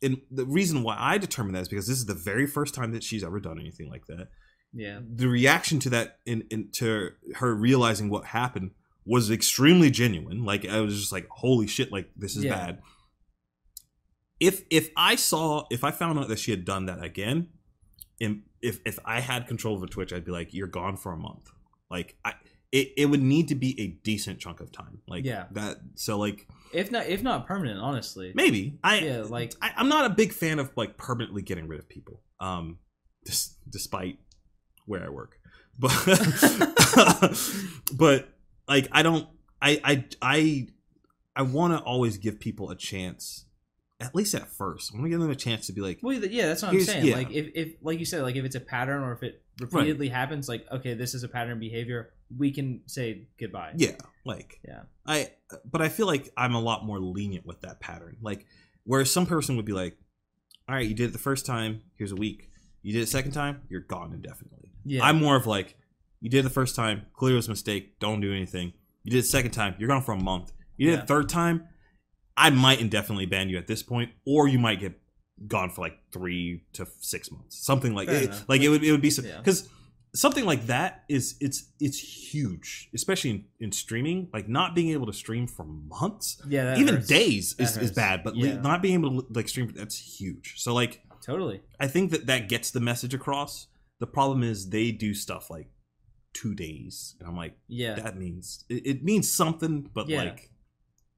And the reason why I determined that is because this is the very first time that she's ever done anything like that. yeah, The reaction to that, in, in to her realizing what happened, was extremely genuine. Like I was just like, "Holy shit! Like this is Yeah. bad." If if I saw if I found out that she had done that again, and if if I had control over Twitch, I'd be like, "You're gone for a month." Like I, it, it would need to be a decent chunk of time. Like Yeah. that. So like if not if not permanent, honestly. maybe I Yeah, like- I, I'm not a big fan of like permanently getting rid of people. Um, dis- despite where I work, but but like I don't I I I I want to always give people a chance. At least at first, I want to give them a chance to be like, Well, yeah, that's what I'm saying. yeah. Like if, if like you said, like if it's a pattern or if it repeatedly happens, like okay, this is a pattern behavior, we can say goodbye. Yeah, like Yeah. I but I feel like I'm a lot more lenient with that pattern. Like whereas some person would be like, "All right, you did it the first time, here's a week. You did it second time, you're gone indefinitely." Yeah. I'm more of like, "You did it the first time, clear it was a mistake, don't do anything. You did it second time, you're gone for a month. You did Yeah. the third time, I might indefinitely ban you at this point, or you might get gone for like three to six months, something like Fair it, enough. like it would it would be Yeah. because something like that is it's it's huge, especially in, in streaming. Like not being able to stream for months, yeah, that even hurts. days That is, is bad, but Yeah. not being able to like stream that's huge. So like Totally. I think that that gets the message across. The problem is they do stuff like two days, and I'm like Yeah. that means it, it means something, but Yeah. like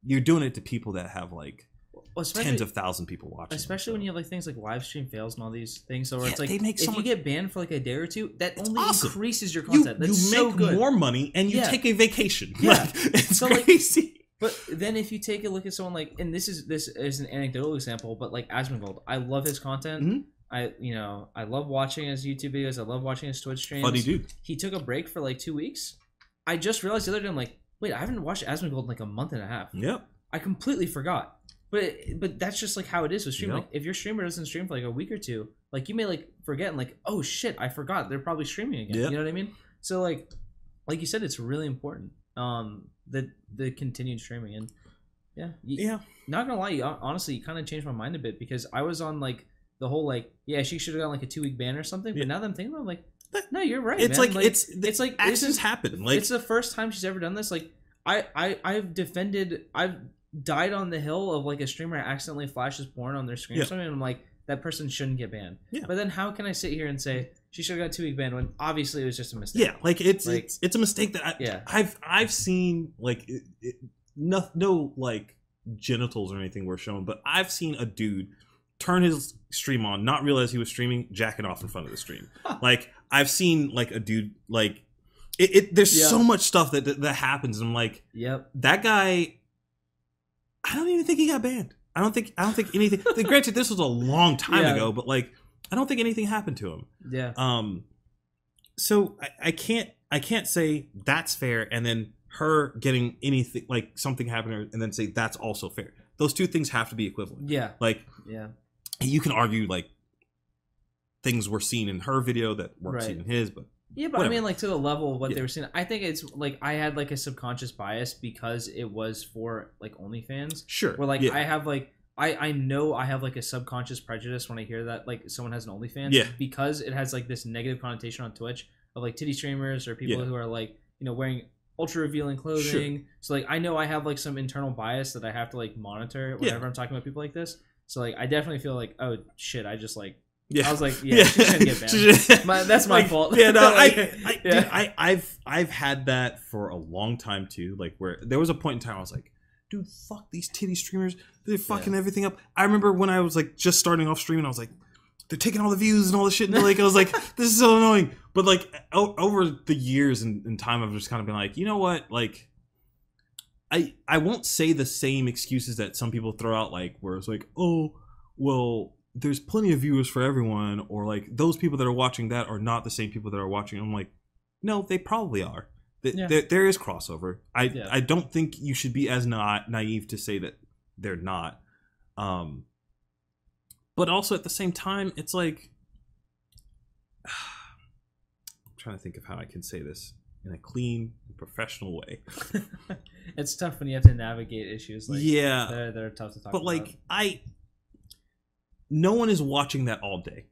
you're doing it to people that have like Well, tens of thousand people watching. especially when you have like things like live stream fails and all these things. So where it's like they make if so you get banned for like a day or two, that It's only awesome. increases your content. you make so good. more money and you Yeah. take a vacation. Yeah. Like, it's So, like, crazy. But then if you take a look at someone like, and this is this is an anecdotal example, but like Asmongold, I love his content. Mhm. I you know I love watching his YouTube videos. I love watching his Twitch streams. Funny dude. He took a break for like two weeks. I just realized the other day, I'm like, wait, I haven't watched Asmongold in like a month and a half. Yep. I completely forgot. But but that's just like how it is with streaming. Yep. Like if your streamer doesn't stream for like a week or two, like you may like forget and like, oh shit, I forgot they're probably streaming again. Yep. You know what I mean? So like like you said, it's really important. Um the the continued streaming and yeah. you- Yeah. Not gonna lie, you, honestly, you kind of changed my mind a bit because I was on like the whole like, yeah, she should have gotten like a two week ban or something. Yeah. But now that I'm thinking, about it, I'm like, no, you're right. It's man. like, it's it's like is happen. Like it's the first time she's ever done this. Like I, I, I've defended, I've died on the hill of like a streamer accidentally flashes porn on their screen or Yeah. something, and I'm like, that person shouldn't get banned. Yeah. But then how can I sit here and say she should have got two week ban when obviously it was just a mistake? yeah, like it's Like- it's it's a mistake that I, Yeah. I've I've seen like it, it, no no like genitals or anything were shown, but I've seen a dude turn his stream on, not realize he was streaming, jacking off in front of the stream. like I've seen like a dude like it. it there's Yeah. so much stuff that, that that happens, and I'm like Yep. that guy. I don't even think he got banned. I don't think I don't think anything. granted, this was a long time Yeah. ago, but like I don't think anything happened to him. Yeah. Um, so I, I can't I can't say that's fair, and then her getting anything like something happened, and then say that's also fair. Those two things have to be equivalent. Yeah. Like Yeah. you can argue like things were seen in her video that weren't Right. seen in his, but Yeah, but Whatever. I mean, like to the level of what Yeah. they were seeing, I think it's like I had like a subconscious bias because it was for like OnlyFans. sure. Where like yeah. I have like I I know I have like a subconscious prejudice when I hear that like someone has an OnlyFans. Yeah. Because it has like this negative connotation on Twitch of like titty streamers or people Yeah. who are like you know wearing ultra revealing clothing. So like I know I have like some internal bias that I have to like monitor whenever I'm talking about people like this. So like I definitely feel like oh shit I just like Yeah. I was like yeah, she shouldn't get banned. My- that's my Like, fault. Yeah, no, I, Like, I, yeah. dude, I, I've, I've had that for a long time too. Like where there was a point in time I was like, dude, fuck these titty streamers. They're fucking everything up. I remember when I was like just starting off streaming, I was like, they're taking all the views and all the shit. And like, I was like, this is so annoying. But like o- over the years and, and time, I've just kind of been like, you know what, like. I, I won't say the same excuses that some people throw out, like where it's like, oh, well, there's plenty of viewers for everyone, or like those people that are watching that are not the same people that are watching. I'm like, no, they probably are. Th- Yeah. there, there is crossover. I Yeah. I don't think you should be as na- naive to say that they're not. Um, but also at the same time, it's like I'm trying to think of how I can say this in a clean, professional way. it's tough when you have to navigate issues like yeah, they're they're tough to talk about. but about. like I, no one is watching that all day.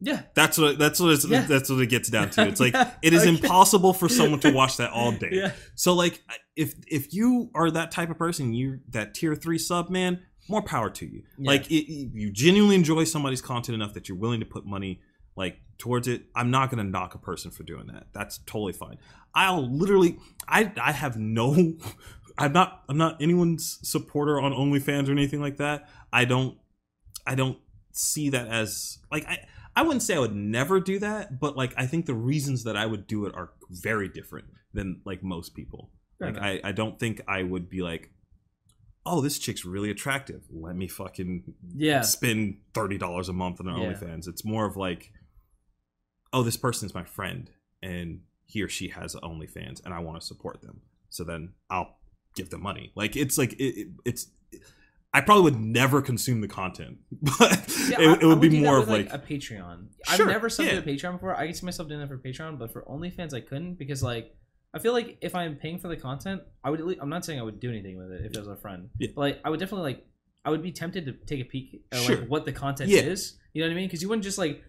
yeah That's what that's what it's, Yeah. that's what it gets down to. It's like Yeah, it is okay. impossible for someone to watch that all day. yeah So like if if you are that type of person, you that tier three sub man, more power to you. Like it, you genuinely enjoy somebody's content enough that you're willing to put money like towards it. I'm not gonna knock a person for doing that. That's totally fine. I'll literally I I have no I'm not I'm not anyone's supporter on OnlyFans or anything like that. I don't I don't see that as like I I wouldn't say I would never do that, but like I think the reasons that I would do it are very different than like most people. Fair like enough. I, I don't think I would be like, oh, this chick's really attractive. Let me fucking yeah spend thirty dollars a month on her Yeah. OnlyFans. It's more of like, oh, this person's my friend and he or she has OnlyFans and I want to support them. So then I'll give them money. Like it's like it, it, it's. I probably would never consume the content, but Yeah, it, I- it I would be more of like, a Patreon. Sure, I've never subbed yeah. to a Patreon before. I can see myself doing that for Patreon, but for OnlyFans, I couldn't because like I feel like if I'm paying for the content, I would. At least, I'm not saying I would do anything with it if it was a friend, Yeah. but like I would definitely like I would be tempted to take a peek at Sure. like what the content Yeah. is. You know what I mean? Because you wouldn't just like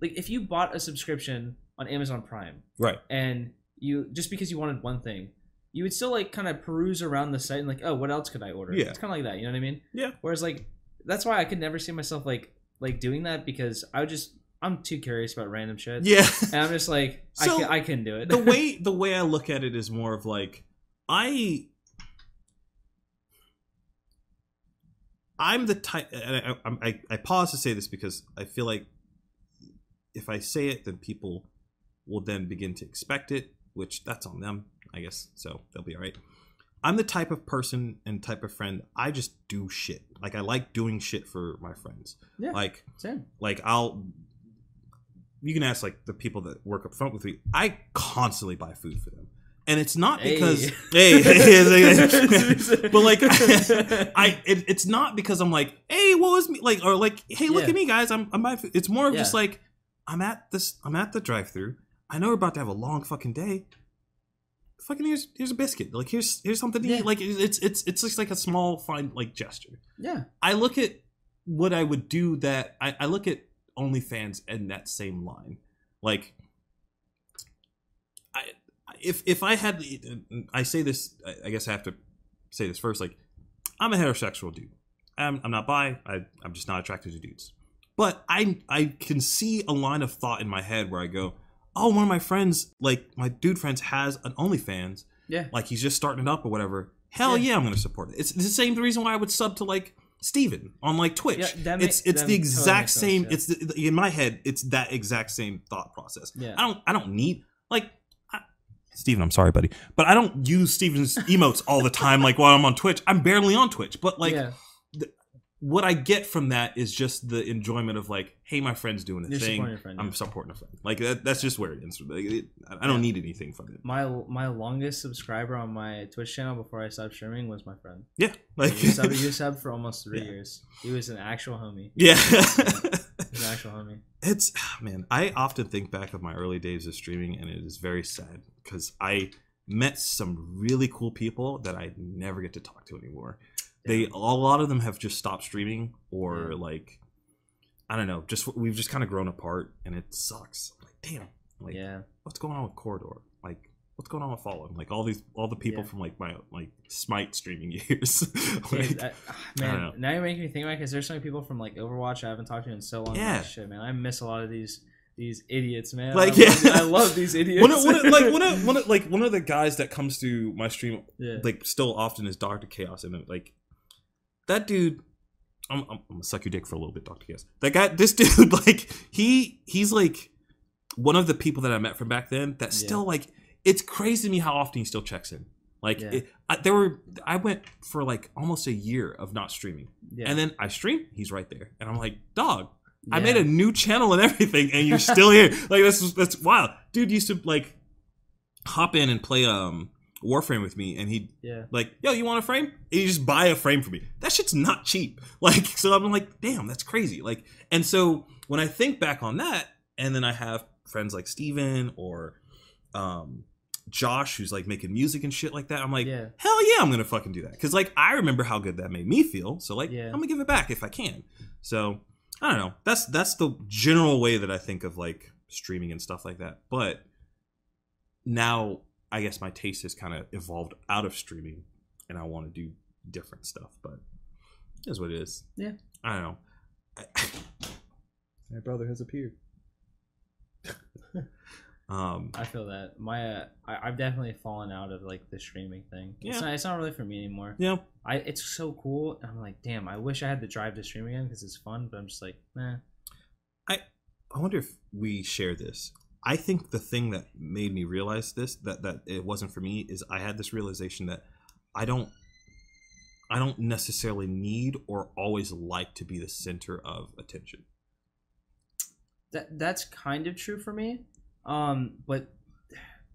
like if you bought a subscription on Amazon Prime right. and you just because you wanted one thing, you would still like kind of peruse around the site and like, oh, what else could I order? Yeah. It's kind of like that. You know what I mean? Yeah. Whereas like that's why I could never see myself like like doing that because I would just I'm too curious about random shit. Yeah. And I'm just like So, I can I couldn't do it. the way the way I look at it is more of like I I'm the type and I, I, I, I pause to say this because I feel like if I say it then people will then begin to expect it which that's on them I guess so they'll be all right I'm the type of person and type of friend I just do shit like I like doing shit for my friends yeah. like Same. like I'll you can ask like the people that work up front with me. I constantly buy food for them. And it's not because hey, hey, but like I it, it's not because I'm like, hey, what was me like or like, hey, look Yeah. at me guys, I'm I'm food. It's more of just like I'm at this I'm at the drive through. I know we're about to have a long fucking day. Fucking here's here's a biscuit. Like here's here's something to Yeah. eat. Like it's it's it's just like a small fine like gesture. Yeah. I look at what I would do that I, I look at OnlyFans in that same line. Like I if if I had I say this I- I guess I have to say this first like I'm a heterosexual dude. I'm, I'm not bi. I, I'm just not attracted to dudes. But I I can see a line of thought in my head where I go, oh, one of my friends, like my dude friends, has an OnlyFans. Yeah. Like he's just starting it up or whatever. Hell Yeah. yeah, I'm gonna support it. It's the same reason why I would sub to like Steven on like Twitch. Yeah, that ma- it's it's the totally exact makes sense, same. yeah. It's the, in my head. It's that exact same thought process. Yeah. I don't I don't need like I, Steven, I'm sorry, buddy, but I don't use Steven's emotes all the time. Like while I'm on Twitch, I'm barely on Twitch, but like yeah. What I get from that is just the enjoyment of like, hey, my friend's doing a You're thing. supporting friend, I'm yeah. supporting a friend. Like that, that's just where it is. Like, it, I don't need anything from it. My my longest subscriber on my Twitch channel before I stopped streaming was my friend. Yeah, like He subbed, he subbed for almost three Yeah. years. He was an actual homie. yeah. He was an actual homie. it's ah, man. I often think back of my early days of streaming, and it is very sad because I met some really cool people that I never get to talk to anymore. They a lot of them have just stopped streaming or Yeah. like I don't know, just we've just kind of grown apart and it sucks. Like damn, like yeah, what's going on with Corridor? Like what's going on with Fallen? Like all these all the people Yeah. from like my like Smite streaming years. Like, ah, I man. Now you're making me think about because there's so many people from like Overwatch I haven't talked to in so long. Yeah. Shit, man, I miss a lot of these these idiots, man. Like, I love. I love these idiots. one of, one of, like one of, one of like one of the guys that comes to my stream yeah. like still often is Doctor Chaos, and like that dude. I'm, I'm, I'm gonna suck your dick for a little bit, Doctor Chaos. That guy, this dude, like he he's like one of the people that I met from back then. That Yeah. still like it's crazy to me how often he still checks in. Like Yeah. it, I, there were, I went for like almost a year of not streaming, yeah. and then I stream. He's right there, and I'm like, dog. I made a new channel and everything, and you're still here. Like that's that's wild. Dude used to like hop in and play um Warframe with me, and he'd yeah. like, yo, you want a frame? And you just buy a frame for me. That shit's not cheap. Like, so I'm like, damn, that's crazy. Like, and so when I think back on that, and then I have friends like Steven or um Josh who's like making music and shit like that, I'm like, Yeah. hell yeah, I'm gonna fucking do that. Cause like I remember how good that made me feel. So like Yeah. I'm gonna give it back if I can. So I don't know. That's that's the general way that I think of like streaming and stuff like that. But now I guess my taste has kind of evolved out of streaming and I want to do different stuff, but it is what it is. Yeah. I don't know. My brother has appeared. um I feel that my uh, I, I've definitely fallen out of like the streaming thing. Yeah. It's not it's not really for me anymore. yeah, I it's so cool. And I'm like, damn, I wish I had the drive to stream again because it's fun. But I'm just like, nah. I wonder if we share this. I think the thing that made me realize this that that it wasn't for me is I had this realization that I don't I don't necessarily need or always like to be the center of attention. That that's kind of true for me. Um, but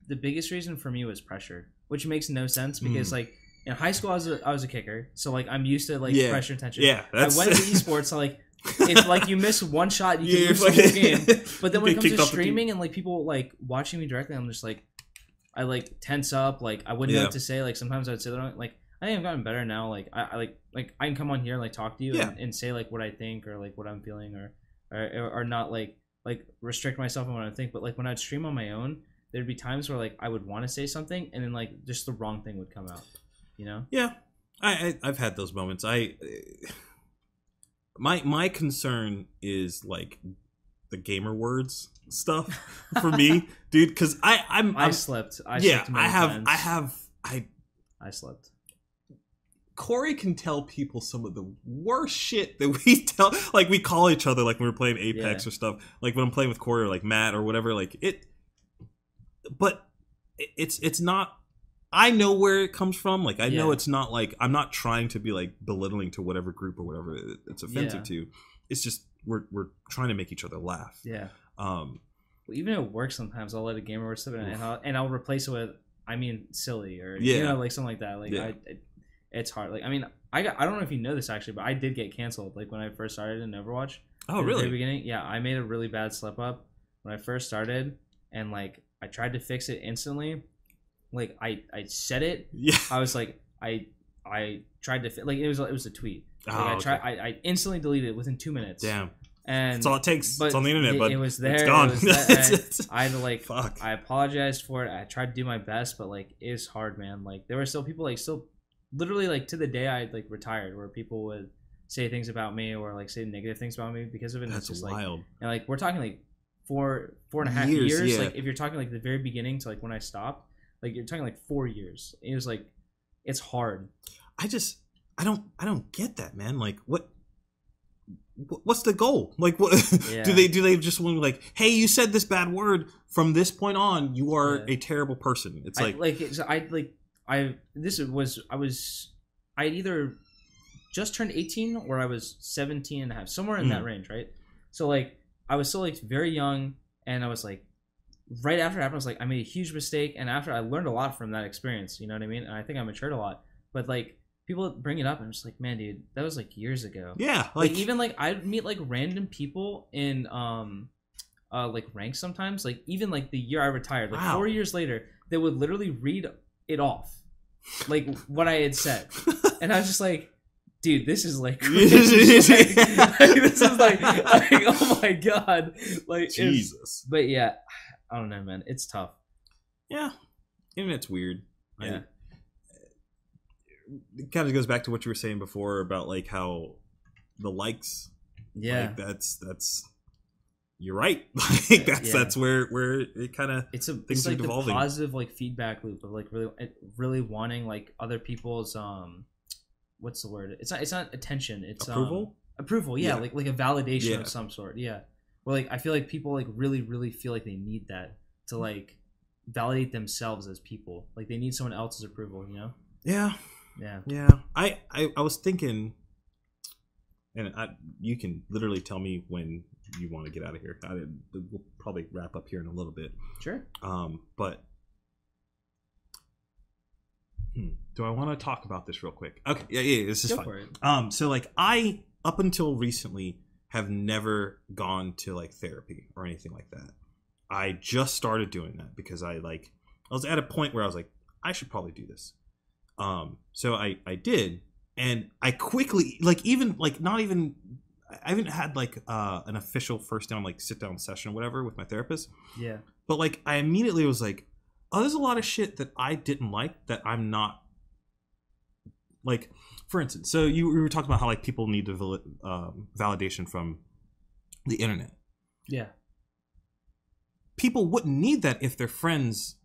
the biggest reason for me was pressure, which makes no sense because Mm. like in high school I was a, I was a kicker, so like I'm used to like Yeah. pressure and tension. Yeah, I went to esports, so like it's like you miss one shot, you can Yeah, lose the whole game. But then when it comes to off the team. streaming and like people like watching me directly, I'm just like, I like tense up. Like I wouldn't know what to say. Like sometimes I'd say there like I think I've gotten better now. Like I, I like like I can come on here and like talk to you Yeah. and, and say like what I think or like what I'm feeling or or, or not like like restrict myself on what I think. But like when I'd stream on my own, there'd be times where like I would want to say something and then like just the wrong thing would come out. You know? Yeah, I, I I've had those moments. I my my concern is like the gamer words stuff for me, dude. Because I I'm, I I'm slept. I yeah slept I have times. I have I I slept. Corey can tell people some of the worst shit that we tell. Like we call each other like when we're playing Apex Yeah. or stuff. Like when I'm playing with Corey or like Matt or whatever. Like it, but it's it's not. I know where it comes from. Like I know it's not like I'm not trying to be like belittling to whatever group or whatever it's offensive Yeah. to. It's just we're we're trying to make each other laugh. Yeah. Um. Well, even at work, sometimes I'll let a gamer or something, and I'll and I'll replace it with, I mean, silly or Yeah. you know, like something like that. Like Yeah. I, it, it's hard. Like I mean, I got. I don't know if you know this actually, but I did get canceled. Like when I first started in Overwatch. Oh in the really? beginning, yeah, I made a really bad slip up when I first started, and like I tried to fix it instantly. Like I, I said it. Yeah. I was like, I, I tried to like it was it was a tweet. Like Oh, I okay. tried. I, I instantly deleted it within two minutes. Damn. And That's all it takes. but it's on the internet, it- but it was there, It's it gone. was that- it's- I had to like Fuck. I apologized for it. I tried to do my best, but like it's hard, man. Like there were still people like still literally like to the day I like retired where people would say things about me or like say negative things about me because of it. And That's it's just like wild. and like we're talking like four four and a half Years, years. yeah. Like if you're talking like the very beginning to like when I stopped, like you're talking like four years. It was like it's hard. I just I don't I don't get that man. Like what what's the goal? Like what Yeah. do they do they just want to like, hey, you said this bad word from this point on, you are Yeah. a terrible person. It's I, like like it's, I like I this was I was I either just turned 18 or I was 17 and a half somewhere in that Mm. range right so like I was still like very young and I was like right after it happened I was like I made a huge mistake and after I learned a lot from that experience you know what I mean and I think I matured a lot but like people bring it up and I'm just like man dude that was like years ago yeah, like, like, even like I'd meet like random people in um uh like ranks sometimes like even like the year I retired like Wow. four years later they would literally read it off like what I had said and I was just like dude, this is like, crazy. like, this is like, like, oh my god, like, Jesus. But yeah, I don't know, man. It's tough. Yeah, internet's weird. I- Yeah. it kind of goes back to what you were saying before about like how the likes. Yeah, like, that's that's. You're right. Like that's Yeah. that's where where it kind of it's a things it's are like the positive like feedback loop of like really really wanting like other people's um what's the word it's not it's not attention it's um, approval. approval yeah, Yeah. like like a validation Yeah. of some sort yeah where like i feel like people like really really feel like they need that to like validate themselves as people like they need someone else's approval you know Yeah, yeah yeah. I I, I was thinking, and I, you can literally tell me when you want to get out of here. I, we'll probably wrap up here in a little bit. sure Um, but hmm, do I want to talk about this real quick? Okay, yeah, yeah, this is go fine. for it Um, so like I up until recently have never gone to like therapy or anything like that. I just started doing that because I like I was at a point where I was like I should probably do this. Um, so I I did, and I quickly like even like not even I haven't had like uh an official first down like sit down session or whatever with my therapist, yeah but like I immediately was like, oh, there's a lot of shit that I didn't like that I'm not like. For instance, so you we were talking about how like people need to val- um, validation from the internet. yeah People wouldn't need that if their friends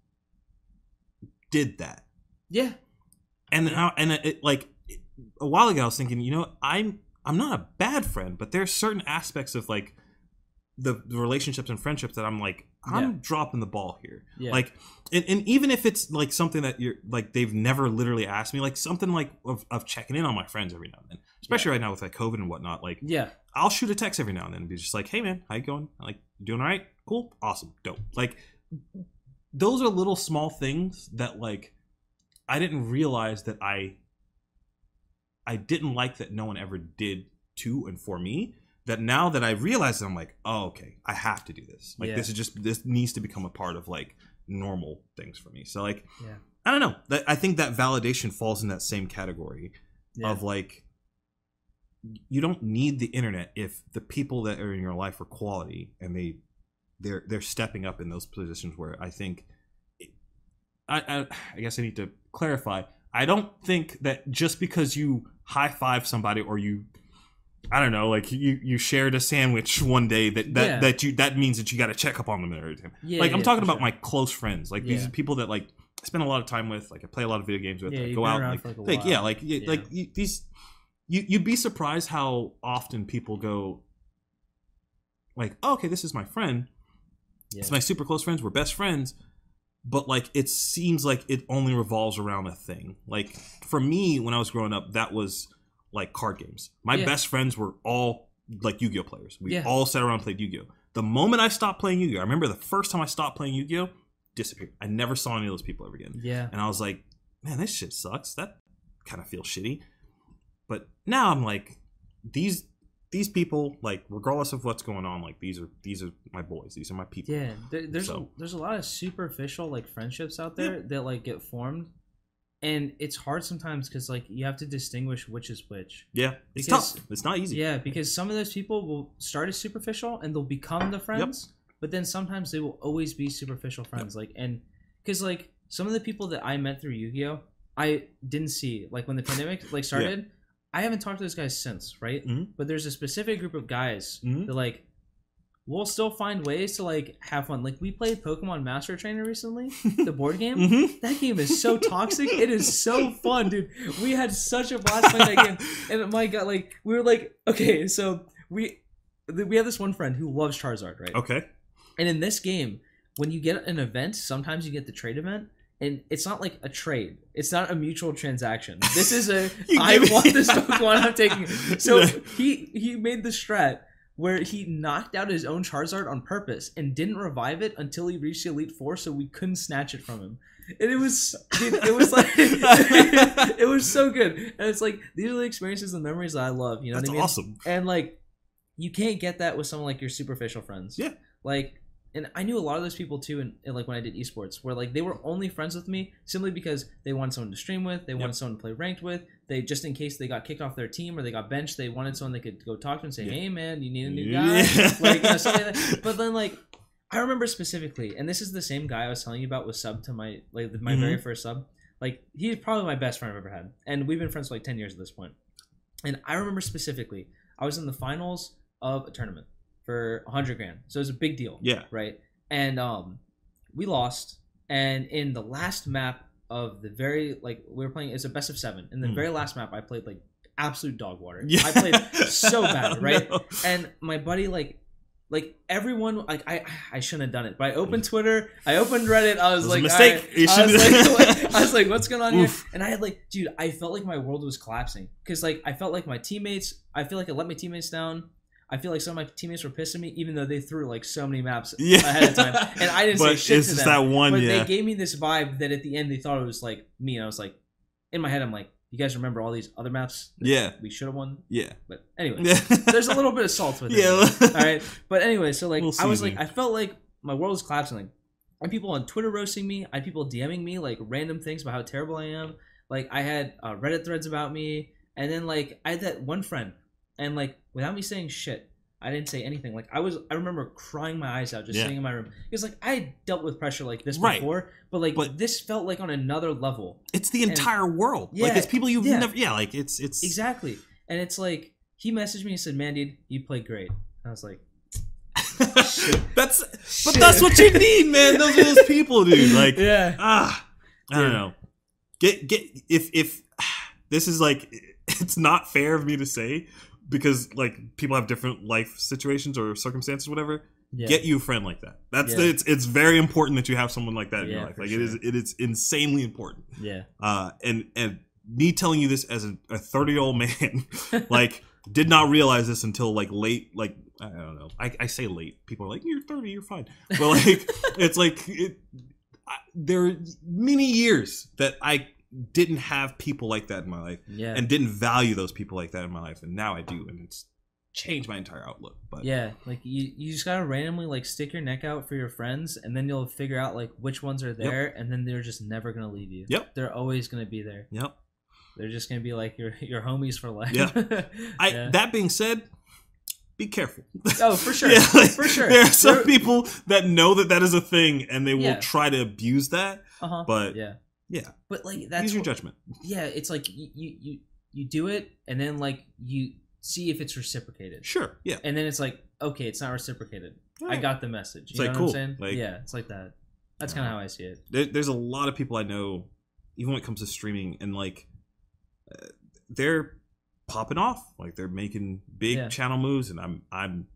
did that. yeah And then I, and it, like a while ago, I was thinking, you know, I'm I'm not a bad friend, but there's certain aspects of like the, the relationships and friendships that I'm like I'm Yeah. dropping the ball here. yeah Like, and, and even if it's like something that you're like they've never literally asked me, like something like of, of checking in on my friends every now and then, especially right now with like COVID and whatnot. Like, yeah I'll shoot a text every now and then and be just like, "Hey man, how you going? Like, doing all right? Cool, awesome, dope." Like, those are little small things that like I didn't realize that I I didn't like that no one ever did to and for me. That now that I realize it, I'm like, oh okay, I have to do this. Like Yeah. this is just this needs to become a part of like normal things for me. So like, Yeah. I don't know. That I think that validation falls in that same category yeah of like you don't need the internet if the people that are in your life are quality and they they're they're stepping up in those positions where I think I I, I guess I need to clarify. I don't think that just because you high five somebody or you I don't know, like you you shared a sandwich one day that that, Yeah. that you that means that you got to check up on them every time. yeah like I'm talking about sure. my close friends, like these people that like I spend a lot of time with, like I play a lot of video games with, Yeah, go out, like, like, like, yeah, like Yeah. like you, these. You you'd be surprised how often people go, like, oh, okay, this is my friend. yeah. It's my super close friends. We're best friends. But like, it seems like it only revolves around a thing. Like for me, when I was growing up, that was like card games. My Yeah. best friends were all like Yu-Gi-Oh players. We Yeah. all sat around and played Yu-Gi-Oh. The moment I stopped playing Yu-Gi-Oh, I remember the first time I stopped playing Yu-Gi-Oh, disappeared. I never saw any of those people ever again. yeah And I was like, man, this shit sucks. That kind of feels shitty. But now I'm like, these these people, like, regardless of what's going on, like these are these are my boys. These are my people. Yeah, there, there's So- a, there's a lot of superficial like friendships out there that like get formed, and it's hard sometimes because like you have to distinguish which is which. Yeah, it's Because- tough. It's not easy. Yeah, because some of those people will start as superficial and they'll become the friends, but then sometimes they will always be superficial friends. Like and because like some of the people that I met through Yu-Gi-Oh, I didn't see like when the pandemic like started. I haven't talked to those guys since, right? Mhm. But there's a specific group of guys Mhm. that like we'll still find ways to like have fun. Like we played Pokemon Master Trainer recently, the board game. Mhm. That game is so toxic. It is so fun, dude. We had such a blast playing that game. And my god, like we were like, okay, so we we have this one friend who loves Charizard, right? Okay. And in this game, when you get an event, sometimes you get the trade event, and it's not like a trade. It's not a mutual transaction. This is a I You I give it- want this Pokemon, I'm taking it. So he he made the strat where he knocked out his own Charizard on purpose and didn't revive it until he reached the Elite Four, so we couldn't snatch it from him. And it was dude, it was like it was so good. And it's like these are the experiences and memories that I love. You know That's what I mean? awesome. And like, you can't get that with someone like your superficial friends. Yeah. Like, and I knew a lot of those people too, and like when I did esports, where like they were only friends with me simply because they wanted someone to stream with, they wanted Yep. someone to play ranked with. They just in case they got kicked off their team or they got benched, they wanted someone they could go talk to and say, Yeah. "Hey man, you need a new guy," Yeah. like you know, like that. But then like I remember specifically, and this is the same guy I was telling you about was sub to my like my Mhm. very first sub. Like he's probably my best friend I've ever had, and we've been friends for like ten years at this point. And I remember specifically, I was in the finals of a tournament for hundred grand, so it was a big deal Yeah. right? And um, we lost. And in the last map of the very like we were playing, it's a best of seven. In the Hmm. very last map, I played like absolute dog water. Yeah. I played so bad, right? And my buddy like. Like everyone, like I, I shouldn't have done it. But I opened Twitter, I opened Reddit. I was was like, mistake. You I was like, I was like, what's going on here? And I had like, dude, I felt like my world was collapsing because like I felt like my teammates, I feel like I let my teammates down. I feel like some of my teammates were pissing me, even though they threw like so many maps Yeah. ahead of time, and I didn't say shit it's to just them. that one, but yeah. they gave me this vibe that at the end they thought it was like me, and I was like, in my head, I'm like, you guys remember all these other maps? Yeah. we should have won. yeah. But anyway, there's a little bit of salt with it. Yeah. All right. But anyway, so like We'll I was like. I felt like my world was collapsing. Like I had people on Twitter roasting me. I had people DMing me like random things about how terrible I am. Like I had uh, Reddit threads about me, and then like I had that one friend, and like without me saying shit, I didn't say anything. Like I was, I remember crying my eyes out just Yeah. sitting in my room because like I had dealt with pressure like this Right. before, but like But- this felt like on another level. It's the And- entire world. like Yeah, it's people you've yeah. never. Yeah. Like it's it's Exactly, and it's like he messaged me and said, "Man, dude, you played great." I was like, that's but Shit. that's what you need, man. Those are those people, dude. Like yeah. ah, I don't know. Get get if if this is like it's not fair of me to say because like people have different life situations or circumstances, whatever. Yeah. Get you a friend like that. That's Yeah. it's it's very important that you have someone like that in your life. Like it is it is insanely important. yeah. Uh, and and me telling you this as a 30 year old man, like did not realize this until like late like i don't know i, I say late people are like you're 30 you're fine but like it's like it, I, there are many years that i didn't have people like that in my life Yeah. and didn't value those people like that in my life and now i do and it's changed my entire outlook but yeah, like you, you just gotta randomly like stick your neck out for your friends, and then you'll figure out like which ones are there, and then they're just never gonna leave you. Yep. they're always gonna be there. yep They're just gonna be like your your homies for life. Yeah. i Yeah. that being said be careful oh for sure, Yeah, like, for sure. there are some There- people that know that that is a thing and they will Yeah. try to abuse that uh-huh. but yeah, yeah but like that's use your what- judgment yeah. It's like you, you you do it, and then like you see if it's reciprocated, sure yeah and then it's like okay, it's not reciprocated. I got the message. You It's know like, what cool. I'm saying? Like- yeah, it's like that. That's kind of how I see it. there, there's a lot of people I know, even when it comes to streaming, and like uh, they're popping off, like they're making big Yeah. channel moves, and I'm I'm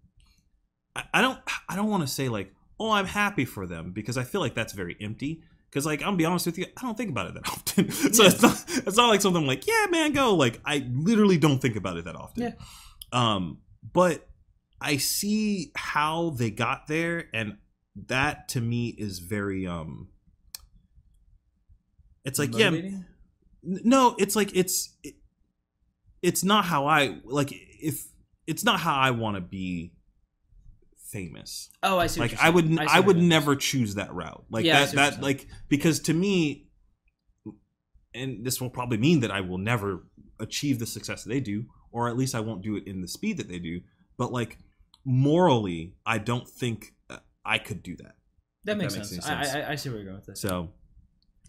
I, I don't I don't want to say like oh I'm happy for them because I feel like that's very empty. Because like I'm gonna be honest with you, I don't think about it that often. so Yeah. it's not it's not like something I'm like yeah man go like I literally don't think about it that often. Yeah. Um, but I see how they got there, and that to me is very um. It's like yeah, Motivating? N- no it's like it's it, it's not how i like if it's not how i want to be famous Oh, I see. what like you're i would see i would never choose that route like Yeah, that see what you're that like because to me and this will probably mean that i will never achieve the success that they do or at least i won't do it in the speed that they do but like morally i don't think uh, i could do that That makes, that makes sense. any I. I I see where you're going with this. so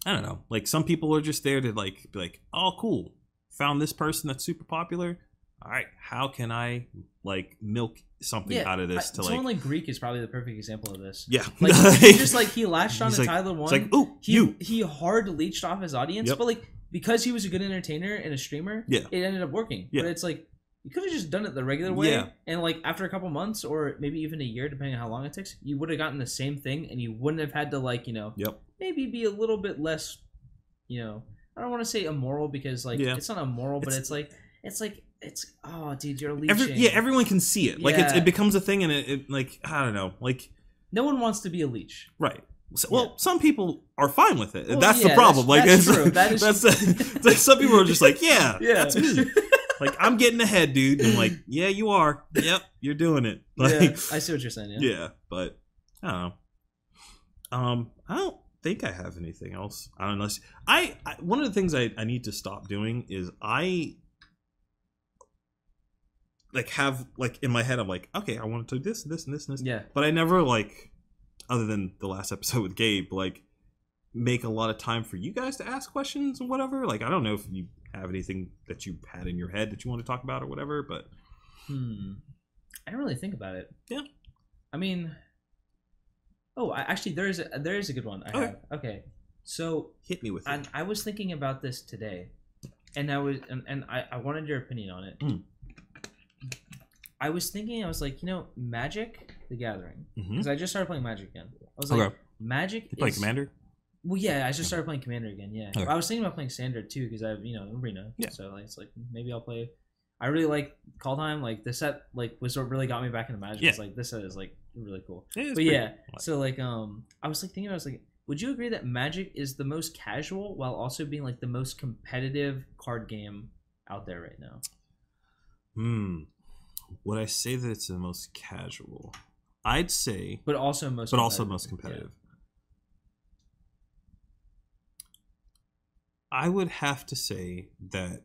I don't know. Like some people are just there to like be like, oh cool, found this person that's super popular. All right, how can I like milk something yeah, out of this I- to someone like, like Greek is probably the perfect example of this. yeah, Like he just like he latched on to like- Tyler it's one. like ooh he you he hard leached off his audience, Yep. but like because he was a good entertainer and a streamer, Yeah. it ended up working. Yeah. But it's like you could have just done it the regular way, Yeah. and like after a couple months or maybe even a year, depending on how long it takes, you would have gotten the same thing, and you wouldn't have had to like you know Yep. maybe be a little bit less, you know, I don't want to say immoral because like Yeah. it's not immoral, but It's- it's like it's like it's oh dude, you're leeching. Every, yeah, everyone can see it. Like Yeah. it becomes a thing, and it, it like I don't know, like no one wants to be a leech. right. So, well, Yeah. some people are fine with it. Well, that's yeah, the problem. that's- like that's it's, true. That is- that's it's like some people are just like, yeah, Yeah, that's me. Like I'm getting ahead, dude. And I'm like, yeah, you are. Yep, you're doing it. Like, yeah, I see what you're saying. Yeah. yeah but I don't know. Um, I don't think I have anything else. I don't know. unless- I, I one of the things I, I need to stop doing is I like have like in my head I'm like okay I want to do this this and this and this Yeah. but I never like other than the last episode with Gabe like make a lot of time for you guys to ask questions and whatever like I don't know if you have anything that you had in your head that you want to talk about or whatever but Hmm. I didn't really think about it. Yeah. I mean, oh, I, actually, there is a, there is a good one. I Okay. have. Okay. So hit me with it. I, I was thinking about this today, and I was and, and I, I wanted your opinion on it. Mm. I was thinking, I was like, you know, Magic the Gathering, because I just started playing Magic again. I was Okay. like, Magic. You play is- Commander? Well, yeah, I just started playing Commander again. Yeah, Okay. I was thinking about playing Standard too because I, have you know, Arena. Yeah. So like, it's like maybe I'll play. I really like Kaldheim. Like the set, like was what really got me back into Magic. Yeah. It's like this set is like really cool. But yeah, so like um, I was like thinking, I was like, would you agree that Magic is the most casual while also being like the most competitive card game out there right now? Hmm. Would I say that it's the most casual? I'd say, But also most. but also most competitive. I would have to say that.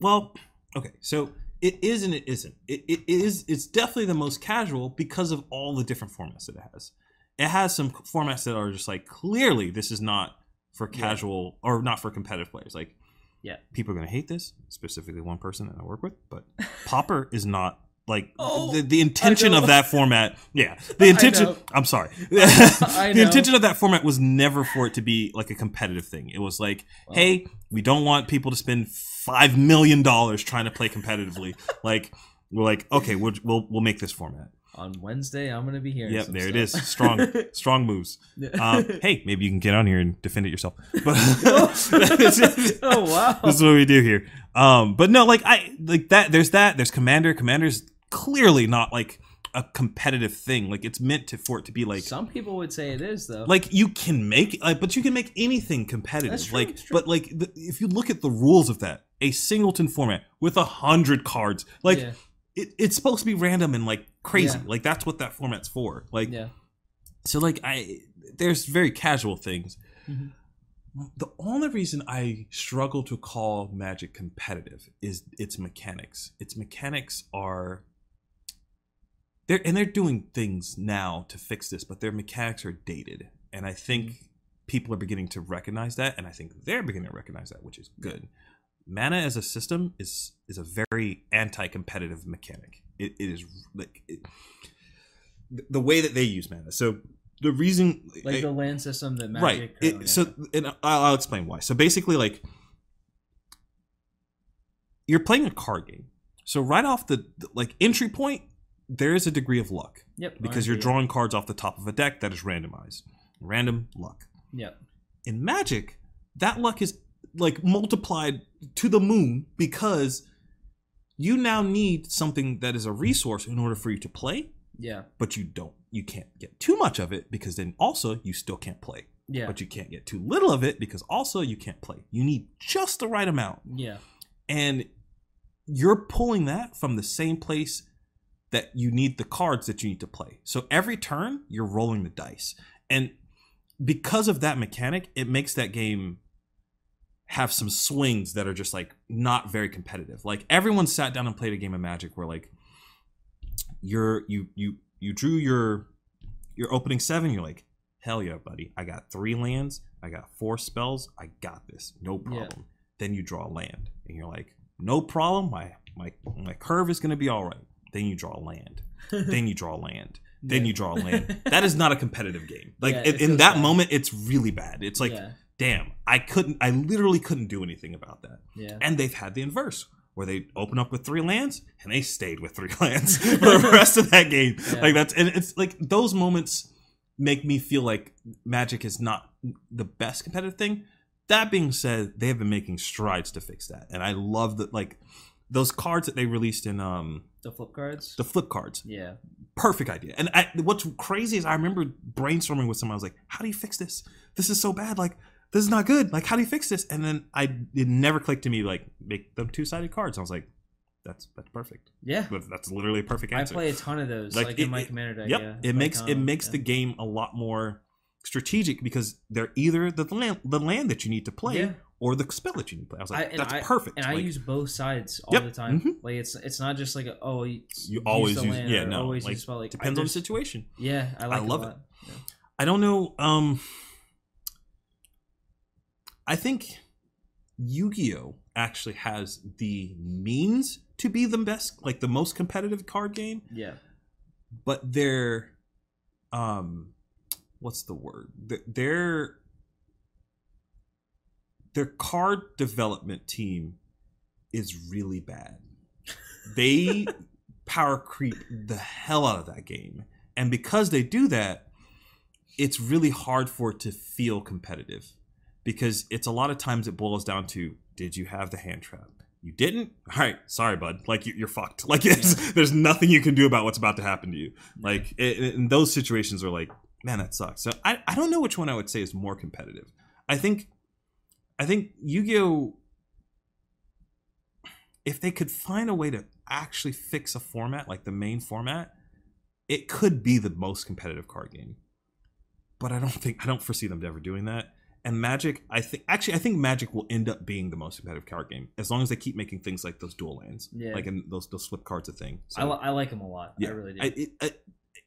Well, okay, so it is and it isn't. It, it is. It's definitely the most casual because of all the different formats that it has. It has some formats that are just like clearly this is not for Yeah. casual or not for competitive players. Like, Yeah. people are going to hate this, specifically one person that I work with, but Pauper is not like Oh, the, the intention of that format. Yeah, the intention. I'm sorry. The intention of that format was never for it to be like a competitive thing. It was like, hey, we don't want people to spend five million dollars trying to play competitively. like, we're like, okay, we'll we'll, we'll make this format. On Wednesday, I'm gonna be here. Yep, there it is. Strong, strong moves. Um, hey, maybe you can get on here and defend it yourself. But oh wow. this is what we do here. Um, but no, like I like that. There's that. There's Commander. Commander's clearly not like a competitive thing. Like it's meant to for it to be like Some people would say it is though. like you can make like, but you can make anything competitive. True, like, but like the, if you look at the rules of that, a singleton format with a hundred cards, like yeah, it, it's supposed to be random and like crazy. Yeah. Like that's what that format's for. Like yeah. so like I there's very casual things. Mhm. The only reason I struggle to call Magic competitive is its mechanics. Its mechanics are they're and they're doing things now to fix this, but their mechanics are dated. And I think people are beginning to recognize that, and I think they're beginning to recognize that, which is good. Mana as a system is is a very anti-competitive mechanic. It, it is like it, the way that they use mana. So the reason Like it- the land system that Magic. right it, so and I'll, I'll explain why so basically like you're playing a card game so right off the the, like entry point there is a degree of luck yep, because you're drawing cards off the top of a deck that is randomized random luck Yep. in magic that luck is like multiplied to the moon because you now need something that is a resource in order for you to play Yeah. but you don't you can't get too much of it because then also you still can't play Yeah. but you can't get too little of it because also you can't play. You need just the right amount. yeah. And you're pulling that from the same place that you need the cards that you need to play. So every turn, you're rolling the dice. And because of that mechanic, it makes that game have some swings that are just like not very competitive. Like everyone sat down and played a game of Magic where like you're you you you drew your your opening seven, you're like, hell yeah, buddy. I got three lands, I got four spells, I got this. No Yeah. problem. Then you draw a land. And you're like, no problem, my my my curve is gonna be all right. Then you draw a land. then you draw a land. Then Yeah. you draw a land. That is not a competitive game. Like Yeah, in, it in that bad. moment, it's really bad. It's like, yeah. Damn, I couldn't, I literally couldn't do anything about that. Yeah. And they've had the inverse, where they open up with three lands and they stayed with three lands for the rest of that game. Yeah. Like that's, and it's like those moments make me feel like Magic is not the best competitive thing. That being said, they have been making strides to fix that, and I love that. Like those cards that they released in um The flip cards. the flip cards, yeah. perfect idea. And I, what's crazy is I remember brainstorming with someone. I was like, "How do you fix this? This is so bad. Like, this is not good. Like, how do you fix this?" And then I it never clicked to me like make them two sided cards. I was like, that's that's perfect. Yeah, That's, that's literally a perfect answer. I play a ton of those, like, in my commander deck. Yep. yeah. It Like, makes it um, makes yeah. the game a lot more strategic because they're either the land the land that you need to play Yeah. or the spell that you need to play. I was like, and that's I- perfect. and I use both sides all Yep, the time. mhm. Like it's it's not just like a, oh you, you use always the use land yeah no always like use spell. Like, I depends on the situation. Yeah, I like love it. it. I don't know. Um, I think Yu-Gi-Oh! actually has the means to be the best, like the most competitive card game, yeah, but their, um, what's the word? Their their card development team is really bad. They power creep the hell out of that game, and because they do that, it's really hard for it to feel competitive because it's a lot of times it boils down to did you have the hand trap? You didn't? All right sorry bud. Like you, you're fucked. Like it's, there's nothing you can do about what's about to happen to you. Like it- in those situations are like man that sucks. So I, I don't know which one i would say is more competitive. I think i think yu-gi-oh! If they could find a way to actually fix a format like the main format it could be the most competitive card game. But I don't think I don't foresee them ever doing that. And Magic, I think actually I think Magic will end up being the most competitive card game as long as they keep making things like those dual lands, Yeah. like and those those flip cards a thing. So, I, li- I like them a lot. yeah, I really do. I, it, it,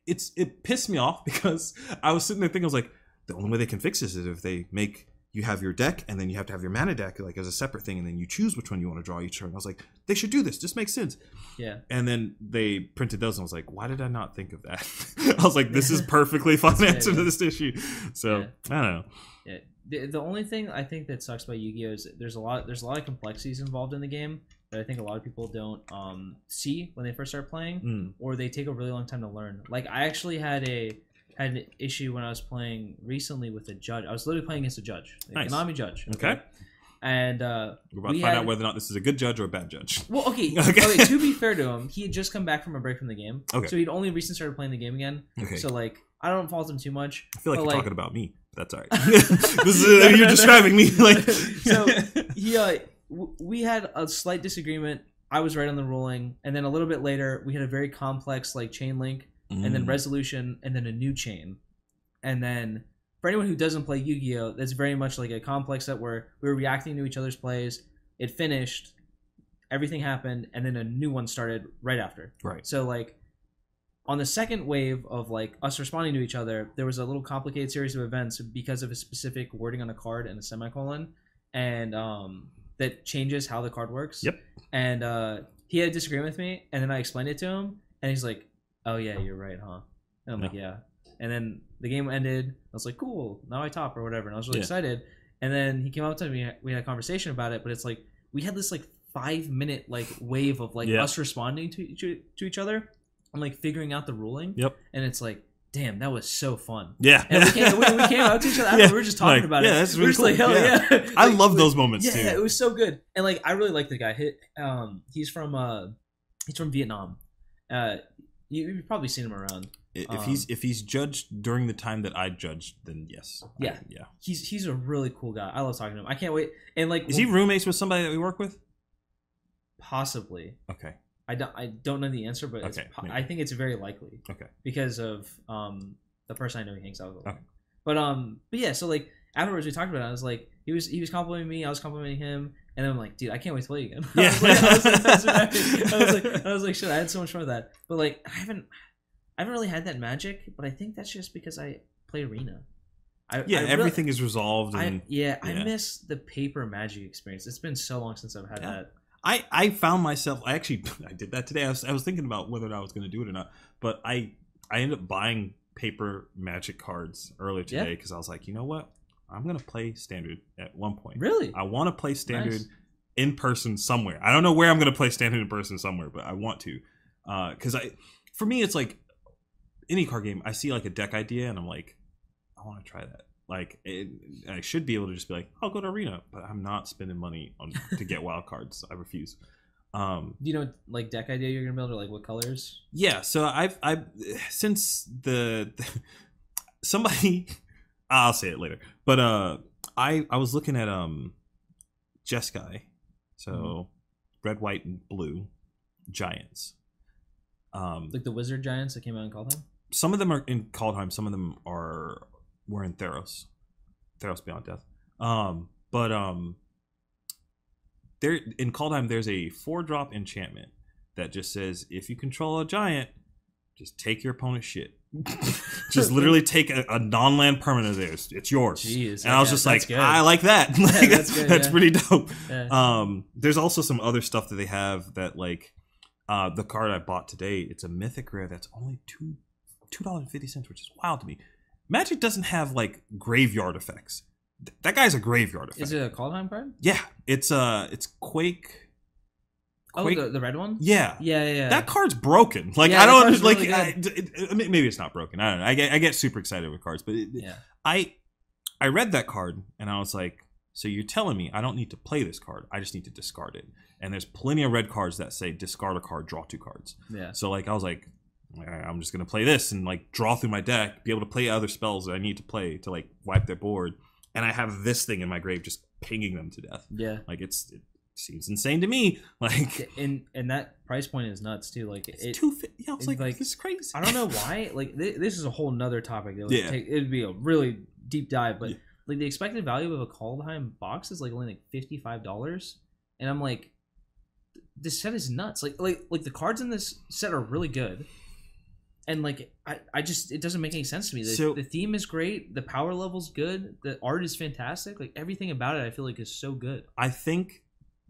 it's it pissed me off because I was sitting there thinking I was like the only way they can fix this is if they make you have your deck and then you have to have your mana deck like as a separate thing and then you choose which one you want to draw each turn. I was like they should do this. This makes sense. yeah, And then they printed those, and I was like, why did I not think of that? I was like, this is perfectly fine answer to this issue. So Yeah. I don't know. The, the only thing I think that sucks about Yu-Gi-Oh is there's a lot there's a lot of complexities involved in the game that I think a lot of people don't um, see when they first start playing. Mm. or they take a really long time to learn. Like I actually had a had an issue when I was playing recently with a judge. I was literally playing against a judge, a Nice. Konami judge. Okay. And uh, We're about We to find had- out whether or not this is a good judge or a bad judge. well, okay, Okay. okay. To be fair to him, he had just come back from a break from the game, Okay. so he'd only recently started playing the game again. Okay. So like, I don't fault him too much. I feel like but, you're like- talking about me. That's all right. this is, you're describing me like. So, he uh, w- we had a slight disagreement. I was right on the ruling, and then a little bit later, we had a very complex like chain link and then Mm. resolution and then a new chain and then for anyone who doesn't play yu-gi-oh that's very much like a complex set where we were reacting to each other's plays it finished everything happened and then a new one started right after right. so like on the second wave of like us responding to each other there was a little complicated series of events because of a specific wording on a card and a semicolon and um that changes how the card works. Yep. and uh he had a disagreement with me and then i explained it to him and he's like oh yeah you're right huh? And i'm like yeah. And then the game ended. I was like cool now i top or whatever and i was really Yeah. excited. And then he came up to me we had a conversation about it but it's like we had this like five minute like wave of like Yeah. us responding to each, to each other and like figuring out the ruling Yep. and it's like damn that was so fun Yeah. and we came, we, we came out to each other Yeah. we were just talking Like, about yeah, it that's we were really cool. like hell yeah, I Like, love those moments yeah, too. it was so good. And like I really like the guy. Um he's from uh he's from Vietnam. Uh you, you've probably seen him around. if um, he's if he's judged during the time that I judged, then yes. I- Yeah. yeah. He's he's a really cool guy. I love talking to him. I can't wait. And like Is he roommates with somebody that we work with? possibly. Okay. I don't I don't know the answer, but Okay. I think it's very likely. Okay. Because of um the person I know he hangs out with. Okay. But um but yeah, so like afterwards we talked about it. I was like he was he was complimenting me, I was complimenting him, and then I'm like, dude, I can't wait to play again. I Yeah. was like, I was like, I, was like, I was like, shit, I had so much fun with that. But like, I haven't, I haven't really had that magic. But I think that's just because I play arena. I, Yeah, I really- everything is resolved, I and yeah, I miss the paper magic experience. It's been so long since I've had Yeah. that. I I found myself. I actually I did that today. I was I was thinking about whether or not I was going to do it or not, but I I ended up buying paper magic cards earlier today because I was like, you know what, I'm going to play standard at one point. Really? I want to play standard Nice. in person somewhere. I don't know where I'm going to play standard in person somewhere, but I want to. Uh, because I, for me, it's like any card game. I see like a deck idea, and I'm like, I want to try that. Like, it, I should be able to just be like, I'll go to arena, but I'm not spending money on to get wild cards. I refuse. Um, you know like deck idea you're gonna build or like what colors? yeah, so I've I since the, somebody I'll say it later. But uh I I was looking at um Jeskai. So Mhm. red, white, and blue. giants. Um, Like the wizard giants that came out in Kaldheim. some of them are in Kaldheim, some of them are were in Theros, Theros Beyond Death. Um, but um, there in Kaldheim, there's a four drop enchantment that just says if you control a giant, just take your opponent's shit. just literally take a, a non-land permanent of theirs. It's yours. Jeez, and I was just like. I like that. Like, that's good, that's yeah. pretty dope. Yeah. Um, there's also some other stuff that they have that like uh, the card I bought today. It's a mythic rare that's only two two dollars and fifty cents, which is wild to me. Magic doesn't have like graveyard effects. Th- that guy's a graveyard effect. Is it a Kaldheim card? yeah, it's uh, it's Quake. Oh, the, the red one. yeah. Yeah, yeah, yeah. That card's broken. Like Yeah, I that don't card's like. really I, it, it- maybe it's not broken. I don't know. I get I get super excited with cards, but it, yeah. I I read that card and I was like, so you're telling me I don't need to play this card. I just need to discard it. And there's plenty of red cards that say discard a card, draw two cards. Yeah. So like I was like, "All right, I'm just gonna play this and like draw through my deck, be able to play other spells that I need to play to like wipe their board. And I have this thing in my grave just pinging them to death. Yeah. Like it's it seems insane to me. Like And and that price point is nuts too. Like it's it, two. fi- Yeah, I was it's like, like- this is crazy. I don't know why. Like th- this is a whole nother topic. That would Yeah. take, it'd be a really deep dive. But Yeah. like the expected value of a Kaldheim box is like only like fifty five dollars, and I'm like, this set is nuts. Like like like the cards in this set are really good, and like I I just it doesn't make any sense to me. The, So- the theme is great. The power level's good. The art is fantastic. Like everything about it, I feel like is so good. I think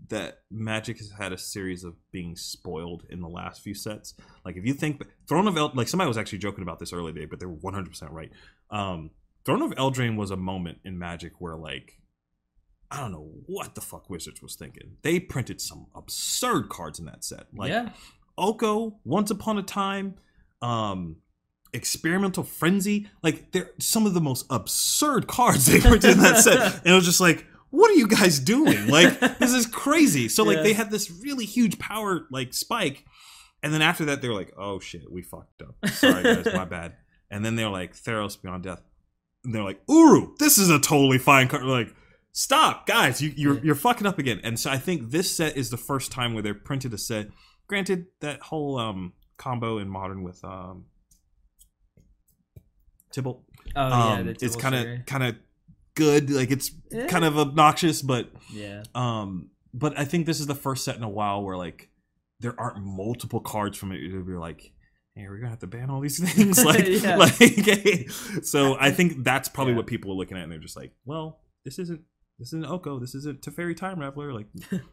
that Magic has had a series of being spoiled in the last few sets. Like if you think Throne of El, like somebody was actually joking about this earlier, but they were one hundred percent right. Um, Throne of Eldraine was a moment in Magic where like I don't know what the fuck Wizards was thinking. They printed some absurd cards in that set. Like yeah. Oko, Once Upon a Time, um, Experimental Frenzy. Like they're some of the most absurd cards they printed in that set. And it was just like, what are you guys doing? Like, this is crazy. So like Yeah. they had this really huge power like spike. And then after that, they were like, oh shit, we fucked up. Sorry guys, my bad. And then they're like, Theros Beyond Death. And they're like, Uro, this is a totally fine card. We're like, stop, guys, you, you're Yeah. you're fucking up again. And so I think this set is the first time where they're printed a set. Granted, that whole um combo in modern with um Tibalt, Oh yeah. um, the it's kind of kind of good. Like it's Eh. kind of obnoxious, but yeah. um, but I think this is the first set in a while where like there aren't multiple cards from it. You're like, hey, we're gonna have to ban all these things. Like, Yeah. like hey. so I think that's probably Yeah. what people are looking at, and they're just like, well, this isn't. This isn't Oko. This isn't Teferi Time Raveler. Like,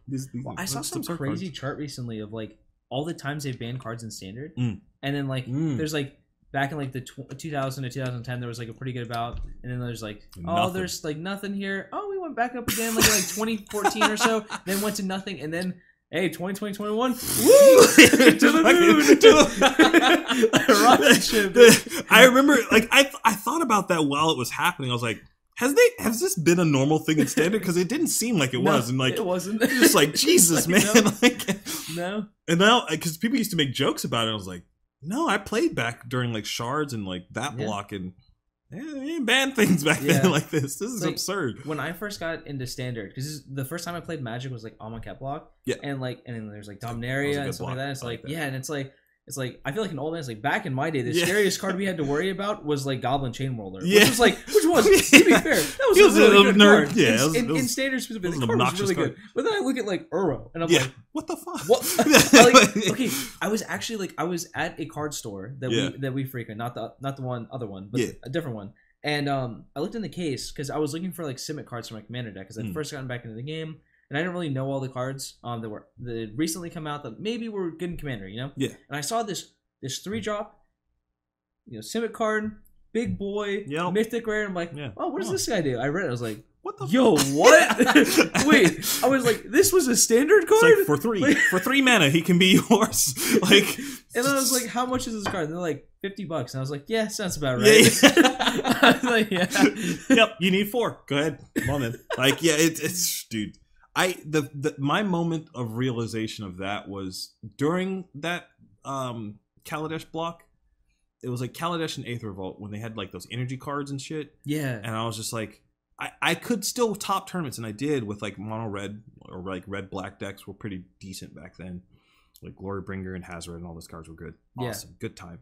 these, these Well, I saw that's some crazy cards. chart recently of like all the times they've banned cards in standard, Mm. and then like Mm. there's like back in like the tw- 2000 to 2010 there was like a pretty good about and then there's like oh there's like nothing here. Oh we went back up again like like 2014 or so, then went to nothing, and then hey 2020 21 woo to the moon To Rocket ship. I remember, like, I I thought about that while it was happening. I was like, has they has this been a normal thing in standard? Because it didn't seem like it No, was, and like, it wasn't just like Jesus, Like, man. no. Like, no and now because people used to make jokes about it, I was like, no, I played back during like shards and like that Yeah. block, and yeah, they didn't ban things back Yeah. then like this. This is Like, absurd. when I first got into standard, because the first time I played Magic was like on Amonkhet block, Yeah. and like, and then there's like That was a Dominaria and stuff like block. that. It's like like, yeah, and it's like, it's like I feel like an old man. It's like back in my day, the Yeah. scariest card we had to worry about was like Goblin Chainwhirler, Yeah. which was like, which was to be fair, that was, was a a really little good nerd. card. Yeah, in, was- in, was- in standard specifically, was the card was really obnoxious good. But then I look at like Uro, and I'm like, what the fuck? what? like, okay, I was actually like, I was at a card store that we that we frequent, not the not the one other one, but a different one. And um, I looked in the case because I was looking for like Simic cards for my commander deck because I'd Mm. first gotten back into the game and I didn't really know all the cards um that were that had recently come out that maybe were good in commander, you know. Yeah. And I saw this this three drop, you know, Simic card, big boy, Yep. mythic rare. I'm like, Yeah. oh, what does Huh. this guy do? I read it. I was like, What the? yo, what? Wait, I was like, this was a standard It's card. like for three, Like- for three mana, he can be yours. Like, And then I was like, "How much is this card?" And they're like, 50 bucks." And I was like, "Yeah, sounds about Yeah, right." yeah. I was like, "Yeah." yep, you need four. Go ahead, come on in. Like, yeah, it, it's dude. I the, the my moment of realization of that was during that um Kaladesh block. It was like Kaladesh and Aether Revolt when they had like those energy cards and shit, Yeah. and I was just like, I I could still top tournaments, and I did with like mono red or like red black decks were pretty decent back then. like Glorybringer and Hazoret and all those cards were good. Yeah. Good time.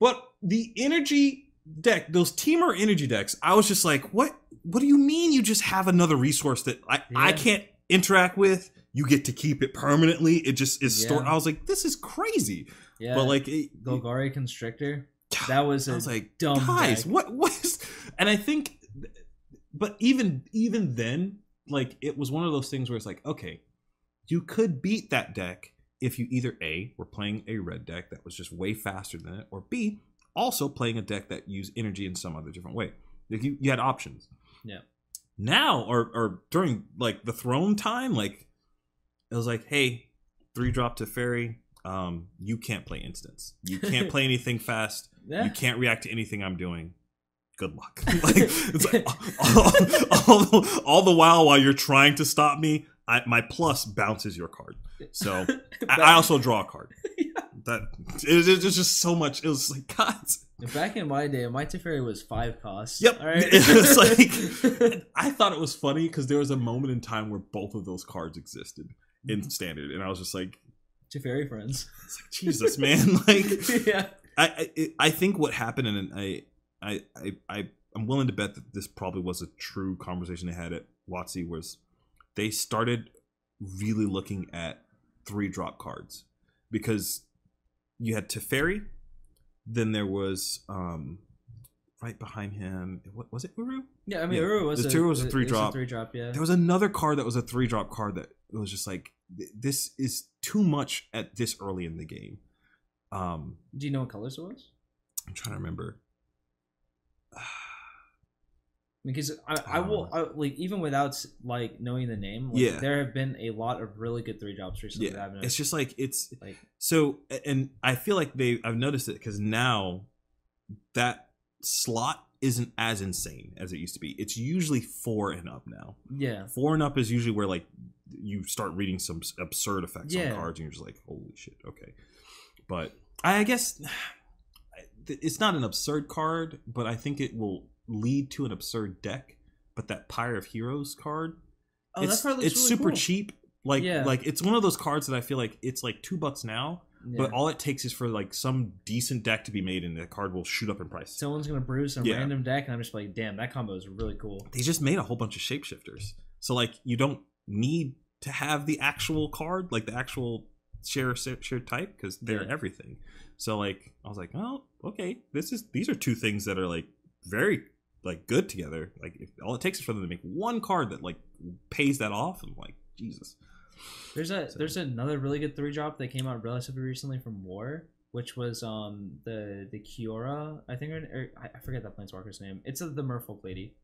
But the energy deck, those Temur energy decks, I was just like, what? What do you mean you just have another resource that I, I can't interact with? You get to keep it permanently. It just is stored. I was like, this is crazy. Yeah. But like, it, Golgari Constrictor. That was a I was like, dumb guys, deck. what what is? And I think, but even even then, like it was one of those things where it's like, okay, you could beat that deck if you either a were playing a red deck that was just way faster than it, or b also playing a deck that used energy in some other different way. Like you, you had options. Yeah. Now or or during like the throne time, like it was like, hey, three drop Teferi. Um, you can't play instants. You can't play anything fast Yeah. you can't react to anything I'm doing. Good luck. like it's like all, all, the, all the while while you're trying to stop me, I, my plus bounces your card. So I, I also draw a card. That it, it was just so much. It was like God. Back in my day, my Teferi was five costs. Yep. All right. It's like I thought it was funny because there was a moment in time where both of those cards existed in mm-hmm. standard, and I was just like, Teferi friends. it's like Jesus, man, like. yeah. I, I I think what happened, and I I I I I'm willing to bet that this probably was a true conversation they had at WotC, was they started really looking at three drop cards because you had Teferi, then there was um right behind him. What was it? Uro? Yeah, I mean, Yeah, Uro was the a, Uro was a three drop. three drop, yeah. There was another card that was a three drop card that was just like this is too much at this early in the game. Um, Do you know what colors it was? I'm trying to remember. Because I, I um, will I, like even without like knowing the name. Like, Yeah. there have been a lot of really good three drops recently. that I've yeah, it's just like it's like so, and I feel like they. I've noticed it because now that slot isn't as insane as it used to be. It's usually four and up now. yeah, Four and up is usually where like you start reading some absurd effects Yeah. on cards, and you're just like, holy shit, okay. But I guess it's not an absurd card, but I think it will lead to an absurd deck. But that Pyre of Heroes card, oh, it's that looks it's really super cool. cheap. Like Yeah. like it's one of those cards that I feel like it's like two bucks now, but all it takes is for like some decent deck to be made, and the card will shoot up in price. someone's gonna bruise some Yeah. random deck, and I'm just like, damn, that combo is really cool. they just made a whole bunch of shapeshifters, so like you don't need to have the actual card, like the actual share share type, because they're Yeah. everything. So like I was like, oh, okay, this is these are two things that are like very like good together. Like if all it takes is for them to make one card that like pays that off. I'm like, Jesus. There's a So- there's another really good three drop that came out relatively recently from War, which was um the the Kiora, I think, or, or I forget that planeswalker's name. It's a, the Merfolk lady.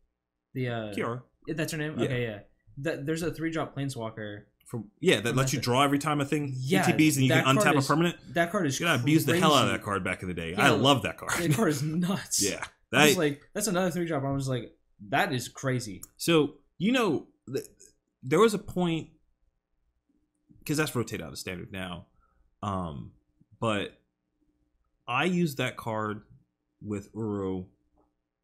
The uh, Kiora. That's her name. Yeah. Okay, yeah. That, there's a three drop planeswalker. From yeah, that lets you draw every time a thing Yeah, ETBs and you can untap is a permanent. That card is You gotta abuse the hell out of that card back in the day. Yeah, I love that card. That card is nuts. yeah. That, like, that's another three drop. I was like, that is crazy. so you know, th- there was a point because that's rotate out of standard now. Um, but I used that card with Uro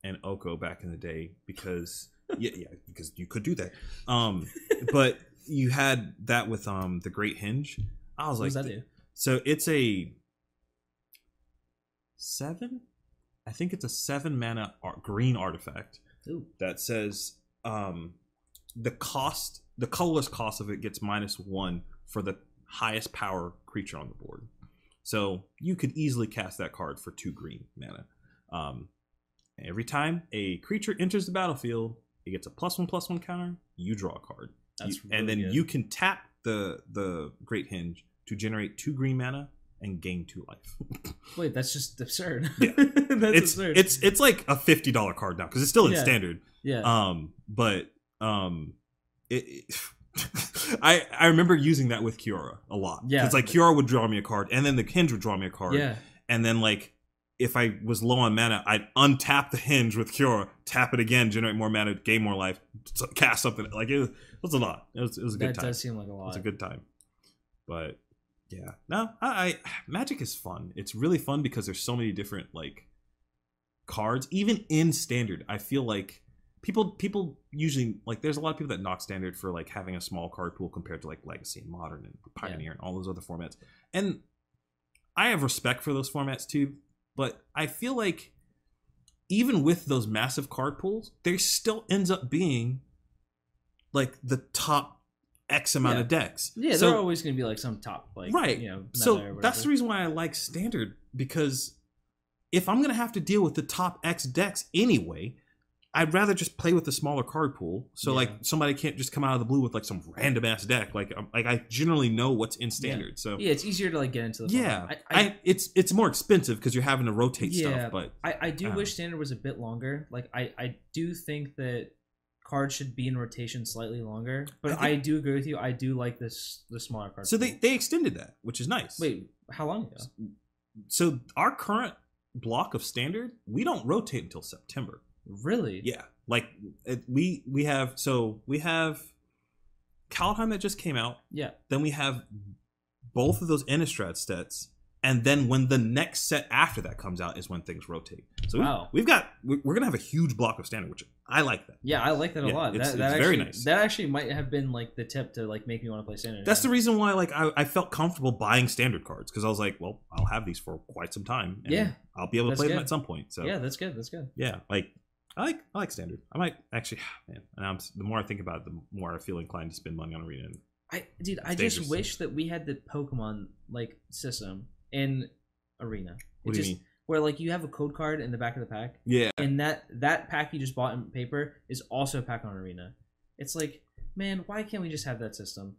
and Oko back in the day because yeah, yeah, because you could do that. Um, but you had that with um the Great Henge. I was What like, does that do? So it's a seven. I think it's a seven mana green artifact Ooh. that says um, the cost, the colorless cost of it gets minus one for the highest power creature on the board. So you could easily cast that card for two green mana. Um, every time a creature enters the battlefield, it gets a plus one plus one counter. You draw a card, That's You- and then good. you can tap the the Great Henge to generate two green mana and gain two life. Wait, that's just absurd. Yeah. that's it's absurd. it's it's like a fifty dollar card now because it's still in Yeah. standard. yeah. Um, but um, it, it- I I remember using that with Kiora a lot. Yeah. it's like Kiora would draw me a card, and then the Henge would draw me a card. yeah. and then like if I was low on mana, I'd untap the Henge with Kiora, tap it again, generate more mana, gain more life, cast something. Like it was, it was a lot. It was it was a good That time. does seem like a lot. It's a good time. But yeah, no, I, I Magic is fun. It's really fun because there's so many different like cards. Even in standard, I feel like people people usually like there's a lot of people that knock standard for like having a small card pool compared to like legacy and modern and pioneer and all those other formats and i have respect for those formats too but i feel like even with those massive card pools there still ends up being like the top x amount Yeah. of decks Yeah, so there are always going to be like some top like right You know, meta so that's the reason why i like standard because if i'm gonna have to deal with the top x decks anyway i'd rather just play with the smaller card pool so Yeah. like somebody can't just come out of the blue with like some random ass deck like um, like i generally know what's in standard so Yeah, it's easier to like get into the. yeah. I, I, I, it's it's more expensive because you're having to rotate Yeah. stuff but I, I do don't wish standard was a bit longer. Like I, I do think that cards should be in rotation slightly longer. But I I, do agree with you. I do like this the smaller cards. so they they extended that which is nice wait. How long ago? so our current block of standard we don't rotate until september Really? Yeah, like it, we we have so we have Kaldheim that just came out. Yeah. Then we have both of those Innistrad sets, and then when the next set after that comes out is when things rotate. So we've, Wow. we've got we- we're gonna have a huge block of standard, which I like that. Yeah, I like that a Yeah, lot. it's- that, that it's actually, very nice. That actually might have been like the tip to like make me want to play standard. That's the reason why like I, I felt comfortable buying standard cards because I was like, well, I'll have these for quite some time. And Yeah. I'll be able to play them at some point. So Yeah, that's good. That's good. yeah, like I like I like standard. I might actually, man. And I'm the more I think about it, the more I feel inclined to spend money on arena. And I dude, I just wish that we had the Pokemon like system in Arena. What do you just, mean? Where like you have a code card in the back of the pack, Yeah, and that that pack you just bought in paper is also a pack on Arena. It's like, man, why can't we just have that system?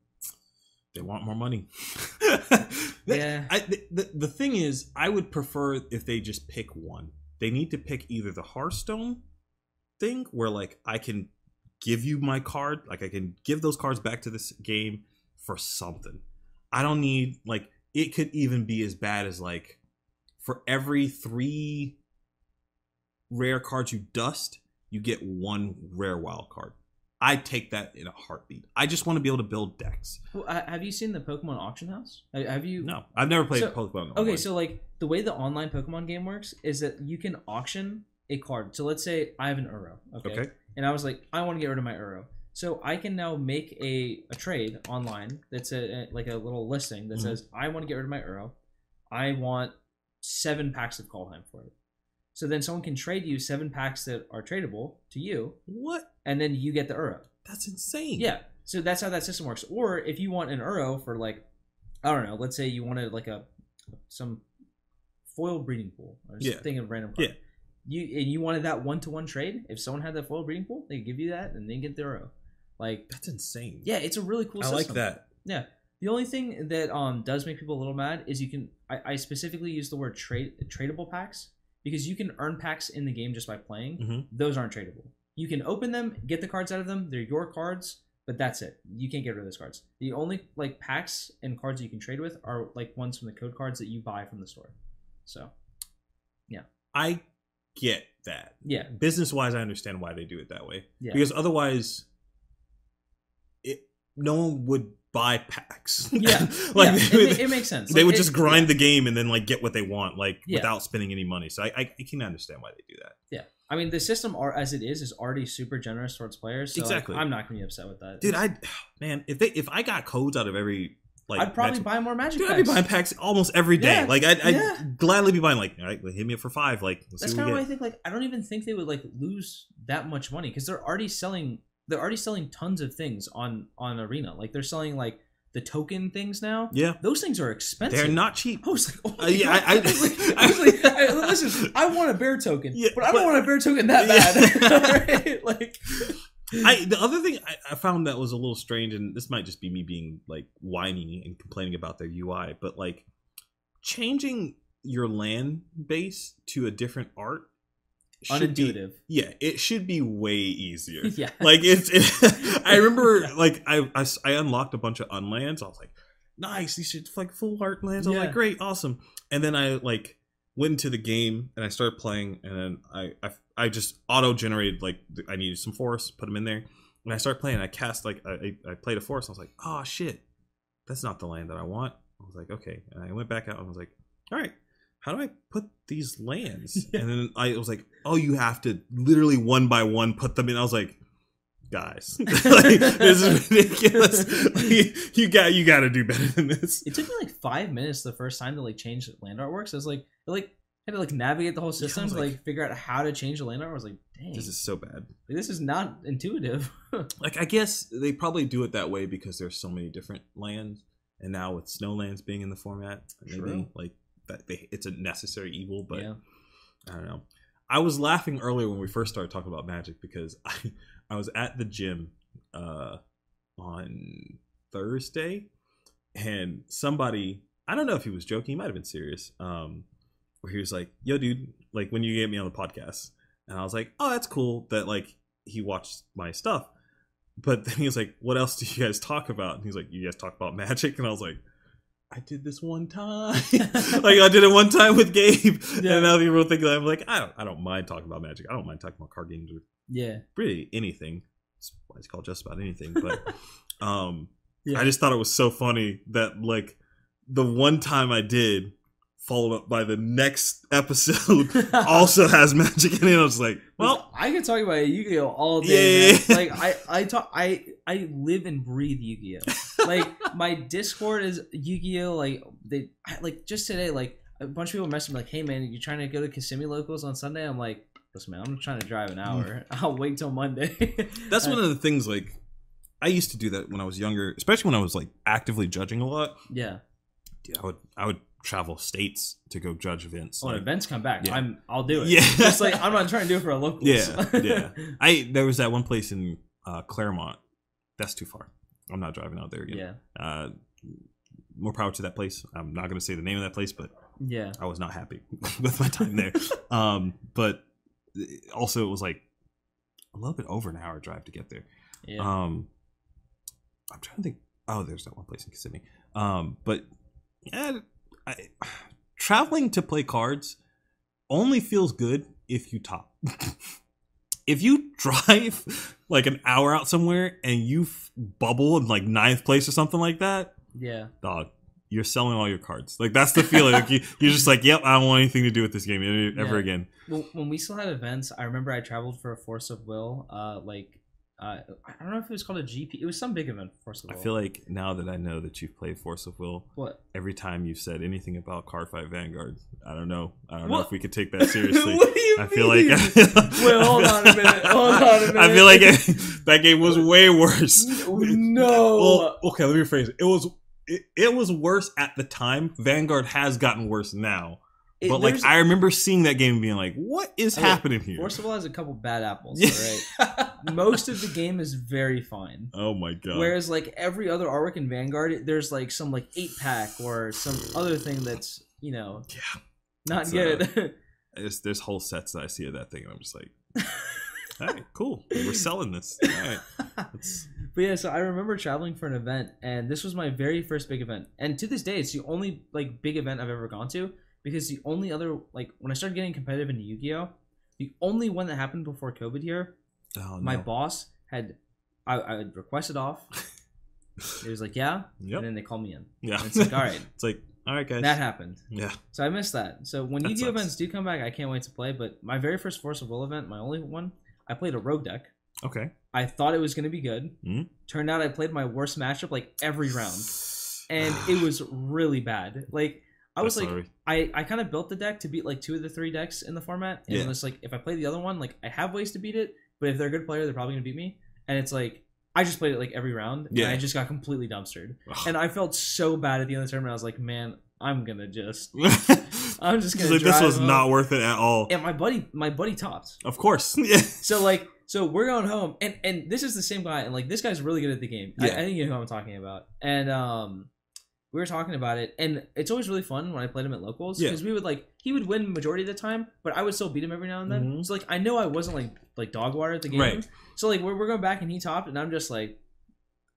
they want more money. Yeah. I, the, the the thing is, I would prefer if they just pick one. They need to pick either the Hearthstone thing, where like I can give you my card, like I can give those cards back to this game for something. I don't need like it could even be as bad as like for every three rare cards you dust, you get one rare wild card. I take that in a heartbeat. I just want to be able to build decks. Well, uh, have you seen the Pokemon Auction House? Have you? No, I've never played So- Pokemon. Okay, so like the way the online Pokemon game works is that you can auction a card. So let's say I have an Uro, okay, okay, and I was like, I want to get rid of my Uro. So I can now make a, a trade online that's a, a- like a little listing that Mhm. says I want to get rid of my Uro. I want seven packs of Kaldheim for it. So then someone can trade you seven packs that are tradable to you, what? and then you get the Uro. That's insane. Yeah. So that's how that system works. Or if you want an Uro for like, I don't know, let's say you wanted like a some foil breeding pool or Yeah. something of random card. Yeah. You and you wanted that one to one trade. If someone had that foil breeding pool, they could give you that and they get the Uro. Like, that's insane. yeah, it's a really cool. I system. like that. Yeah. The only thing that um does make people a little mad is you can I, I specifically use the word trade tradable packs because you can earn packs in the game just by playing. Mhm. Those aren't tradable. You can open them, get the cards out of them. They're your cards, but that's it. You can't get rid of those cards. The only like packs and cards you can trade with are like ones from the code cards that you buy from the store. So yeah. I get that. yeah, Business wise, I understand why they do it that way. Yeah. Because otherwise, no one would buy packs. yeah, like yeah, it, it makes sense. they Like, would it- just grind the game and then like get what they want, like Yeah. without spending any money. So I, I, I can understand why they do that. Yeah, I mean the system are as it is is already super generous towards players. So like, Exactly. I'm not gonna be upset with that, Dude, I man, if they if I got codes out of every like I'd probably Magic- buy more Magic Dude, I'd be buying packs almost every day. Yeah, Like I'd, I'd yeah. gladly be buying like, all right, hit me up for five. Like let's That's kind of why I think like I don't even think they would like lose that much money because they're already selling they're already selling tons of things on on Arena. Like they're selling like the token things now. Yeah, Those things are expensive. they're not cheap. I was like, oh Uh, yeah. I- I- was like, I was like, I- listen, I want a bear token, Yeah, but I but- don't want a bear token that bad. right? Like, I the other thing I, I found that was a little strange, and this might just be me being like whiny and complaining about their UI, but like changing your land base to a different art should be yeah, it should be way easier. yeah. like it's it, i remember like I, I unlocked a bunch of unlands i was like nice these should like full art lands. I was Yeah. like great awesome. And then i like went into the game and i started playing and then i i, I just auto generated like i needed some forests put them in there. And i started playing i cast like i, I I played a forest i was like oh shit. That's not the land that i want. I was like okay. And i went back out and i was like all right how do I put these lands? And then I was like, oh, you have to literally one by one put them in. I was like, guys, like, this is ridiculous. Like, you got you got to do better than this. It took me like five minutes the first time to like change land artwork. So I was like, like I, had to like navigate the whole system was to like- like figure out how to change the land art. I was like, dang, This is so bad. like, this is not intuitive. Like I guess they probably do it that way because there's so many different lands, and now with snowlands being in the format, maybe True. like that they, it's a necessary evil. But yeah, I don't know. I was laughing earlier when we first started talking about magic because I I was at the gym uh on Thursday and somebody I don't know if he was joking, he might have been serious. Um where he was like, "Yo dude, like when you get me on the podcast." And I was like, "Oh, that's cool that like he watched my stuff." But then he was like, "What else do you guys talk about?" And he's like, "You guys talk about magic." And I was like, I did this one time. like I did it one time with Gabe. Yeah. And now people think that I'm like, I don't I don't mind talking about magic. I don't mind talking about card games or yeah, really anything. It's why it's called just about anything. But um Yeah. I just thought it was so funny that like the one time I did followed up by the next episode also has magic in it. I was like, well, I could talk about Yu-Gi-Oh all day. yeah, yeah. Like I, I talk, I, I live and breathe Yu-Gi-Oh. Like my Discord is Yu-Gi-Oh. Like they, like just today, like a bunch of people messaged me like, "Hey man, you trying to go to Kissimmee locals on Sunday?" I'm like, "Listen man, I'm trying to drive an hour. I'll wait till Monday." that's one of the things like I used to do that when I was younger, especially when I was like actively judging a lot. yeah. Dude, I would I would travel states to go judge events. When like- events come back, Yeah. I'm, I'll do it. Yeah. Just like I'm not trying to do it for a locals. Yeah, yeah. I there was that one place in uh, Clermont. That's too far. I'm not driving out there again. yeah. Uh, more power to that place. I'm not going to say the name of that place, but Yeah. I was not happy with my time there. um, but also, it was like a little bit over an hour drive to get there. Yeah. Um, I'm trying to think. Oh, there's that one place in Kissimmee. Um, but yeah, I, traveling to play cards only feels good if you top. if you drive like an hour out somewhere and you f- bubble in like ninth place or something like that, yeah. dog, you're selling all your cards. Like that's the feeling. like you, you're just like, yep, I don't want anything to do with this game ever Yeah. again. Well, when we still had events, I remember I traveled for a Force of Will. Uh, like, uh, I don't know if it was called a GP. It was some big event. Force of Will. I feel like now that I know that you've played Force of Will, what? every time you've said anything about Card Fight Vanguard, I don't know. I don't know if we could take that seriously. what do you I feel like? Wait, hold on a minute. Hold on a minute. I feel like that game was way worse. no. Well, okay, let me rephrase it. It was it, it was worse at the time. Vanguard has gotten worse now. It- but like I remember seeing that game and being like, what is Okay, happening here? Force of has a couple bad apples. All right. Most of the game is very fine. oh my god. Whereas like every other artwork in Vanguard, there's like some like eight pack or some other thing that's you know yeah. not It's, uh, good. There's there's whole sets that I see of that thing and I'm just like, all right, cool. We're selling this. All right. But yeah, so I remember traveling for an event, and this was my very first big event. And to this day, it's the only like big event I've ever gone to because the only other like when I started getting competitive in Yu-Gi-Oh, the only one that happened before COVID here, oh, my no. boss had I, I had requested off. It was like yeah, Yep. and then they called me in. Yeah. And it's like all right, It's like, all right, guys. that happened. yeah. So I missed that. So when That Yu-Gi-Oh sucks. events do come back, I can't wait to play. But my very first Force of Will event, my only one, I played a rogue deck. Okay. I thought it was going to be good. Mhm. Turned out I played my worst matchup like every round, and it was really bad. Like I was That's like. I I kind of built the deck to beat like two of the three decks in the format, and Yeah. it was like if I play the other one, like I have ways to beat it, but if they're a good player, they're probably gonna beat me. And it's like I just played it like every round, Yeah. and I just got completely dumpstered, Ugh. and I felt so bad at the end of the tournament. I was like, man, I'm gonna just, I'm just It's gonna. like this was home. not worth it at all. And my buddy, my buddy topped. Of course. Yeah. So like, so we're going home, and and this is the same guy, and like this guy's really good at the game. I, Yeah. I think you know who I'm talking about. And um, we were talking about it, and it's always really fun when I played him at locals Yeah. because we would like he would win majority of the time, but I would still beat him every now and then. Mhm. So like I know I wasn't like like dog water at the game. Right. So like we're we're going back, and he topped, and I'm just like.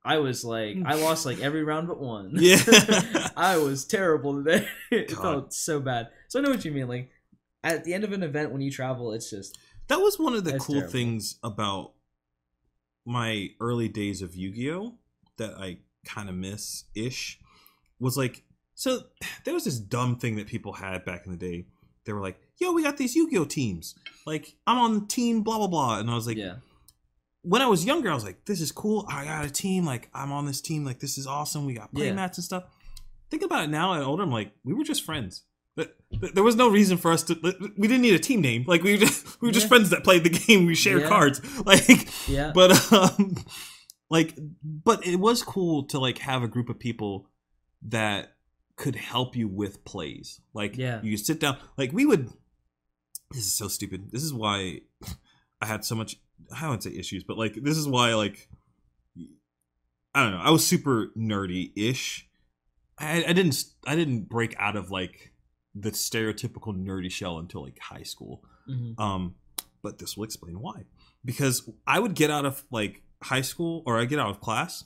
I was like, I lost like every round but one. Yeah. I was terrible today. it God. felt so bad. So I know what you mean. Like at the end of an event when you travel, it's just That was one of the cool terrible. things about my early days of Yu-Gi-Oh that I kind of miss ish was like so there was this dumb thing that people had back in the day. They were like, "Yo, we got these Yu-Gi-Oh teams. Like, I'm on the team blah blah blah," and I was like, yeah, when I was younger, I was like, "This is cool. I got a team. Like, I'm on this team. Like, this is awesome. We got play Yeah. mats and stuff." Think about it now and older. I'm like, we were just friends. Th- There was no reason for us to. We didn't need a team name. Like we were just, we were just Yeah. friends that played the game. We shared Yeah. cards. Like, yeah, but um, like, but it was cool to like have a group of people that could help you with plays. Like, Yeah. you sit down. Like we would. This is so stupid. This is why I had so much. I wouldn't say issues, but like this is why like I don't know. I was super nerdy ish. I, I didn't. I didn't break out of like the stereotypical nerdy shell until like high school. Mhm. Um, but this will explain why. Because I would get out of like high school or I get out of class.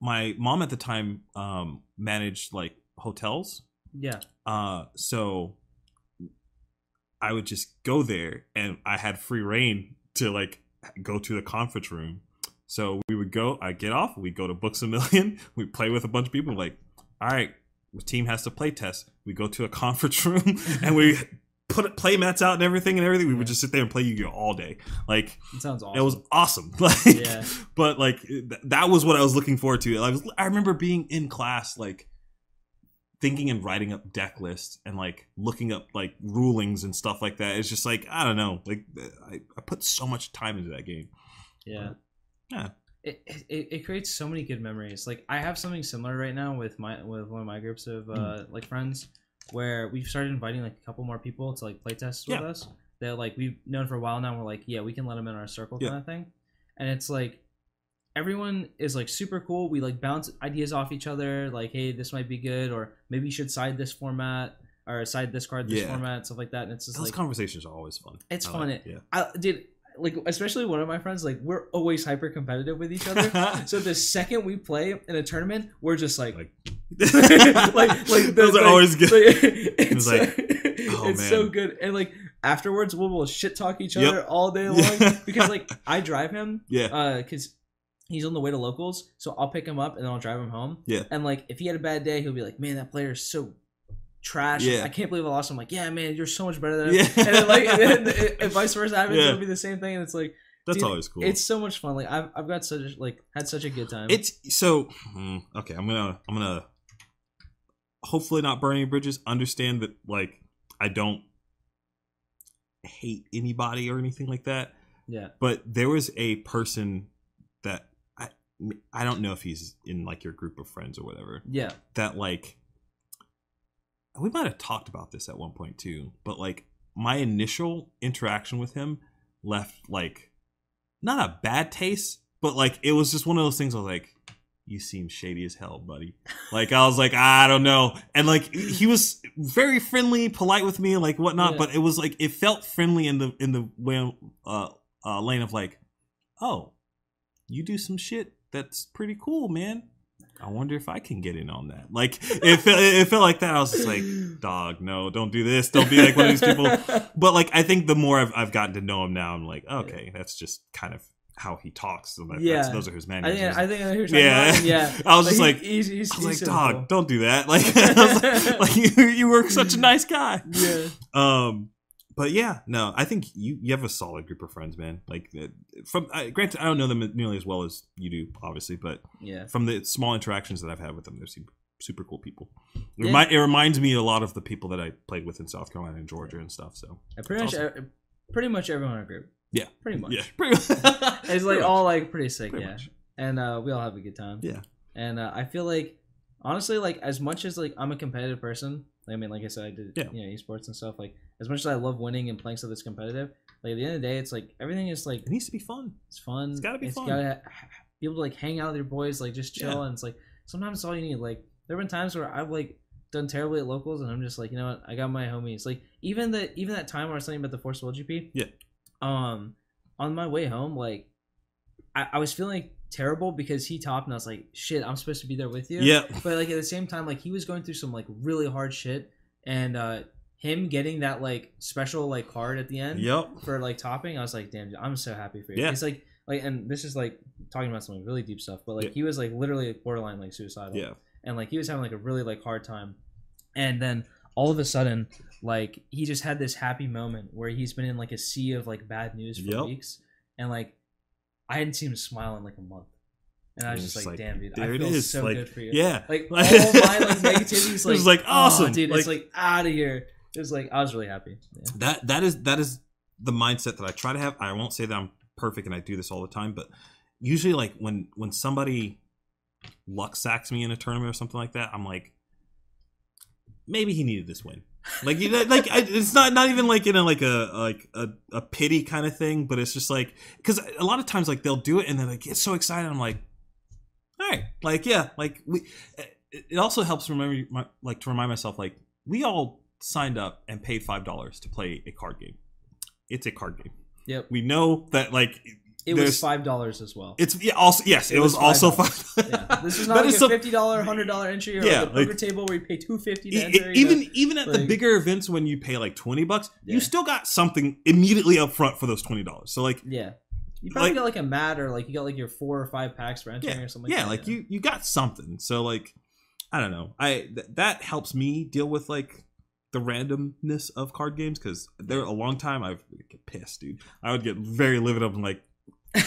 My mom at the time um, managed like hotels. yeah, Uh, so I would just go there and I had free reign to like go to the conference room. So we would go, I get off, we go to Books a Million, we play with a bunch of people, like, all right, the team has to play test. We go to a conference room and we put play mats out and everything and everything. We would just sit there and play Yu-Gi-Oh all day. Like it sounds awesome. it was awesome. Like, Yeah. but like th- that was what I was looking forward to. I was I remember being in class like thinking and writing up deck lists and like looking up like rulings and stuff like that. It's just like I don't know. Like I, I put so much time into that game. Yeah. Yeah. It, it, it creates so many good memories. Like I have something similar right now with my with one of my groups of uh, like friends where we've started inviting like a couple more people to like play test with Yeah. us. That like we've known for a while now. And we're like, yeah, we can let them in our circle Yeah. kind of thing. And it's like everyone is like super cool. We like bounce ideas off each other. Like, hey, this might be good, or maybe you should side this format or side this card this Yeah. format, stuff like that. And it's just Those like conversations are always fun. It's I fun. like- yeah. I did like especially one of my friends like we're always hyper competitive with each other. so the second we play in a tournament, we're just like Like- like like Those are like- always good. like, it's like, oh, it's so good. And like afterwards, we'll, we'll shit talk each Yep. other all day long Yeah. because like I drive him yeah. uh because he's on the way to locals so i'll pick him up and then i'll drive him home Yeah. and like if he had a bad day he'll be like man that player is so trash Yeah. i can't believe i lost I'm like yeah man you're so much better than him Yeah. and then like and then, if vice versa happens Yeah. it'll be the same thing and it's like That's dude, always cool. it's so much fun like i've, I've got such a, like had such a good time It's so hmm, okay. I'm gonna I'm gonna hopefully not burn any bridges. Understand that like I don't hate anybody or anything like that. yeah But there was a person that I I don't know if he's in like your group of friends or whatever yeah that like we might have talked about this at one point too. But like my initial interaction with him left like not a bad taste, but like it was just one of those things. I was like, "You seem shady as hell, buddy." Like I was like, "I don't know," and like he was very friendly, polite with me, like whatnot. Yeah. But it was like it felt friendly in the in the way uh, uh lane of like, "Oh, you do some shit that's pretty cool, man." I wonder if I can get in on that. Like it felt, it felt like that. I was just like, dog, no, don't do this. Don't be like one of these people but like I think the more I've, I've gotten to know him now, I'm like, okay, that's just kind of how he talks. And that, Yeah. those are his manners. I think I you're Yeah. about. yeah I was just he- like- he's, he's, I was like, so dog, cool. don't do that. Like, like, like, you, you were such a nice guy. yeah Um, but yeah, no, I think you you have a solid group of friends, man. Like, uh, from uh, granted, I don't know them nearly as well as you do, obviously, but yeah from the small interactions that I've had with them, they're super, super cool people. It, Yeah. it reminds me a lot of the people that I played with in South Carolina and Georgia and stuff. So Uh, pretty much Awesome. uh, pretty much everyone in our group Yeah. pretty much yeah, pretty much. it's like all like pretty sick Pretty yeah much. and uh, we all have a good time. Yeah. And uh, I feel like honestly, like as much as like I'm a competitive person, I mean, like I said, I did Yeah. you know esports and stuff. Like as much as I love winning and playing stuff that's competitive, like at the end of the day, it's like everything is like It needs to be fun. it's fun. It's gotta be It's fun. gotta be able to like hang out with your boys, like just chill, Yeah. and it's like sometimes it's all you need. Like there have been times where I've like done terribly at locals, and I'm just like, you know what, I got my homies. Like even the even that time where I was saying about the Force of Will GP, Yeah. Um, on my way home, like I, I was feeling terrible because he topped, and I was like, shit, I'm supposed to be there with you. Yeah. But like at the same time, like he was going through some like really hard shit, and uh him getting that like special like card at the end Yep. for like topping, I was like, damn, I'm so happy for you. Yeah. It's like like and this is like talking about something really deep stuff, but like Yeah. he was like literally borderline like suicidal. Yeah. and like he was having like a really like hard time, and then all of a sudden like he just had this happy moment where he's been in like a sea of like bad news for Yep. weeks, and like I hadn't seen him smile in like a month, and I was And just like, like, damn dude, I it feel so like, good for you. Yeah. Like all my like negativity's It like, was like, "Oh, awesome." dude. it's Like- like out of here. It was like I was really happy. Yeah. that that is that is the mindset that I try to have. I won't say that I'm perfect and I do this all the time, but usually like when when somebody luck sacks me in a tournament or something like that, I'm like, maybe he needed this win. Like you know, like I, it's not not even like in a like a like a, a pity kind of thing, but it's just like because a lot of times like they'll do it and then like get so excited. I'm like, all right, like yeah, like we. It it also helps remember my, like to remind myself like we all signed up and paid five dollars to play a card game. It's a card game. Yep. We know that like It was five dollars as well. it's yeah, also yes, it, It was, was also $5. five. Yeah, this is That not like is a fifty dollar, hundred dollar entry or Yeah, like a poker like- table where you pay two fifty to enter. you know? even even at the bigger events when you pay like 20 bucks Yeah. you still got something immediately up front for those $20 so like yeah, you probably like- got like a mat or like you got like your four or five packs for entering yeah, or something. yeah that, like you you got something so like i don't know i th- that helps me deal with like the randomness of card games because there a long time i get pissed dude i would get very livid up and like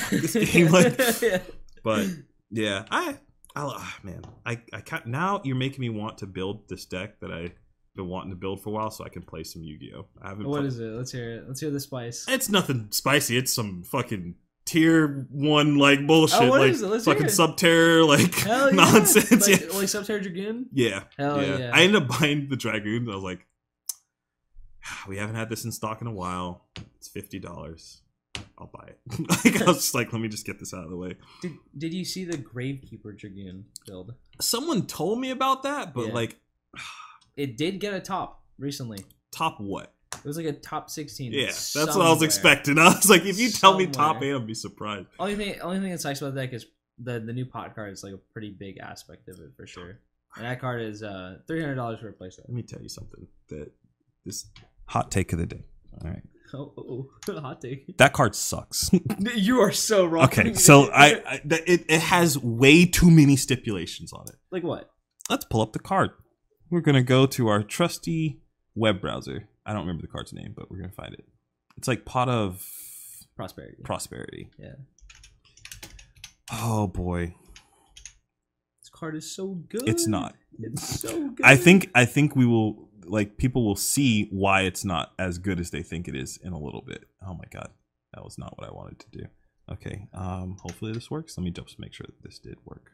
this game, like- Yeah. but yeah i i ah, man i i can't now you're making me want to build this deck that i've been wanting to build for a while so i can play some yu-gi-oh i haven't what played- is it? Let's hear it. Let's hear the spice. It's nothing spicy. It's some fucking tier one like bullshit, Oh, what like is it? Let's fucking it. Subterror like Hell yeah. nonsense. Like, yeah, like Subterror Dragoon. yeah, Hell yeah. yeah. I ended up buying the dragoons. I was like, we haven't had this in stock in a while. It's fifty dollars. I'll buy it. like I was just like, let me just get this out of the way. Did Did you see the Gravekeeper Dragoon build? Someone told me about that, but Yeah. like, It did get a top recently. top what? It was like a top sixteen. Yeah, that's what I was expecting. I was like, if you tell me top eight, I'll be surprised. Only thing, only thing that sucks about that is the the new pot card is like a pretty big aspect of it for sure. And that card is uh three hundred dollars for a playset. Let me tell you something. That this hot take of the day. All right. Oh, hot take. That card sucks. You are so wrong. okay, so I, I it, it has way too many stipulations on it. like what? Let's pull up the card. We're gonna go to our trusty web browser. I don't remember the card's name, but we're gonna find it. It's like Pot of Prosperity. Prosperity. Yeah. Oh boy, This card is so good. it's not. It's so good. I think I think we will like people will see why it's not as good as they think it is in a little bit. Oh my god, that was not what I wanted to do. Okay, um, hopefully this works. Let me just make sure that this did work.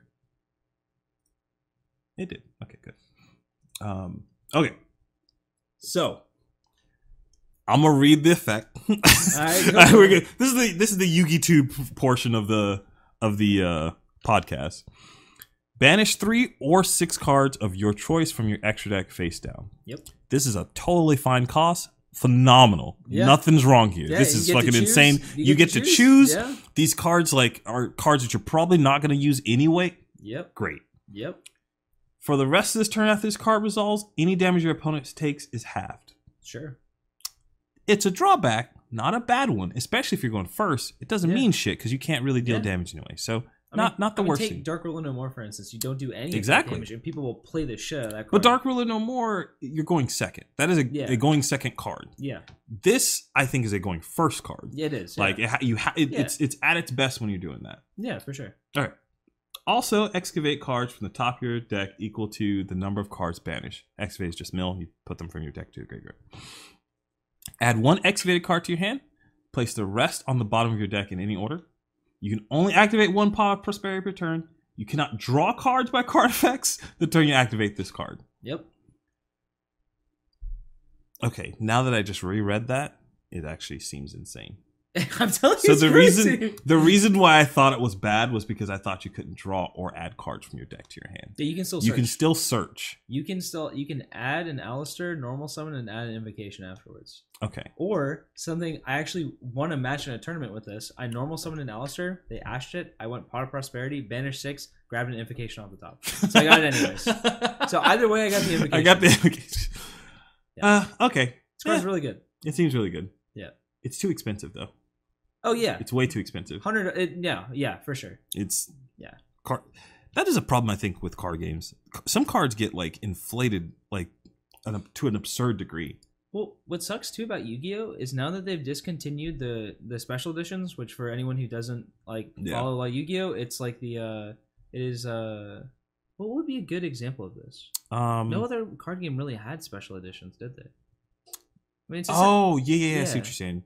It did. Okay, good. Um, okay, so I'm gonna read the effect. right, go Alright, for we're it. good. This is the this is the Yugi Tube portion of the of the uh, podcast. Banish three or six cards of your choice from your extra deck face down. Yep. This is a totally fine cost. Phenomenal. Yeah. Nothing's wrong here. Yeah, this is fucking insane. You, get, to choose. Yeah. These cards like are cards that you're probably not going to use anyway. Yep. Great. Yep. For the rest of this turn after this card resolves, any damage your opponent takes is halved. Sure. It's a drawback, not a bad one, especially if you're going first. It doesn't mean shit because you can't really deal damage anyway. So not mean- not the I mean, worst take thing. Dark Ruler No More, for instance. You don't do any Exactly. damage, and people will play the shit out of that card. But Dark Ruler No More, you're going second. That is a, Yeah. a going second card. Yeah. This, I think, is a going first card. Yeah, it is. yeah. Like it ha- you, ha- it, Yeah. it's it's at its best when you're doing that. yeah, for sure. All right. Also, excavate cards from the top of your deck equal to the number of cards banished. Excavate is just mill. You put them from your deck to your graveyard. Add one excavated card to your hand. Place the rest on the bottom of your deck in any order. You can only activate one pot of prosperity per turn. You cannot draw cards by card effects the turn you activate this card. Yep. Okay, now that I just reread that, it actually seems insane. I'm telling So you, the it's reason the reason why I thought it was bad was because I thought you couldn't draw or add cards from your deck to your hand. Yeah, you can still You search. can still search. you can still you can add an Aleister normal summon and add an invocation afterwards. Okay. Or something I actually won a match in a tournament with this. I normal summoned an Aleister, they ashed it, I went pot of prosperity, banished six, grabbed an invocation off the top. So I got it anyways. So either way I got the invocation. I got the invocation. Yeah. Uh, okay. this card's Yeah. really good. It seems really good. Yeah. It's too expensive though. Oh yeah. It's way too expensive. Hundred yeah, yeah, for sure. It's Yeah. Car- that is a problem I think with card games. Some cards get like inflated like an, to an absurd degree. Well, what sucks too about Yu-Gi-Oh is now that they've discontinued the the special editions, which for anyone who doesn't like Yeah. follow like Yu-Gi-Oh, it's like the uh it is uh what would be a good example of this? Um, no other card game really had special editions, did they? I mean, it's just, oh yeah, yeah, yeah, I see what you're saying.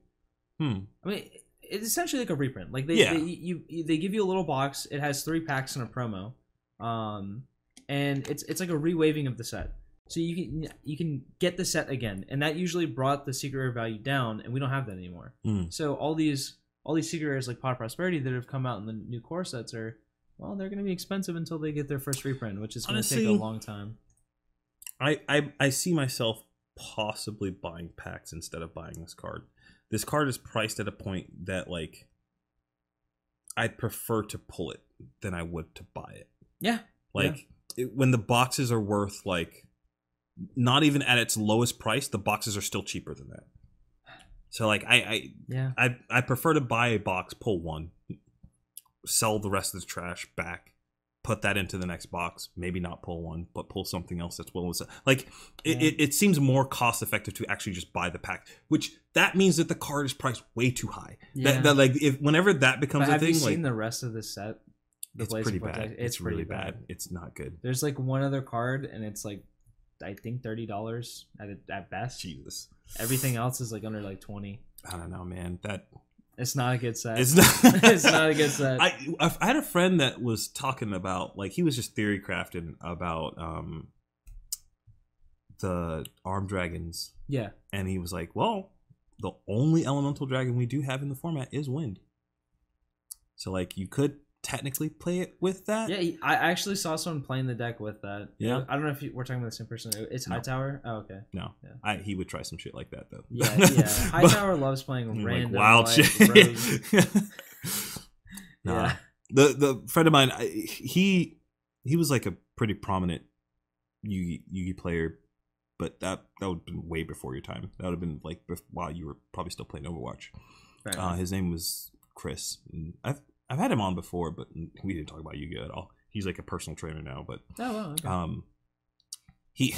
Hmm. I mean, it's essentially like a reprint. Like they, Yeah. they you, they give you a little box. It has three packs and a promo, um, and it's it's like a rewaving of the set. So you can you can get the set again, and that usually brought the secret rare value down, and we don't have that anymore. Mm. So all these all these secret rares like Pot of Prosperity that have come out in the new core sets are well, they're going to be expensive until they get their first reprint, which is going to take a long time. I, I I see myself possibly buying packs instead of buying this card. This card is priced at a point that like I'd prefer to pull it than I would to buy it. Yeah, Like it, when the boxes are worth like not even at its lowest price, the boxes are still cheaper than that. So like I I yeah. I, I prefer to buy a box, pull one, sell the rest of the trash back, put that into the next box. Maybe not pull one, but pull something else that's well. Like it, Yeah. it, it seems more cost effective to actually just buy the pack, which that means that the card is priced way too high. Yeah. That, that like if whenever that becomes But a have thing, you like seen the rest of the set? The it's pretty bad. Vortex? It's, really pretty bad. It's not good. There's like one other card, and it's like I think thirty dollars at at best. Jesus, Everything else is like under like twenty. I don't know, man. That It's not a good set. it's not. It's not a good set. I I had a friend that was talking about like he was just theory crafting about um the armed dragons, yeah, and he was like, "Well, the only elemental dragon we do have in the format is wind." So like you could technically play it with that. yeah. I actually saw someone playing the deck with that. Yeah? I don't know if you, we're talking about the same person. It's No. Hightower. Oh, okay. No, Yeah. I he would try some shit like that though. Yeah, yeah. But- Hightower loves playing like random wild like, shit. nah. Yeah. The the friend of mine, I, he he was like a pretty prominent Yugi Yugi player, but that that would have been way before your time. That would have been like bef- while you were probably still playing Overwatch. Uh, his name was Chris. And I've had him on before, but we didn't talk about Yu-Gi-Oh at all. He's like a personal trainer now, but oh, wow, okay. um, he.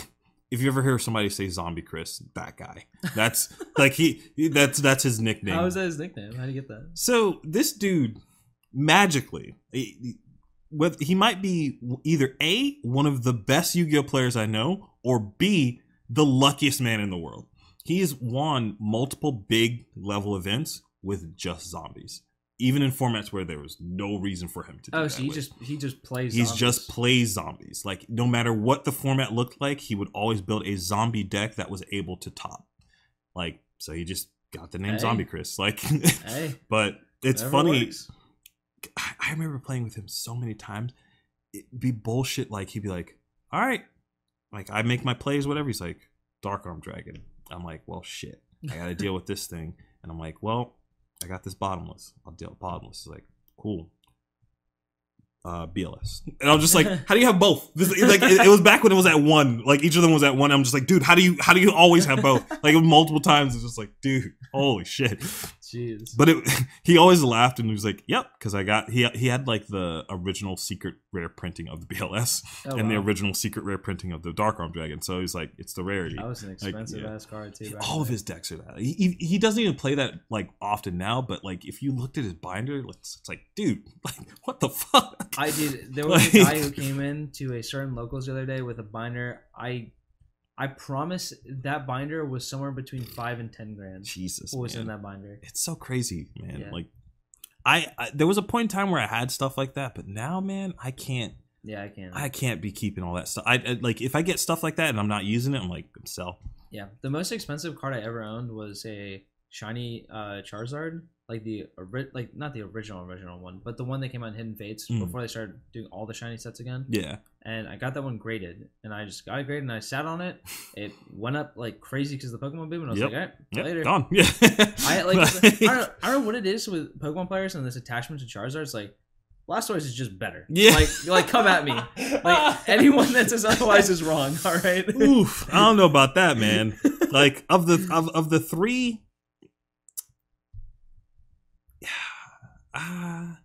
If you ever hear somebody say "Zombie Chris," that guy. That's like he. That's that's his nickname. How is that his nickname? How do you get that? So this dude magically, he, he- he might be either a one of the best Yu-Gi-Oh players I know, or b the luckiest man in the world. He's won multiple big level events with just zombies, even in formats where there was no reason for him to. Do Oh, so he with. just he just plays. He's zombies. just plays zombies. Like no matter what the format looked like, he would always build a zombie deck that was able to top. Like so, he just got the name Hey. Zombie Chris. Like, Hey, but it's funny. works. I I remember playing with him so many times. It'd be bullshit. Like he'd be like, "All right, like I make my plays, whatever." He's like, "Dark Arm Dragon." I'm like, "Well, shit, I got to deal with this thing." And I'm like, "Well, I got this bottomless. I'll deal with bottomless." He's like, "Cool." Uh, BLS, and I'm just like, "How do you have both?" This, like, it, it was back when it was at one. Like each of them was at one. I'm just like, "Dude, how do you how do you always have both?" Like multiple times. It's just like, "Dude, holy shit!" Jeez. But it, he always laughed and he was like, "Yep," because I got he he had like the original secret rare printing of the BLS Oh, and the original secret rare printing of the Dark Arm Dragon. So he's like, "It's the rarity." That was an expensive yeah. ass card too. All of his decks are that. He, he he doesn't even play that like often now. But like, if you looked at his binder, it's, it's like, dude, like, what the fuck? I did. There was Like- a guy who came in to a certain locals the other day with a binder. I, I promise that binder was somewhere between five and ten grand. Jesus, What was in that binder? It's so crazy, man. Yeah. Like, I, I there was a point in time where I had stuff like that, but now, man, I can't. Yeah, I can't. I can't be keeping all that stuff. I, I like if I get stuff like that and I'm not using it, I'm like sell. Yeah, the most expensive card I ever owned was a shiny uh, Charizard, like the ori- like not the original original one, but the one that came out in Hidden Fates Mm. before they started doing all the shiny sets again. Yeah. And I got that one graded, and I just got it graded, and I sat on it. It went up like crazy because the Pokemon boom, and I was Yep. like, all right, Yep, later. gone. Yeah. I like I don't, know, I don't know what it is with Pokemon players and this attachment to Charizard. It's like Blastoise is just better. Yeah. like like come at me. Like anyone that says otherwise is wrong. All right. Oof, I don't know about that, man. Like of the of, of the three, Uh,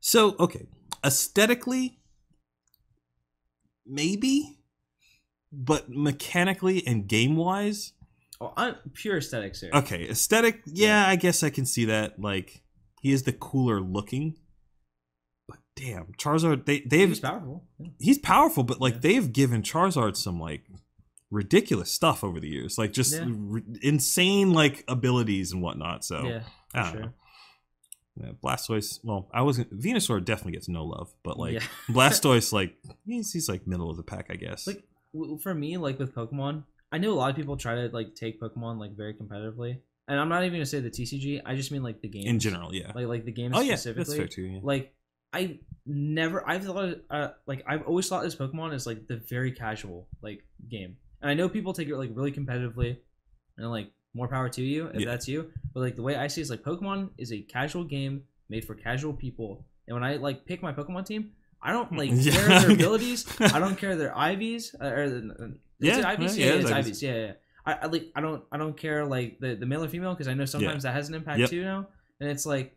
so okay, aesthetically, maybe, but mechanically and game wise, Oh, I'm pure aesthetics here. okay, aesthetic. Yeah, I guess I can see that. Like he is the cooler looking, but damn, Charizard. They they've He's powerful. Yeah. he's powerful, but like Yeah. they've given Charizard some like ridiculous stuff over the years, like just Yeah. r- insane like abilities and whatnot. So yeah, for sure. know. Yeah, Blastoise. Well, I was Venusaur definitely gets no love, but like Yeah. Blastoise, like he's, he's like middle of the pack, I guess. Like for me, like with Pokemon, I know a lot of people try to like take Pokemon like very competitively, and I'm not even gonna say the TCG. I just mean like the game in general, yeah. like like the game oh yeah, specifically. that's fair too. Yeah. Like I never, I've thought, uh, like I've always thought this Pokemon is like the very casual like game, and I know people take it like really competitively, and like more power to you if Yeah. that's you. But like the way I see it is like Pokemon is a casual game made for casual people, and when I like pick my Pokemon team, I don't like Yeah. care their abilities. I don't care their IVs uh, or the, Yeah, Ivies? yeah, Yeah, it's Ivies. Ivies. Yeah, yeah. I, I like I don't I don't care like the the male or female because I know sometimes that has an impact Yep. too now, and it's like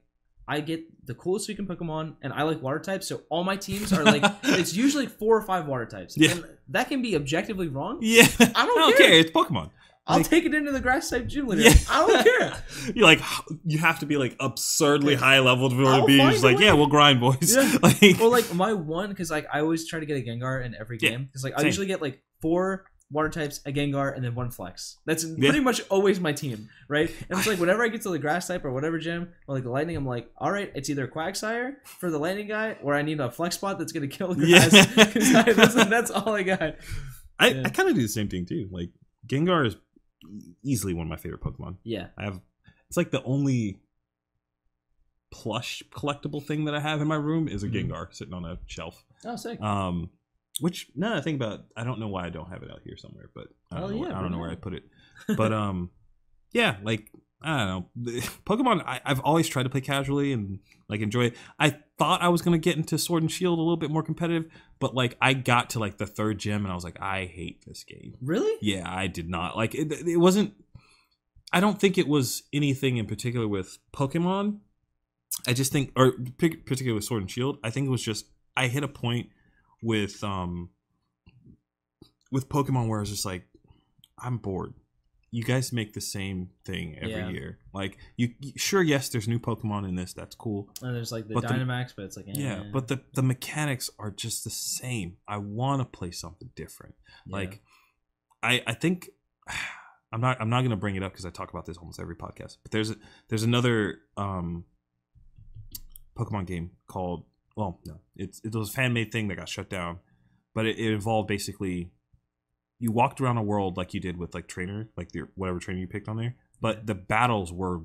I get the coolest freaking Pokemon, and I like water types, so all my teams are like it's usually four or five water types. Yeah. and that can be objectively wrong. yeah, I don't care. It's Pokemon. I'll Like- take it into the grass type gym leader. Yeah. I don't care. you like you have to be like absurdly high level to be to be just like, way. yeah, we'll grind, boys. Yeah. like, Well, like my one, because like I always try to get a Gengar in every game. Because like I same. usually get like four water types, a Gengar, and then one Flex. That's Yeah. pretty much always my team, right? And it's like whenever I get to the grass type or whatever gym or like the lightning, I'm like, all right, it's either Quagsire for the lightning guy, or I need a Flex spot that's gonna kill grass. Yeah. I- that's, that's all I got. I, yeah. I kind of do the same thing too. Like Gengar is easily one of my favorite Pokemon. Yeah, I have it's like the only plush collectible thing that I have in my room is a Mhm. Gengar sitting on a shelf. oh sick. Um, which now that I think about, it, I don't know why I don't have it out here somewhere, but I don't, Oh, know, where, I don't know where I put it. But um, yeah, like I don't know, Pokemon. I, I've always tried to play casually and like enjoy it. I thought I was gonna get into Sword and Shield a little bit more competitive, but like I got to like the third gym and I was like, I hate this game. really? Yeah, I did not like it. It wasn't. I don't think it was anything in particular with Pokemon. I just think, or particularly with Sword and Shield, I think it was just I hit a point with um with Pokemon where I was just like, I'm bored. You guys make the same thing every Yeah. year. Like you, sure, yes, there's new Pokemon in this. That's cool. And there's like the But the- Dynamax, but it's like eh. Yeah, but the the mechanics are just the same. I want to play something different. Yeah. Like, I I think I'm not I'm not gonna bring it up because I talk about this almost every podcast. But there's a, there's another um Pokemon game called well no it's it was a fan made thing that got shut down, but it, it involved basically you walked around a world like you did with like trainer like your whatever trainer you picked on there, but the battles were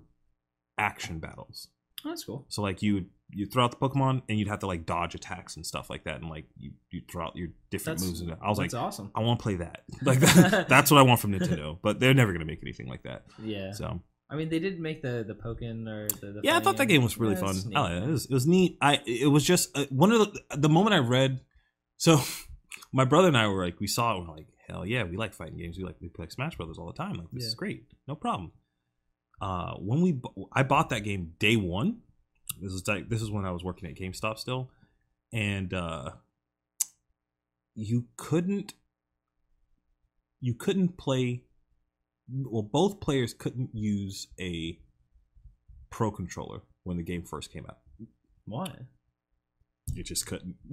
action battles. oh, that's cool. So like you would you throw out the Pokemon and you'd have to like dodge attacks and stuff like that, and like you you throw out your different That's moves. And I was like, awesome. I want to play that. Like that, that's what I want from Nintendo. But they're never gonna make anything like that. Yeah. So I mean, they did make the the Pokkén or the, the yeah, I thought that game was really Yeah, fun. neat. I like it. It was, it was neat. I it was just uh, one of the the moment I read. So my brother and I were like, we saw it. and we're like, hell yeah, we like fighting games. We like we play Smash Brothers all the time. Like this Yeah. is great, no problem. Uh, when we I bought that game day one. This is like this is when I was working at GameStop still, and uh, you couldn't you couldn't play. Well, both players couldn't use a pro controller when the game first came out. Why? You just couldn't.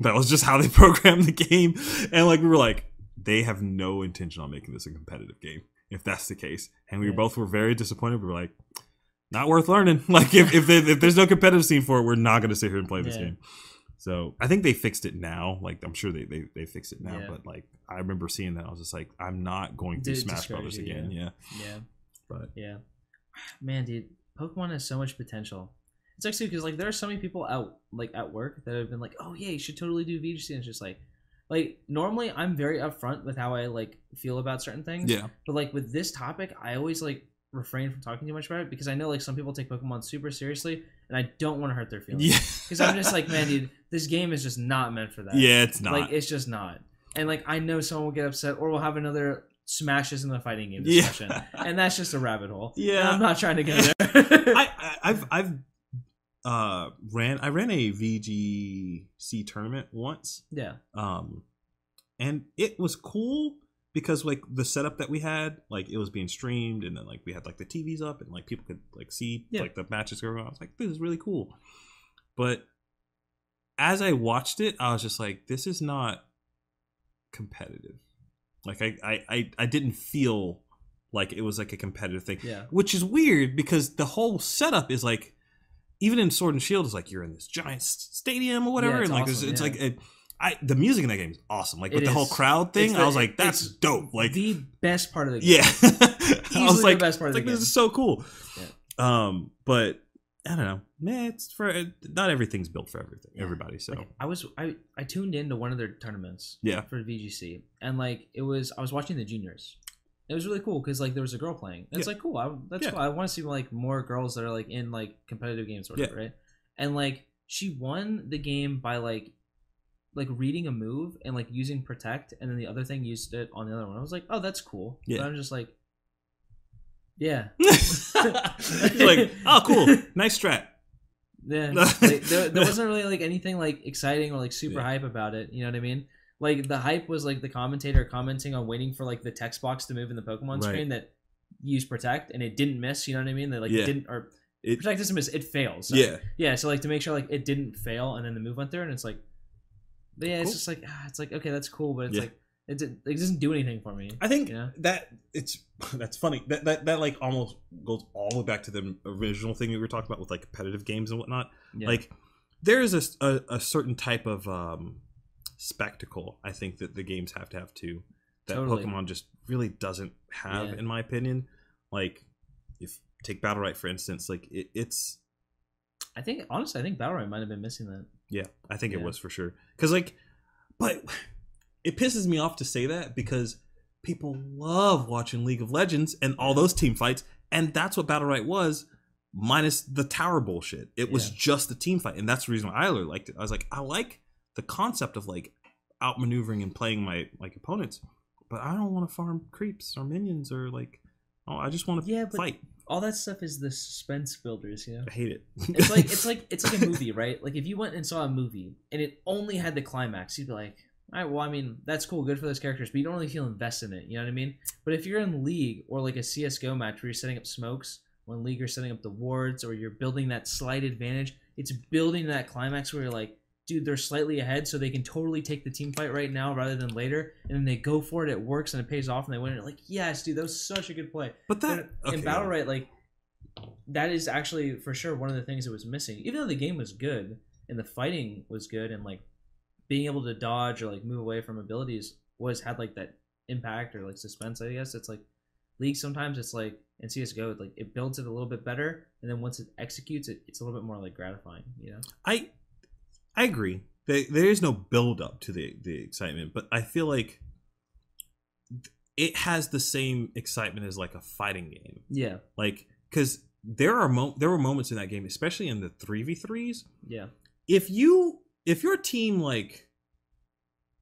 that was just how they programmed the game, and like we were like, they have no intention on making this a competitive game. If that's the case, and we Yeah. both were very disappointed. We were like, not worth learning. Like if if, they, if there's no competitive scene for it, we're not going to sit here and play this Yeah. game. So I think they fixed it now. Like I'm sure they they, they fixed it now. Yeah. But like I remember seeing that, I was just like, I'm not going to Smash Brothers again. Yeah. Yeah. but Yeah. Man, dude, Pokemon has so much potential. It's actually because like there are so many people out like at work that have been like, oh yeah, you should totally do VGC. And it's just like, like normally I'm very upfront with how I like feel about certain things. yeah, But like with this topic, I always like refrain from talking too much about it because I know like some people take Pokemon super seriously, and I don't want to hurt their feelings. yeah, Because I'm just like, man, dude, this game is just not meant for that. yeah, it's not. Like it's just not. And like I know someone will get upset or we'll have another smashes in the fighting game Yeah. discussion. and that's just a rabbit hole. Yeah. And I'm not trying to go there. I, I I've I've uh ran I ran a VGC tournament once. yeah. Um and it was cool because like the setup that we had, like it was being streamed, and then like we had like the TVs up, and like people could like see Yeah. like the matches going on. I was like, this is really cool. But as I watched it, I was just like, this is not competitive. Like I I I, I didn't feel like it was like a competitive thing Yeah. which is weird because the whole setup is like even in Sword and Shield is like you're in this giant stadium or whatever Yeah, and like awesome, it's, it's yeah. like it, I the music in that game is awesome like with It the whole crowd thing It's I was like that's it's dope like the best part of the game. yeah I was the like, best part of like the this is so cool um but I don't know man it's for not everything's built for everything Yeah. everybody so Like, I was I, I tuned into one of their tournaments yeah for VGC, and like it was I was watching the juniors. It was really cool because like there was a girl playing. And It's Yeah. like cool. I, that's Yeah. cool. I want to see like more girls that are like in like competitive games or whatever, right? And like she won the game by like like reading a move and like using protect, and then the other thing used it on the other one. I was like, oh, that's cool. Yeah. But I'm just like, yeah, It's like oh cool nice strat Yeah, like, there, there wasn't really like anything like exciting or like super Yeah. hype about it. You know what I mean? Like the hype was like the commentator commenting on waiting for like the text box to move in the Pokemon Right. screen that used protect and it didn't miss. You know what I mean? That like Yeah. it didn't or It- protect doesn't miss. It fails. So, yeah yeah. So like to make sure like it didn't fail and then the move went through and it's like, yeah, it's just like ah, it's like okay, that's cool, but it's Yeah. like it, it doesn't do anything for me. I think that it's that's funny. That, that that like almost goes all the way back to the original thing we were talking about with like competitive games and whatnot. Yeah. Like there is a a certain type of um, spectacle I think that the games have to have too. That Totally. Pokemon just really doesn't have, Yeah. in my opinion. Like if take Battlerite for instance, like it, it's I think honestly, I think Battle Royale might have been missing that. yeah, I think it was for sure. Because like, but it pisses me off to say that because people love watching League of Legends and all those team fights, and that's what Battlerite was, minus the tower bullshit. It was Yeah. just a team fight, and that's the reason why I really liked it. I was like, I like the concept of like outmaneuvering and playing my like opponents, but I don't want to farm creeps or minions or like, oh, I just want to Yeah, but- fight. All that stuff is the suspense builders, you know. I hate it. it's like it's like it's like a movie, right? Like if you went and saw a movie and it only had the climax, you'd be like, all right, well, I mean, that's cool, good for those characters, but you don't really feel invested in it. You know what I mean? But if you're in League or like a CS:GO match where you're setting up smokes, when League you're setting up the wards, or you're building that slight advantage, it's building that climax where you're like, dude, they're slightly ahead, so they can totally take the team fight right now rather than later, and then they go for it, it works, and it pays off, and they win. And like, yes, dude, that was such a good play. but that in, in Battlerite like that is actually for sure one of the things that was missing. Even though the game was good and the fighting was good and like being able to dodge or like move away from abilities was had like that impact or like suspense i guess. It's like league sometimes it's like in csgo like it builds it a little bit better and then once it executes it it's a little bit more like gratifying you know? I I agree. There, there is no build up to the the excitement, but I feel like it has the same excitement as like a fighting game. yeah Like cuz there are mo- there were moments in that game, especially in the 3v3s, yeah if you if your team like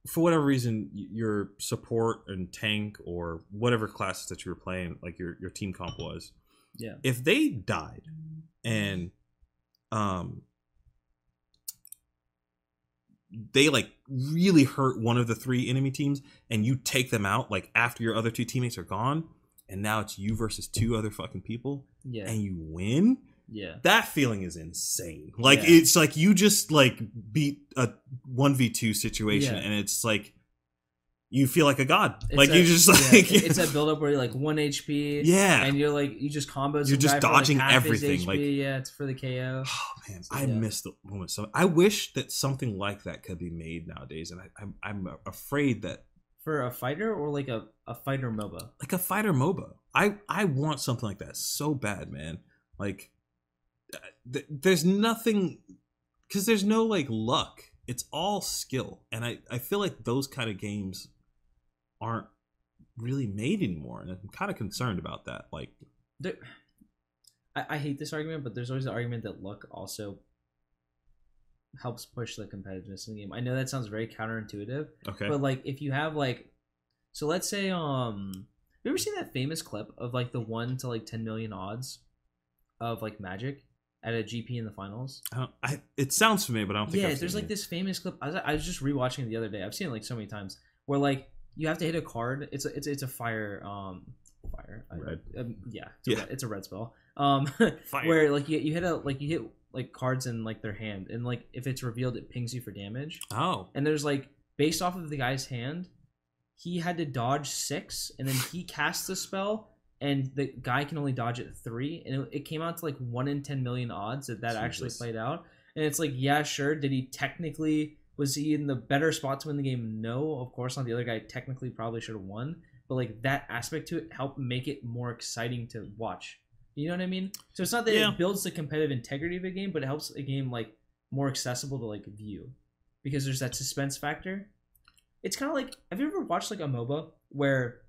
for whatever reason your support and tank or whatever classes that you were playing like your your team comp was yeah if they died and um they like really hurt one of the three enemy teams and you take them out like after your other two teammates are gone and now it's you versus two other fucking people yeah and you win yeah that feeling is insane like Yeah. it's like you just like beat a 1v2 situation Yeah. and it's like you feel like a god It's like that- you just yeah, like it's that build up where you're like one hp yeah and you're like you just combos. You're just for, like, dodging everything, HP, like- yeah, it's for the KO. Oh man, I Yeah. miss the moment. So I wish that something like that could be made nowadays, and I, I'm I'm afraid that For a fighter or like a, a fighter MOBA. like a fighter MOBA, I I want something like that so bad, man. Like uh, th- there's nothing because there's no like luck. It's all skill, and I I feel like those kind of games aren't really made anymore, and I'm kind of concerned about that. Like There, I, I hate this argument, but there's always the argument that luck also helps push the competitiveness in the game. I know that sounds very counterintuitive, okay, but like if you have like, so let's say um, have you ever seen that famous clip of like the one to like ten million odds of like Magic at a GP in the finals? I don't, I it sounds familiar, but I don't think yeah I've there's like it. this famous clip I was, I was just rewatching it the other day i've seen it like so many times where like you have to hit a card. It's a it's it's a fire um fire I- Red. um, yeah it's a, Yeah. red, it's a red spell um Fire. where like you, you hit a like you hit like cards in like their hand and like if it's revealed it pings you for damage Oh. and there's like based off of the guy's hand he had to dodge six and then he casts the spell and the guy can only dodge it three and it, it came out to like one in 10 million odds that that actually played out and it's like yeah sure did he technically was he in the better spot to win the game? No of course not. The other guy technically probably should have won but like that aspect to it helped make it more exciting to watch. You know what i mean? So it's not that Yeah. it builds the competitive integrity of a game but it helps a game like more accessible to like view. Because there's that suspense factor. It's kind of like have you ever watched like a moba where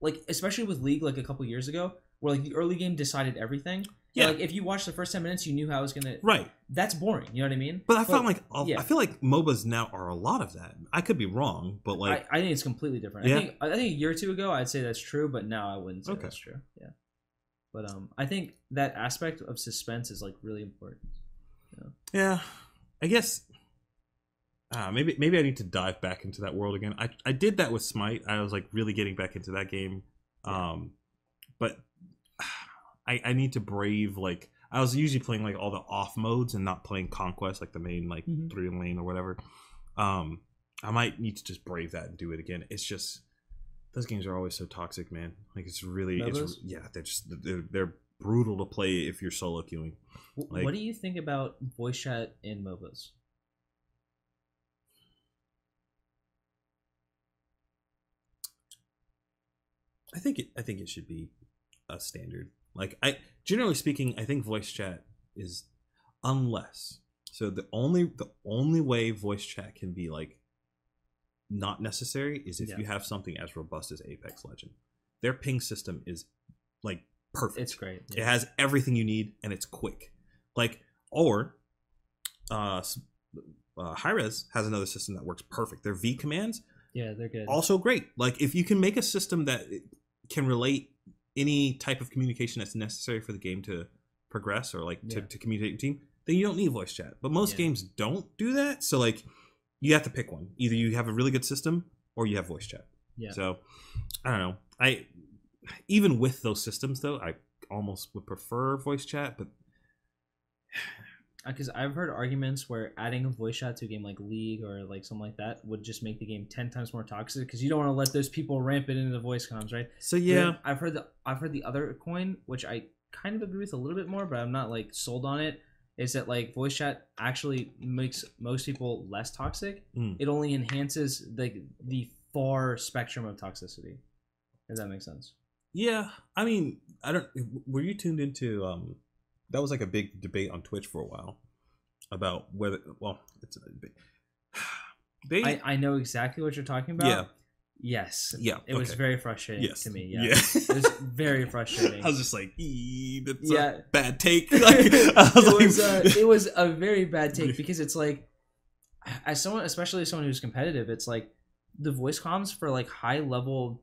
like especially with league like a couple years ago where like the early game decided everything Yeah. like if you watched the first 10 minutes you knew how it was gonna Right. that's boring you know what i mean But I felt like yeah. I feel like MOBAs now are a lot of that. I could be wrong, but like I, I think it's completely different Yeah. i think i think a year or two ago i'd say that's true but now i wouldn't say Okay. that's true yeah but um i think that aspect of suspense is like really important yeah, I guess uh, maybe maybe I need to dive back into that world again. I I did that with Smite. I was like really getting back into that game. Um but I I need to brave like I was usually playing like all the off modes and not playing Conquest like the main like Mhm. three lane or whatever. Um I might need to just brave that and do it again. It's just those games are always so toxic, man. Like it's really it's yeah, they're just they're, they're brutal to play if you're solo queuing. Like- what do you think about voice chat in mobas I think it. I think it should be a standard. Like I, generally speaking, I think voice chat is unless. So the only the only way voice chat can be like not necessary is if Yeah. you have something as robust as Apex Legend. Their ping system is like perfect. it's great It has everything you need and it's quick. Like or uh, uh Hi-Rez has another system that works perfect. Their V commands yeah they're good also great. Like if you can make a system that can relate any type of communication that's necessary for the game to progress or like to, Yeah. to communicate with your team, then you don't need voice chat. But most Yeah. games don't do that. So like you have to pick one. Either you have a really good system or you have voice chat. yeah So I don't know. I even with those systems though, I almost would prefer voice chat, but because I've heard arguments where adding a voice chat to a game like League or like something like that would just make the game ten times more toxic because you don't want to let those people ramp it into the voice comms, right? so yeah. then I've heard the I've heard the other coin, which I kind of agree with a little bit more, but I'm not like sold on it. Is that like voice chat actually makes most people less toxic? Mm. It only enhances the the far spectrum of toxicity. Does that make sense? Yeah, I mean, I don't. Were you tuned into? Um, that was like a big debate on Twitch for a while about whether. Well, it's a big. They. I, I know exactly what you're talking about. Yeah. Yes. Yeah, It was very frustrating yes. to me. Yeah. Yeah. it was very frustrating. I was just like, "Ee, that's Yeah. a bad take. Like, I was it like, was uh, it was a very bad take because it's like as someone especially as someone who's competitive it's like the voice comms for like high level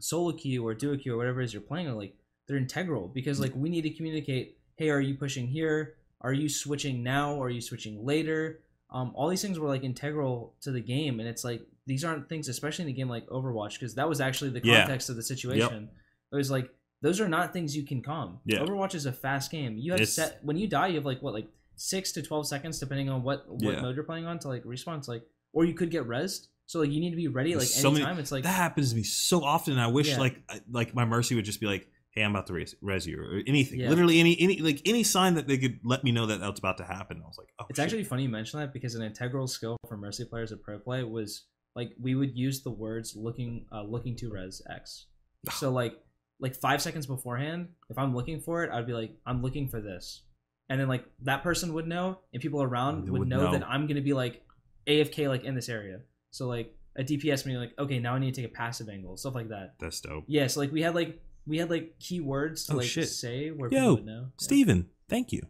solo queue or duo queue or whatever it is you're playing are like they're integral because like we need to communicate hey are you pushing here are you switching now or are you switching later um, all these things were like integral to the game and it's like these aren't things especially in a game like overwatch because that was actually the Yeah. context of the situation it was like those are not things you can calm Yeah. overwatch is a fast game you have It's- set when you die you have like what like six to 12 seconds depending on what what Yeah. mode you're playing on to like respawn it's like or you could get rezzed so like you need to be ready like There's so many- anytime it's like that happens to me so often. And I wish Yeah. like like my mercy would just be like, "Hey, I'm about to res, res you," or anything. Yeah. Literally any any like any sign that they could let me know that that's about to happen. I was like, "Oh, It's shit. actually funny you mention that because an integral skill for Mercy players at Pro Play was like we would use the words looking uh, looking to res X. So like like five seconds beforehand, if I'm looking for it, I'd be like, I'm looking for this. And then like that person would know and people around would, would know, know. that I'm gonna be like AFK like in this area. So like a DPS me like, okay, now I need to take a passive angle, stuff like that. that's dope." Yeah, so like we had like we had like keywords to Oh, like shit. say where Yo, people would know. Yeah. Steven, thank you.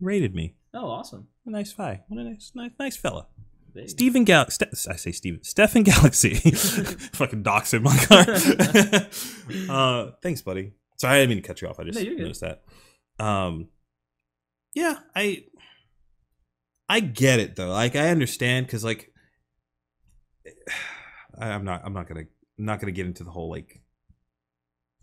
Rated me. Oh, awesome. A nice guy. What a nice, nice, nice fella. Big. Steven Gal. Ste- I say Steven. Stefan Galaxy. Fucking dox in my car. uh, thanks, buddy. Sorry, I didn't mean to cut you off. I just No, noticed that. Um, yeah, I, I get it though. Like, I understand because, like, I, I'm not. I'm not gonna. I'm not gonna get into the whole like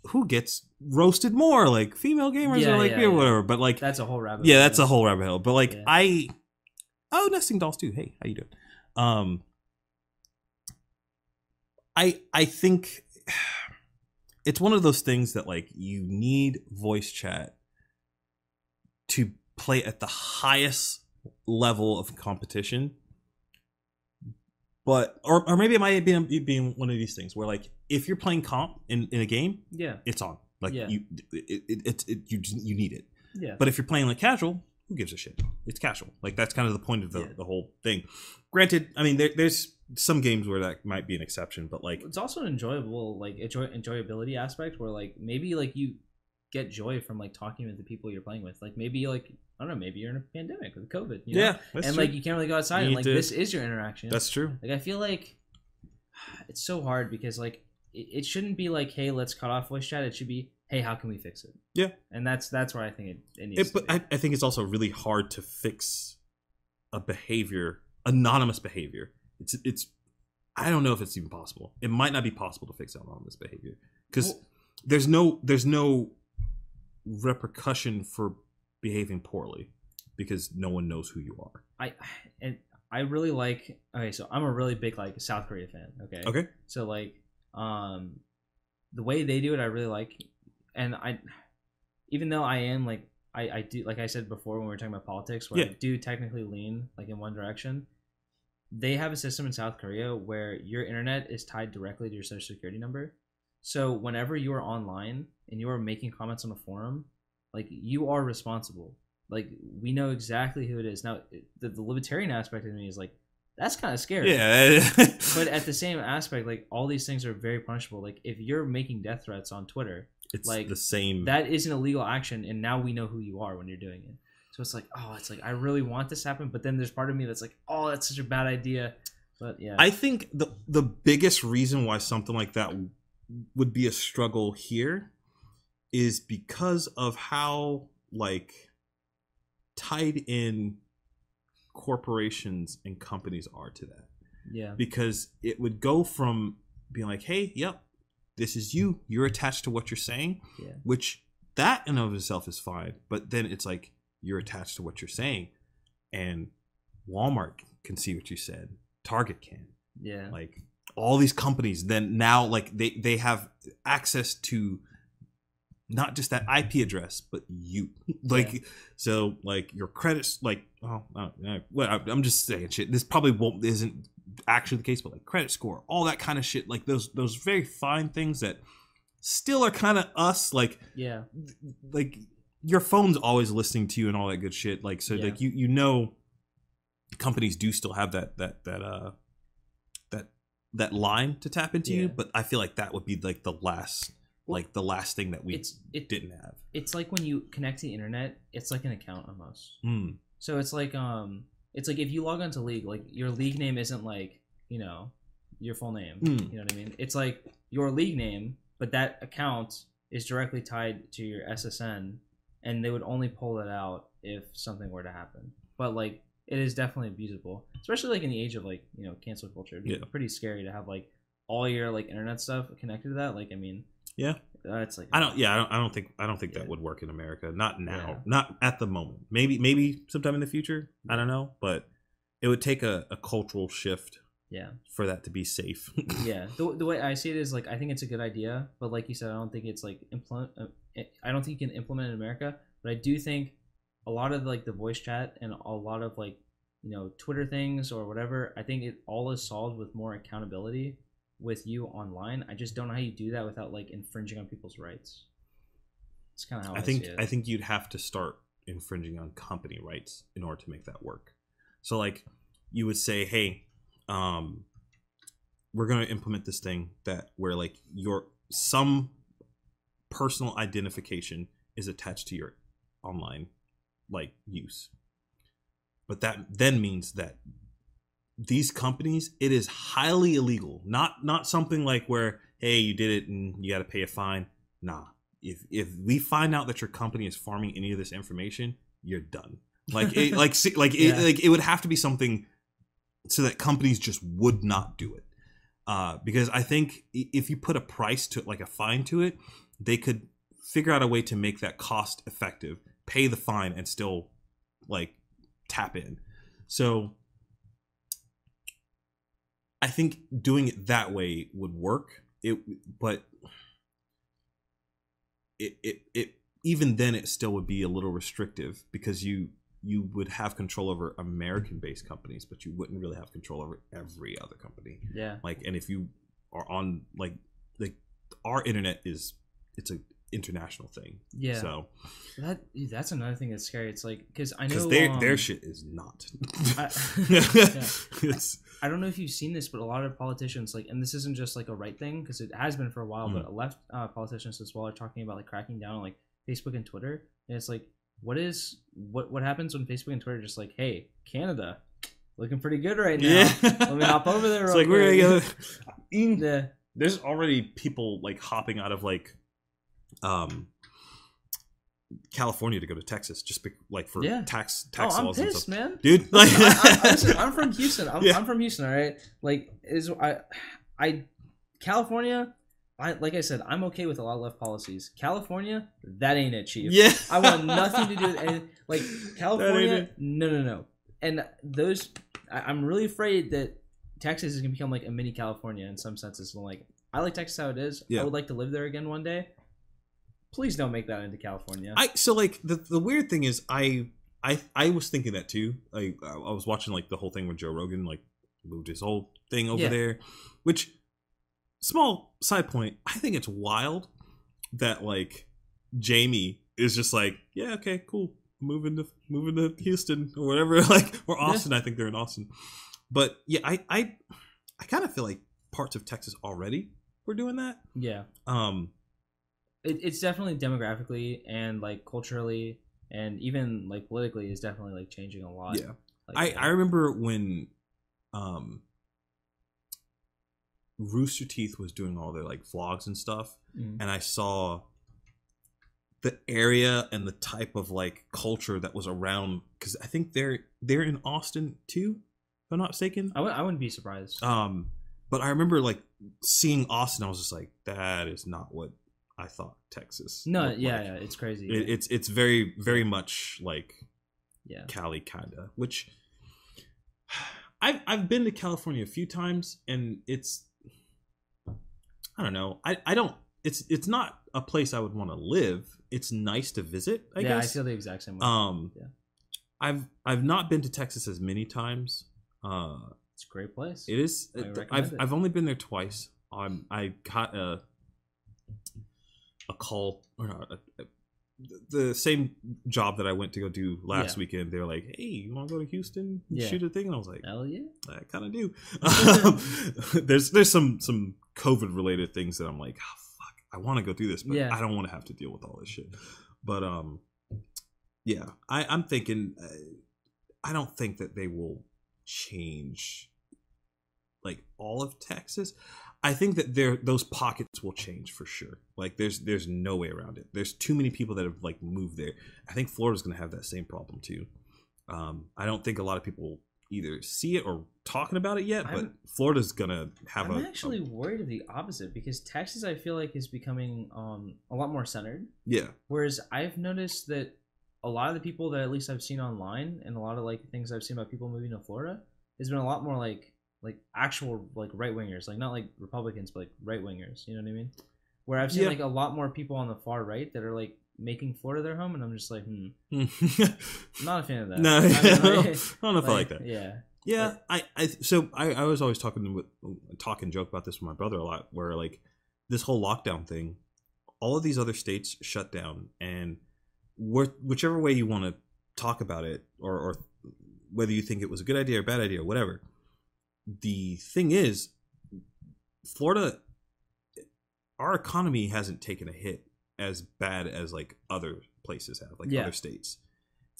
who gets roasted more, like female gamers Yeah, or like yeah, yeah, whatever. But like That's a whole rabbit. yeah, hole, that's a whole rabbit hole. But like. I, oh, nesting dolls too. Hey, how you doing? Um, I I think it's one of those things that like you need voice chat to play at the highest level of competition. But or or maybe it might be being one of these things where like if you're playing comp in, in a game, Yeah, it's on. Like Yeah. you, it, it, it, it you you need it. yeah. But if you're playing like casual, who gives a shit? It's casual. Like that's kind of the point of the, Yeah. the whole thing. Granted, I mean there, there's some games where that might be an exception, but like it's also an enjoyable like enjoy enjoyability aspect where like maybe like you get joy from like talking with the people you're playing with. Like maybe like I don't know, maybe you're in a pandemic with COVID. You know? yeah, and true. like you can't really go outside and like to- this is your interaction. that's true. like I feel like it's so hard because like it, shouldn't be like hey let's cut off voice chat. It should be hey how can we fix it? Yeah. and that's that's where I think it, it needs. It, to but be. I, I think it's also really hard to fix a behavior, anonymous behavior. It's it's I don't know if it's even possible. It might not be possible to fix anonymous behavior because Well- there's no there's no repercussion for behaving poorly because no one knows who you are. I and I really like. Okay, so I'm a really big like South Korea fan. Okay. Okay. So like, um, the way they do it, I really like, and I, even though I am like, I I do like I said before when we were talking about politics, where Yeah. I do technically lean like in one direction. They have a system in South Korea where your internet is tied directly to your social security number. So whenever you are online and you are making comments on a forum, like you are responsible. Like we know exactly who it is. Now, the, the libertarian aspect of me is like, that's kind of scary. Yeah. Eh. but at the same aspect like all these things are very punishable. Like if you're making death threats on twitter it's like, the same. that is an illegal action and now we know who you are when you're doing it. So it's like oh it's like i really want this to happen but then there's part of me that's like oh that's such a bad idea. But yeah. I think the the biggest reason why something like that would be a struggle here is because of how like tied in corporations and companies are to that. yeah Because it would go from being like, "Hey, yep, this is you. You're attached to what you're saying," yeah which that in of itself is fine. But then it's like you're attached to what you're saying, and Walmart can see what you said. Target can yeah like all these companies then now like they they have access to not just that IP address but you. Like so like your credits like oh uh, well I- I'm just saying shit. This probably won't isn't actually the case but like credit score all that kind of shit like those those very fine things that still are kind of us like yeah. like your phone's always listening to you and all that good shit like so Yeah. like you you know companies do still have that that that uh that that line to tap into you but i feel like that would be like the last like the last thing that we it's it didn't have it's like when you connect to the internet it's like an account almost Hmm. So it's like um it's like if you log onto League, like your league name isn't like, you know, your full name. Mm. You know what I mean? It's like your league name, but that account is directly tied to your SSN and they would only pull it out if something were to happen. But like it is definitely abusable. Especially like in the age of like, you know, cancel culture. It'd be Yeah. pretty scary to have like all your like internet stuff connected to that. Like I mean Yeah. uh, it's like i don't yeah i don't, I don't think i don't think Yeah. that would work in america. Not now. Yeah. not at the moment. Maybe maybe sometime in the future. I don't know. But it would take a, a cultural shift yeah. for that to be safe. Yeah. The, the way i see it is like i think it's a good idea. But like you said i don't think it's like implement uh, i don't think you can implement it in america. But i do think a lot of like the voice chat and a lot of like you know twitter things or whatever i think it all is solved with more accountability with you online i just don't know how you do that without like infringing on people's rights it's kind of how i, I think see it. I think you'd have to start infringing on company rights in order to make that work. So like you would say, "Hey, um we're going to implement this thing that where like your some personal identification is attached to your online like use." But that then means that these companies it is highly illegal. Not not something like where hey, you did it and you got to pay a fine. Nah, if if we find out that your company is farming any of this information, you're done. Like it, like like Yeah. it, like it would have to be something so that companies just would not do it. uh, because I think if you put a price to it, like a fine to it, they could figure out a way to make that cost effective, pay the fine, and still like tap in. So I think doing it that way would work. It, but it, it, it even then it still would be a little restrictive because you you would have control over American based companies, but you wouldn't really have control over every other company. Yeah. Like, and if you are on like like our internet is it's a international thing. Yeah. So That that's another thing that's scary. It's like because I know because their um, their shit is not. I- it's I don't know if you've seen this, but a lot of politicians like, and this isn't just like a right thing because it has been for a while, Mm. but left uh, politicians as well are talking about like cracking down on like Facebook and Twitter, and it's like, what is what what happens when Facebook and Twitter are just like, hey, Canada, looking pretty good right now. yeah. Let me hop over there. It's like we're gonna quick." go. Yeah. there's already people like hopping out of like um California to go to Texas just be, like for Yeah. tax Oh, tax I'm laws pissed, man. Dude, like I, I'm from Houston. I'm, Yeah. I'm from Houston. All right, like is I, I, California. I like I said, I'm okay with a lot of left policies. California, that ain't it, chief. yeah. I want nothing to do with anything. Like California, no, no, no. And those, I, I'm really afraid that Texas is gonna become like a mini California in some senses. And like, I like Texas how it is. Yeah. I would like to live there again one day. Please don't make that into California. I so like the the weird thing is I I I was thinking that too. I I was watching like the whole thing with Joe Rogan like moved his whole thing over Yeah. there, which small side point. I think it's wild that like Jamie is just like yeah okay cool moving to moving to Houston or whatever like or Yeah. Austin. I think they're in Austin, but yeah I I I kind of feel like parts of Texas already were doing that. yeah. Um it, it's definitely demographically and like culturally and even like politically is definitely like changing a lot. yeah. Like, I, I remember when um Rooster Teeth was doing all their like vlogs and stuff Mm. and I saw the area and the type of like culture that was around cuz I think they're they're in Austin too if I'm not mistaken I, w- I wouldn't be surprised. um but I remember like seeing Austin I was just like that is not what I thought Texas no, yeah, like. yeah, it's crazy. It, it's it's very very much like yeah, Cali kinda, which I've I've been to California a few times and it's I don't know. I, I don't it's it's not a place I would want to live. It's nice to visit, I guess. yeah, I guess. feel the exact same way. um Yeah. I've I've not been to Texas as many times. Uh it's a great place. it is I I've it. I've only been there twice. Um I got a a call or not, a, a- the same job that I went to go do last Yeah. weekend. They were like, "Hey, you want to go to Houston Yeah. shoot a thing?" And I was like, Hell yeah. I kind of do. Um, there's there's some some COVID related things that I'm like, oh, fuck, I want to go through this, but Yeah. I don't want to have to deal with all this shit. But um, yeah, I I'm thinking, uh, I don't think that they will change like all of Texas. I think that there those pockets will change for sure. Like there's there's no way around it. There's too many people that have like moved there. I think Florida's going to have that same problem too. Um, I don't think a lot of people either see it or talking about it yet, but I'm- Florida's gonna have I'm a actually a- worried of the opposite because Texas, I feel like, is becoming um a lot more centered. yeah Whereas I've noticed that a lot of the people that at least I've seen online and a lot of like things I've seen about people moving to Florida has been a lot more like like actual like right wingers, like not like Republicans, but like right wingers. You know what I mean? Where I've seen Yeah. like a lot more people on the far right that are like making Florida their home, and I'm just like, hmm, I'm not a fan of that. No, I mean, don't, like- I don't know if I like that. Yeah, Yeah, I, I so I, I was always talking with talk and joke about this with my brother a lot, where like this whole lockdown thing, all of these other states shut down, and wh- whichever way you want to talk about it, or, or whether you think it was a good idea or bad idea or whatever, the thing is, Florida, our economy hasn't taken a hit as bad as like other places have, like Yeah. other states.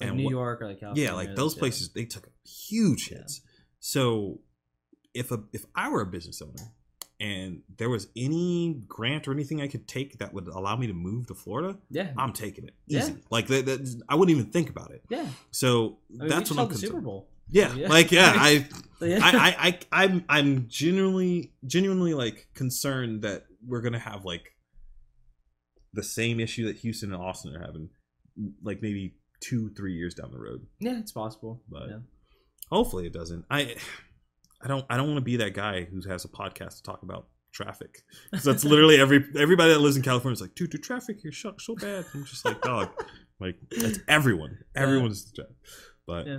like And New what- York or like California. yeah like those yeah. places they took huge Yeah. hits so if a if i were a business owner and there was any grant or anything i could take that would allow me to move to florida Yeah, i'm taking it Yeah. easy like that, that i wouldn't even think about it yeah. so I mean, that's what i'm the Super Bowl. Yeah, Yeah. like yeah, I, Yeah. I, I, I, I'm, I'm genuinely, genuinely like concerned that we're gonna have like the same issue that Houston and Austin are having, like maybe two, three years down the road. yeah, it's possible. But- yeah. Hopefully, it doesn't. I, I don't, I don't want to be that guy who has a podcast to talk about traffic because that's literally every everybody that lives in California is like, dude, the traffic here so so bad. I'm just like, dog, like that's everyone. Everyone's, but Yeah.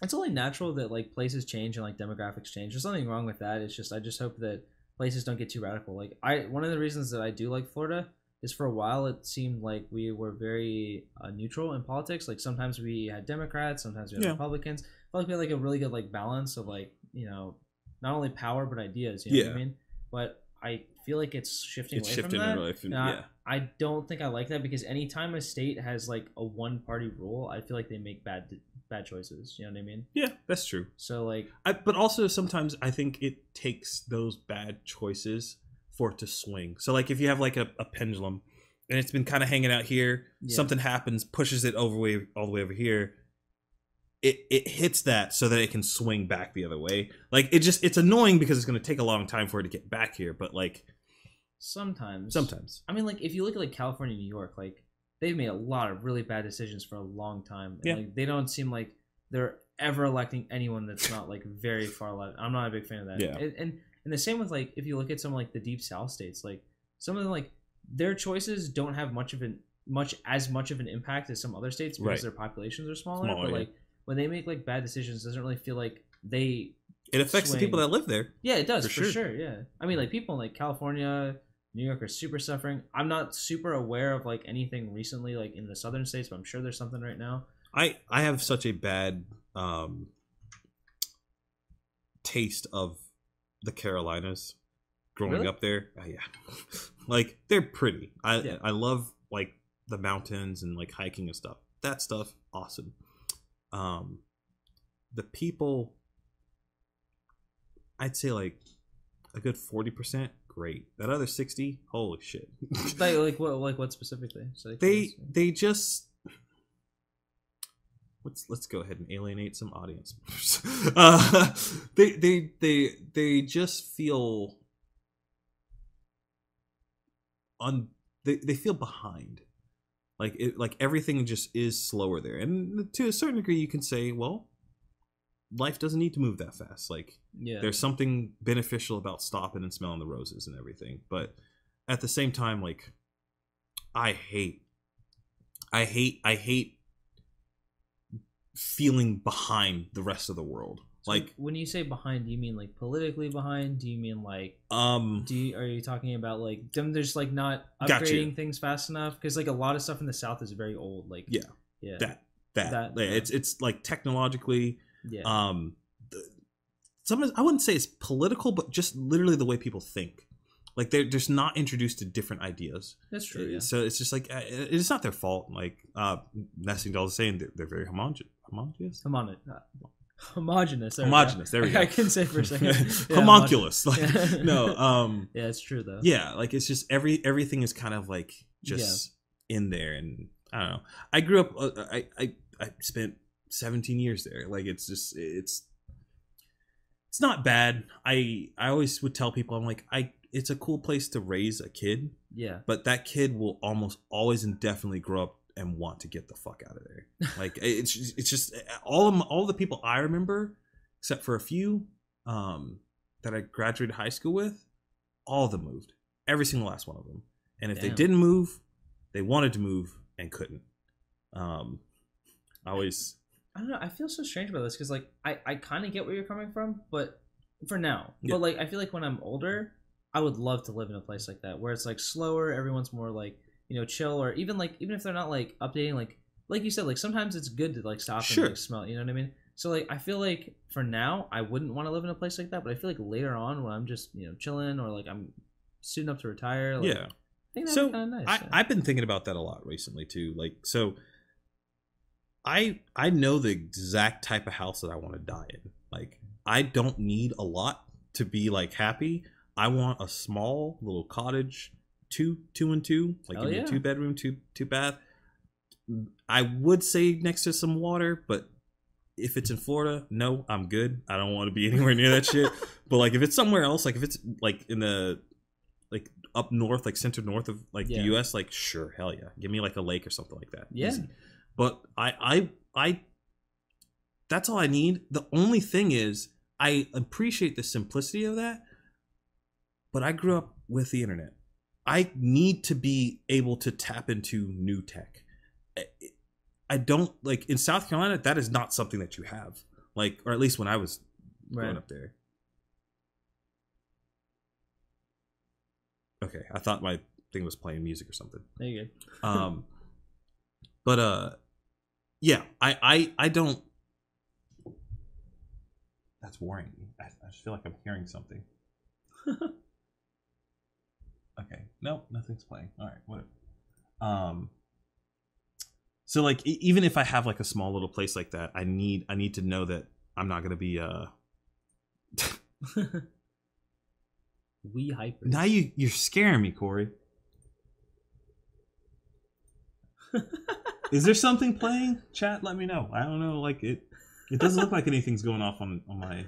It's only natural that like places change and like demographics change. There's nothing wrong with that. It's just I just hope that places don't get too radical. Like I one of the reasons that I do like Florida is for a while it seemed like we were very uh, neutral in politics. Like sometimes we had Democrats, sometimes we had Yeah. Republicans. I felt like we had like a really good like balance of like you know not only power but ideas. You know what I mean? But I feel like it's shifting it's away shifting from that. life. And, And I- yeah, I don't think I like that because anytime a state has like a one party rule, I feel like they make bad bad choices. You know what I mean? yeah, that's true. So like I, but also sometimes I think it takes those bad choices for it to swing. So like if you have like a, a pendulum and it's been kind of hanging out here, Yeah. something happens, pushes it over way all the way over here. It it hits that so that it can swing back the other way. Like it just it's annoying because it's going to take a long time for it to get back here. But like sometimes sometimes, I mean like if you look at like California, New York, like they've made a lot of really bad decisions for a long time. And, Yeah. like they don't seem like they're ever electing anyone that's not like very far left. I'm not a big fan of that. Yeah. And and, and the same with like if you look at some like the deep south states, like some of them like their choices don't have much of an much as much of an impact as some other states because Right. their populations are smaller. Smaller, but yeah. like when they make like bad decisions, it doesn't really feel like they it affects the people that live there. Yeah, it does For for, sure. sure. Yeah, I mean, like people in like California, New York are super suffering. I'm not super aware of like anything recently, like in the southern states, but I'm sure there's something right now. I I have such a bad um taste of the Carolinas growing Really? up there. Uh, yeah. like they're pretty. I Yeah. I love like the mountains and like hiking and stuff. That stuff awesome. Um the people I'd say like a good 40% great. That other 60 holy shit. like, like what? Like what specifically? So they they just let's let's go ahead and alienate some audience members. uh, they they they they just feel on they, they feel behind like it like everything just is slower there and to a certain degree you can say well life doesn't need to move that fast like yeah, there's something beneficial about stopping and smelling the roses and everything but at the same time like i hate i hate i hate feeling behind the rest of the world So like when you say behind, do you mean like politically behind? Do you mean like um do you, are you talking about like them there's like not upgrading things fast enough? Because like a lot of stuff in the south is very old. Like Yeah. yeah, that that, That, like, yeah. it's it's like technologically yeah, um the, some i wouldn't say it's political but just literally the way people think like they're just not introduced to different ideas that's true. Yeah. So it's just like uh, it's not their fault. Like uh, Nesting Doll is saying, they're, they're very homogen- Homogenous. Homogen- uh, homogenous. there homogenous. There we go. I can say for a second. Yeah, Homunculus. Like Yeah. no, um, Yeah, it's true though. yeah, like it's just every everything is kind of like just in there, and I don't know. I grew up. Uh, I I I spent 17 years there. Like it's just it's it's not bad. I I always would tell people I'm like I it's a cool place to raise a kid Yeah. but that kid will almost always indefinitely grow up and want to get the fuck out of there. Like it's it's just all of, all the people I remember, except for a few um, that I graduated high school with, all of them moved. Every single last one of them. And if they didn't move, they wanted to move and couldn't. Um, I always I don't know. I feel so strange about this because like I I kind of get where you're coming from, but for now, Yeah. but like I feel like when I'm older, I would love to live in a place like that where it's like slower. Everyone's more like you know chill, or even like even if they're not like updating, like like you said, like sometimes it's good to like stop Sure. and like smell. You know what I mean? So like I feel like for now I wouldn't want to live in a place like that, but I feel like later on when I'm just you know chilling or like I'm suiting up to retire, like, yeah. I so nice. I, yeah. I've been thinking about that a lot recently too. Like so I I know the exact type of house that I want to die in. Like I don't need a lot to be like happy. I want a small little cottage, two two and two, like Hell give me a yeah. two bedroom, two two bath. I would say next to some water, but if it's in Florida, no, I'm good. I don't want to be anywhere near that shit. But like if it's somewhere else, like if it's like in the like up north, like center north of like Yeah. the US, like sure, hell yeah. Give me like a lake or something like that. Yeah. Easy. But I I I that's all I need. The only thing is I appreciate the simplicity of that, but I grew up with the internet. I need to be able to tap into new tech. I- don't like in South Carolina. That is not something that you have, like, or at least when I was growing Right. up there. Okay, I thought my thing was playing music or something. There you go. Um, but uh, yeah, I I I don't. That's worrying me. I, I just feel like I'm hearing something. okay, no, nothing's playing. All right, whatever. Um. So like, e- even if I have like a small little place like that, I need I need to know that I'm not gonna be uh. we hyper. Now you you're scaring me, Corey. Is there something playing? Chat, let me know. I don't know. Like it, it doesn't look like anything's going off on on my.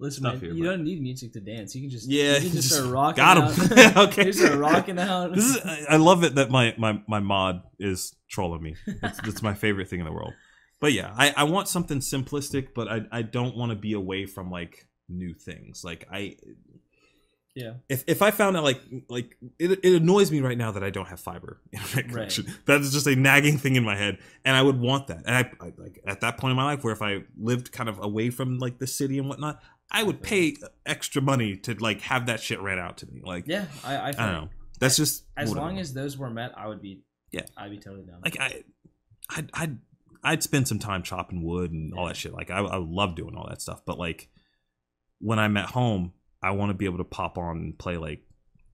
Listen, stuff man, here, you but- don't need music to dance. You can just Yeah, you can just, just start rocking. got 'em. out. Okay. you start rocking out. This is. I- I love it that my my my mod is trolling me. It's, it's my favorite thing in the world. But yeah, I I want something simplistic, but I I don't want to be away from like new things. Like I yeah, if if I found out like like it, it annoys me right now that I don't have fiber internet connection. That is just a nagging thing in my head, and I would want that. And I, I like at that point in my life where if I lived kind of away from like the city and whatnot, I would pay extra money to like have that shit ran out to me. Like yeah. I I, I don't know. That's just as whatever. long as those were met, I would be Yeah. I'd be totally down. like I I'd I'd, I'd spend some time chopping wood and all that shit. Like I I love doing all that stuff, but like when I'm at home, I want to be able to pop on and play like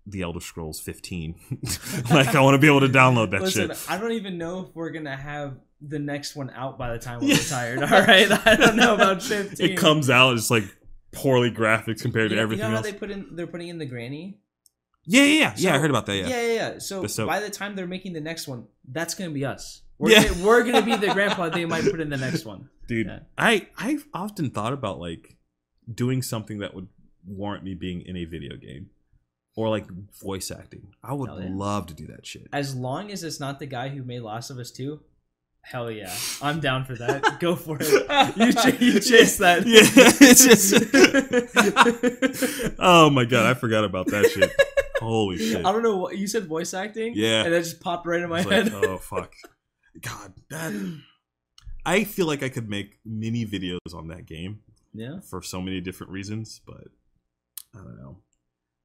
the Elder Scrolls 15. like I want to be able to download that Listen, shit. I don't even know if we're gonna have the next one out by the time we're retired. All right, I don't know about fifteen. It comes out it's like poorly graphics compared You to know, you everything know how else. they put in? They're putting in the granny. yeah, yeah, yeah. yeah, I heard about that. Yeah. Yeah, yeah, yeah. So, The by the time they're making the next one, that's gonna be us. We're, Yeah. gonna, we're gonna be the grandpa they might put in the next one. Dude, Yeah. I I've often thought about like doing something that would warrant me being in a video game or like voice acting. I would yeah. love to do that shit. As long as it's not the guy who made Last of Us Two, hell yeah, I'm down for that. Go for it. You, ch- you chase that. Yeah, it's just. oh my god, I forgot about that shit. Holy shit! I don't know what you said. Voice acting. Yeah. and that just popped right in my was like, head. oh fuck, God, that. I feel like I could make mini videos on that game yeah. for so many different reasons, but I don't know.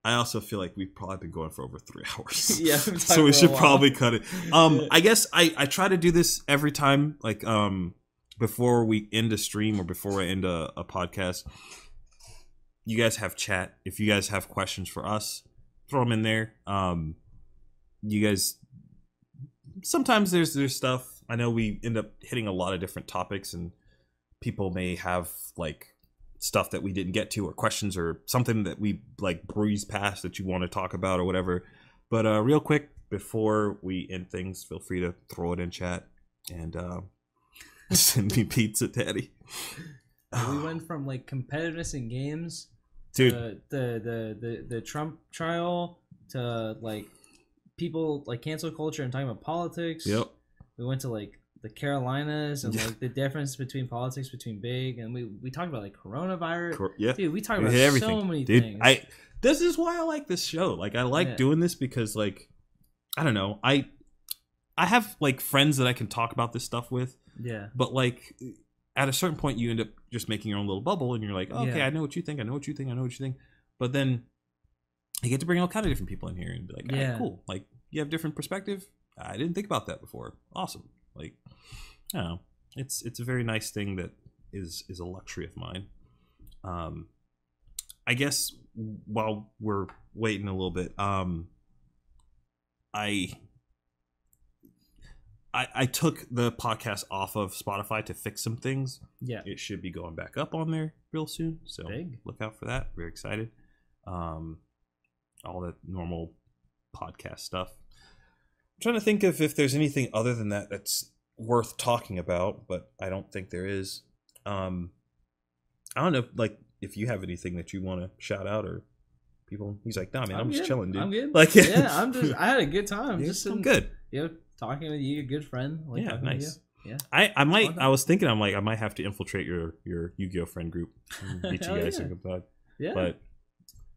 I also feel like we've probably been going for over three hours. Yeah, so we should probably cut it. Um, I guess I I try to do this every time, like um, before we end a stream or before we end a, a podcast. You guys have chat. If you guys have questions for us, throw them in there. Um, you guys. Sometimes there's there's stuff. I know we end up hitting a lot of different topics, and people may have like stuff that we didn't get to or questions or something that we like breeze past that you want to talk about or whatever. But uh real quick before we end things feel free to throw it in chat and uh send me pizza daddy we went from like competitiveness in games dude. to the, the the the Trump trial to like people like cancel culture and talking about politics. yep. We went to like the Carolinas and like the difference between politics between big and we we talked about like coronavirus. Cor- yeah. Dude, we talked We about everything so many dude things. i this is why i like this show. Like i like Yeah. doing this because like i don't know. I i have like friends that i can talk about this stuff with. Yeah. but like at a certain point you end up just making your own little bubble and you're like okay Yeah. i know what you think. I know what you think. I know what you think. But then you get to bring all kind of different people in here and be like yeah Yeah. cool. Like you have different perspective. I didn't think about that before. Awesome like i don't know it's it's a very nice thing that is is a luxury of mine um i guess while we're waiting a little bit um i I, I took the podcast off of Spotify to fix some things. Yeah. It should be going back up on there real soon. So Big. look out for that. Very excited. Um, all that normal podcast stuff. I'm trying to think of if there's anything other than that that's worth talking about, but I don't think there is. Um, I don't know, like if you have anything that you want to shout out or people. He's like, nah, man, I'm, just good. chilling, dude. I'm good. Like, yeah, I'm just. I had a good time. Yeah, just sitting, I'm good. You know, talking with you, a good friend. Like yeah, nice. Yeah. I, I might. I was thinking. I'm like, I might have to infiltrate your your Yu-Gi-Oh friend group, and beat you guys yeah. in Yeah. But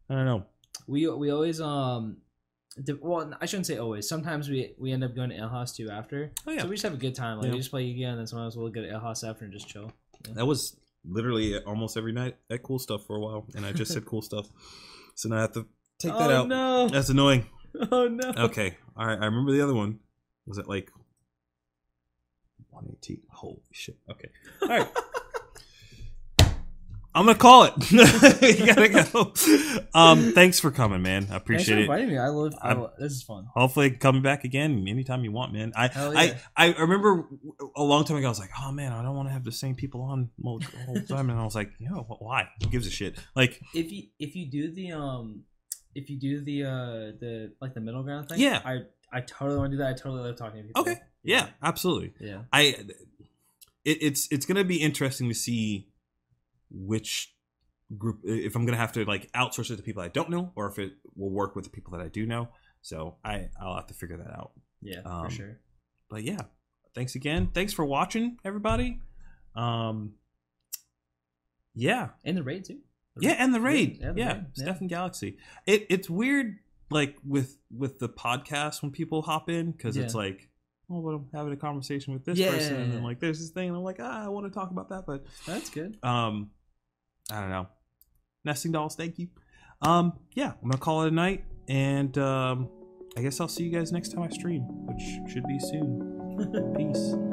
I don't know. we we always um. Di- Well, I shouldn't say always. Sometimes we we end up going to Ale House too after. Oh yeah, So we just have a good time. Like Yeah. we just play Yu-Gi-Oh, and then sometimes we'll go to Ale House after and just chill. that was literally almost every night at Cool Stuff for a while, and I just said Cool Stuff, so now I have to take that oh, out. no! That's annoying. Oh no! Okay, all right. I remember the other one. Was it like 118? Holy shit. Okay. All right. I'm gonna call it. you gotta go. Um, thanks for coming, man. I appreciate Thanks for appreciate it. inviting me. I love. I I'm- this is fun. Hopefully, coming back again anytime you want, man. I Hell I. I remember a long time ago. I was like, oh man, I don't want to have the same people on all all the time, and I was like, you know, why? Who gives a shit? Like, If you if you do the um if you do the uh the like the middle ground thing, Yeah. I I totally want to do that. I totally love talking to people. okay, yeah, absolutely. Yeah. I it, it's it's gonna be interesting to see which group if I'm gonna have to like outsource it to people I don't know or if it will work with the people that I do know. So I I'll have to figure that out. Yeah, Um, for sure. But yeah, thanks again. Thanks for watching, everybody. Um, yeah, And the raid too. yeah, and the raid, Yeah, yeah, the raid, yeah. Stefan Galaxy. It it's weird, like with with the podcast when people hop in because it's like, oh, but I'm having a conversation with this Yeah. person, and then like there's this thing, and I'm like, ah, I want to talk about that, but That's good. um, I don't know. Nesting dolls, thank you. Um, yeah, I'm gonna call it a night, and um, I guess I'll see you guys next time I stream, which should be soon. Peace.